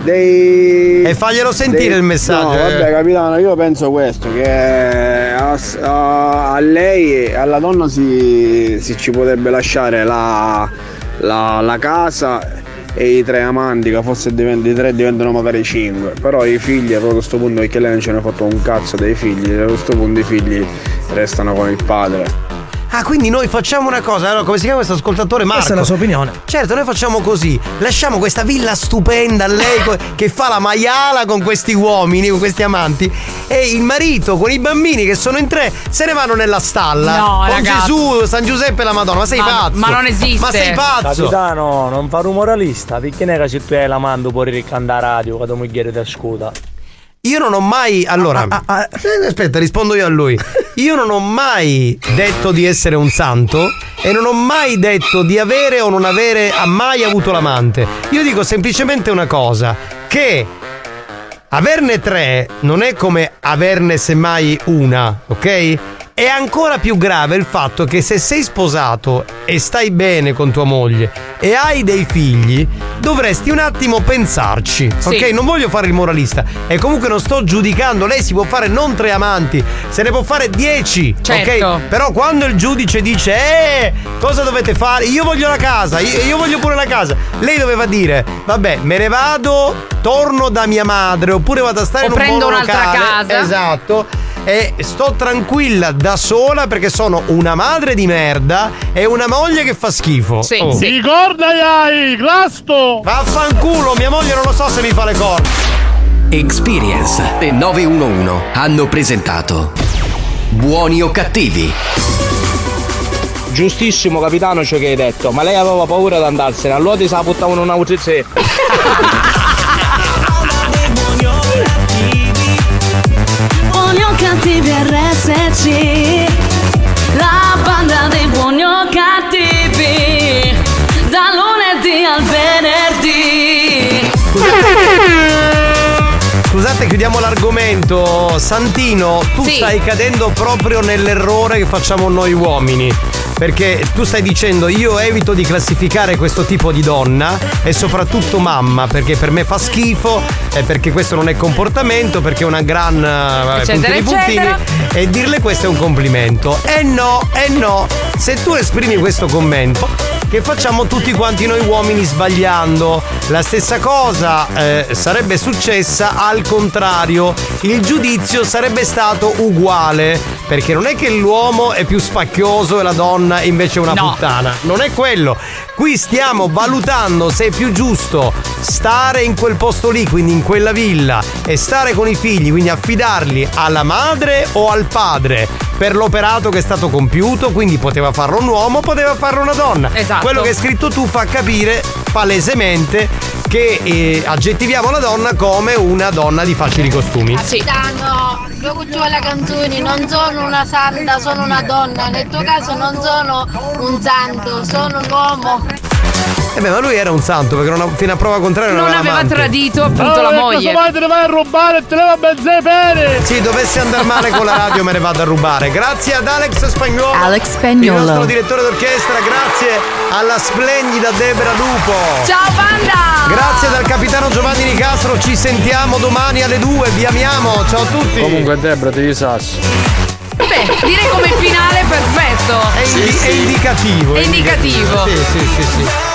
Dei. E faglielo sentire il messaggio, No, eh. vabbè, capitano, io penso questo: che a, a- a lei, alla donna si, si ci potrebbe lasciare la, la- la casa e i tre amanti, che forse divent- i tre diventano magari cinque. Però i figli, a questo punto, perché lei non ce ne ha fatto un cazzo dei figli, a questo punto i figli restano con il padre. Ah, quindi noi facciamo una cosa. Allora, come si chiama questo ascoltatore? Marco. Questa è la sua opinione. Certo, noi facciamo così. Lasciamo questa villa stupenda a lei che fa la maiala con questi uomini, con questi amanti. E il marito con i bambini che sono in tre se ne vanno nella stalla. No, con ragazzi. Gesù, San Giuseppe e la Madonna. Ma sei Ma- pazzo? ma non esiste. Ma sei pazzo? Capitano, non fare un moralista, perché non è che se tu hai la mando puoi ricandare la radio tu mi chiedi da scuda. Io non ho mai. Allora, eh, aspetta, rispondo io a lui. Io non ho mai detto di essere un santo e non ho mai detto di avere o non avere, mai avuto l'amante. Io dico semplicemente una cosa: che averne tre non è come averne semmai una, ok? È ancora più grave il fatto che se sei sposato e stai bene con tua moglie e hai dei figli, dovresti un attimo pensarci, Sì. ok? Non voglio fare il moralista e comunque non sto giudicando, lei si può fare non tre amanti, se ne può fare dieci, Certo. ok? Però quando il giudice dice, eh, cosa dovete fare? Io voglio la casa, io, io voglio pure la casa, lei doveva dire, vabbè, me ne vado, torno da mia madre oppure vado a stare O in un prendo un'altra casa. Esatto. E sto tranquilla da sola perché sono una madre di merda e una moglie che fa schifo. Sì, Oh. sì. Ricorda, Iai, Clasto! Vaffanculo, mia moglie non lo so se mi fa le corna. Experience e 911 hanno presentato Buoni o cattivi? Giustissimo capitano ciò che hai detto, ma lei aveva paura di andarsene, allora ti sa buttavano una UCC. cattivi RSC La banda dei buoni o cattivi Da lunedì al venerdì Scusate, chiudiamo l'argomento. Santino, tu Sì. stai cadendo proprio nell'errore che facciamo noi uomini. Perché tu stai dicendo io evito di classificare questo tipo di donna e soprattutto mamma, perché per me fa schifo, e perché questo non è comportamento, perché è una gran eh, vabbè, Eccetera, puntini puntini, eccetera. e dirle questo è un complimento. E no, e no, se tu esprimi questo commento, che facciamo tutti quanti noi uomini sbagliando. La stessa cosa eh, sarebbe successa al contrario. Il giudizio sarebbe stato uguale. Perché non è che l'uomo è più spacchioso e la donna invece è una No. puttana. Non è quello. Qui stiamo valutando se è più giusto stare in quel posto lì, quindi in quella villa, e stare con i figli, quindi affidarli alla madre o al padre per l'operato che è stato compiuto, quindi poteva farlo un uomo, poteva farlo una donna. Esatto. Quello che hai scritto tu fa capire palesemente che eh, aggettiviamo la donna come una donna di facili costumi. Capitano, io cuccio le canzoni, non sono una santa, sono una donna. Nel tuo caso non sono un santo, sono un uomo. Eh beh, ma lui era un santo perché non ha- fino a prova contraria non, Non aveva aveva tradito appunto la moglie. te ne vai a rubare e te ne va a bene. Sì, dovesse andare male con la radio me ne vado a rubare. Grazie ad Alex Spagnolo. Alex Spagnuolo. Il nostro direttore d'orchestra, grazie alla splendida Debra Lupo. Ciao banda! Grazie dal capitano Giovanni Nicastro, ci sentiamo domani alle 2, vi amiamo, ciao a tutti. Comunque Debra devi sasso. Beh, direi come finale perfetto. È, indi- è indicativo. È indicativo. Sì, sì, sì, sì.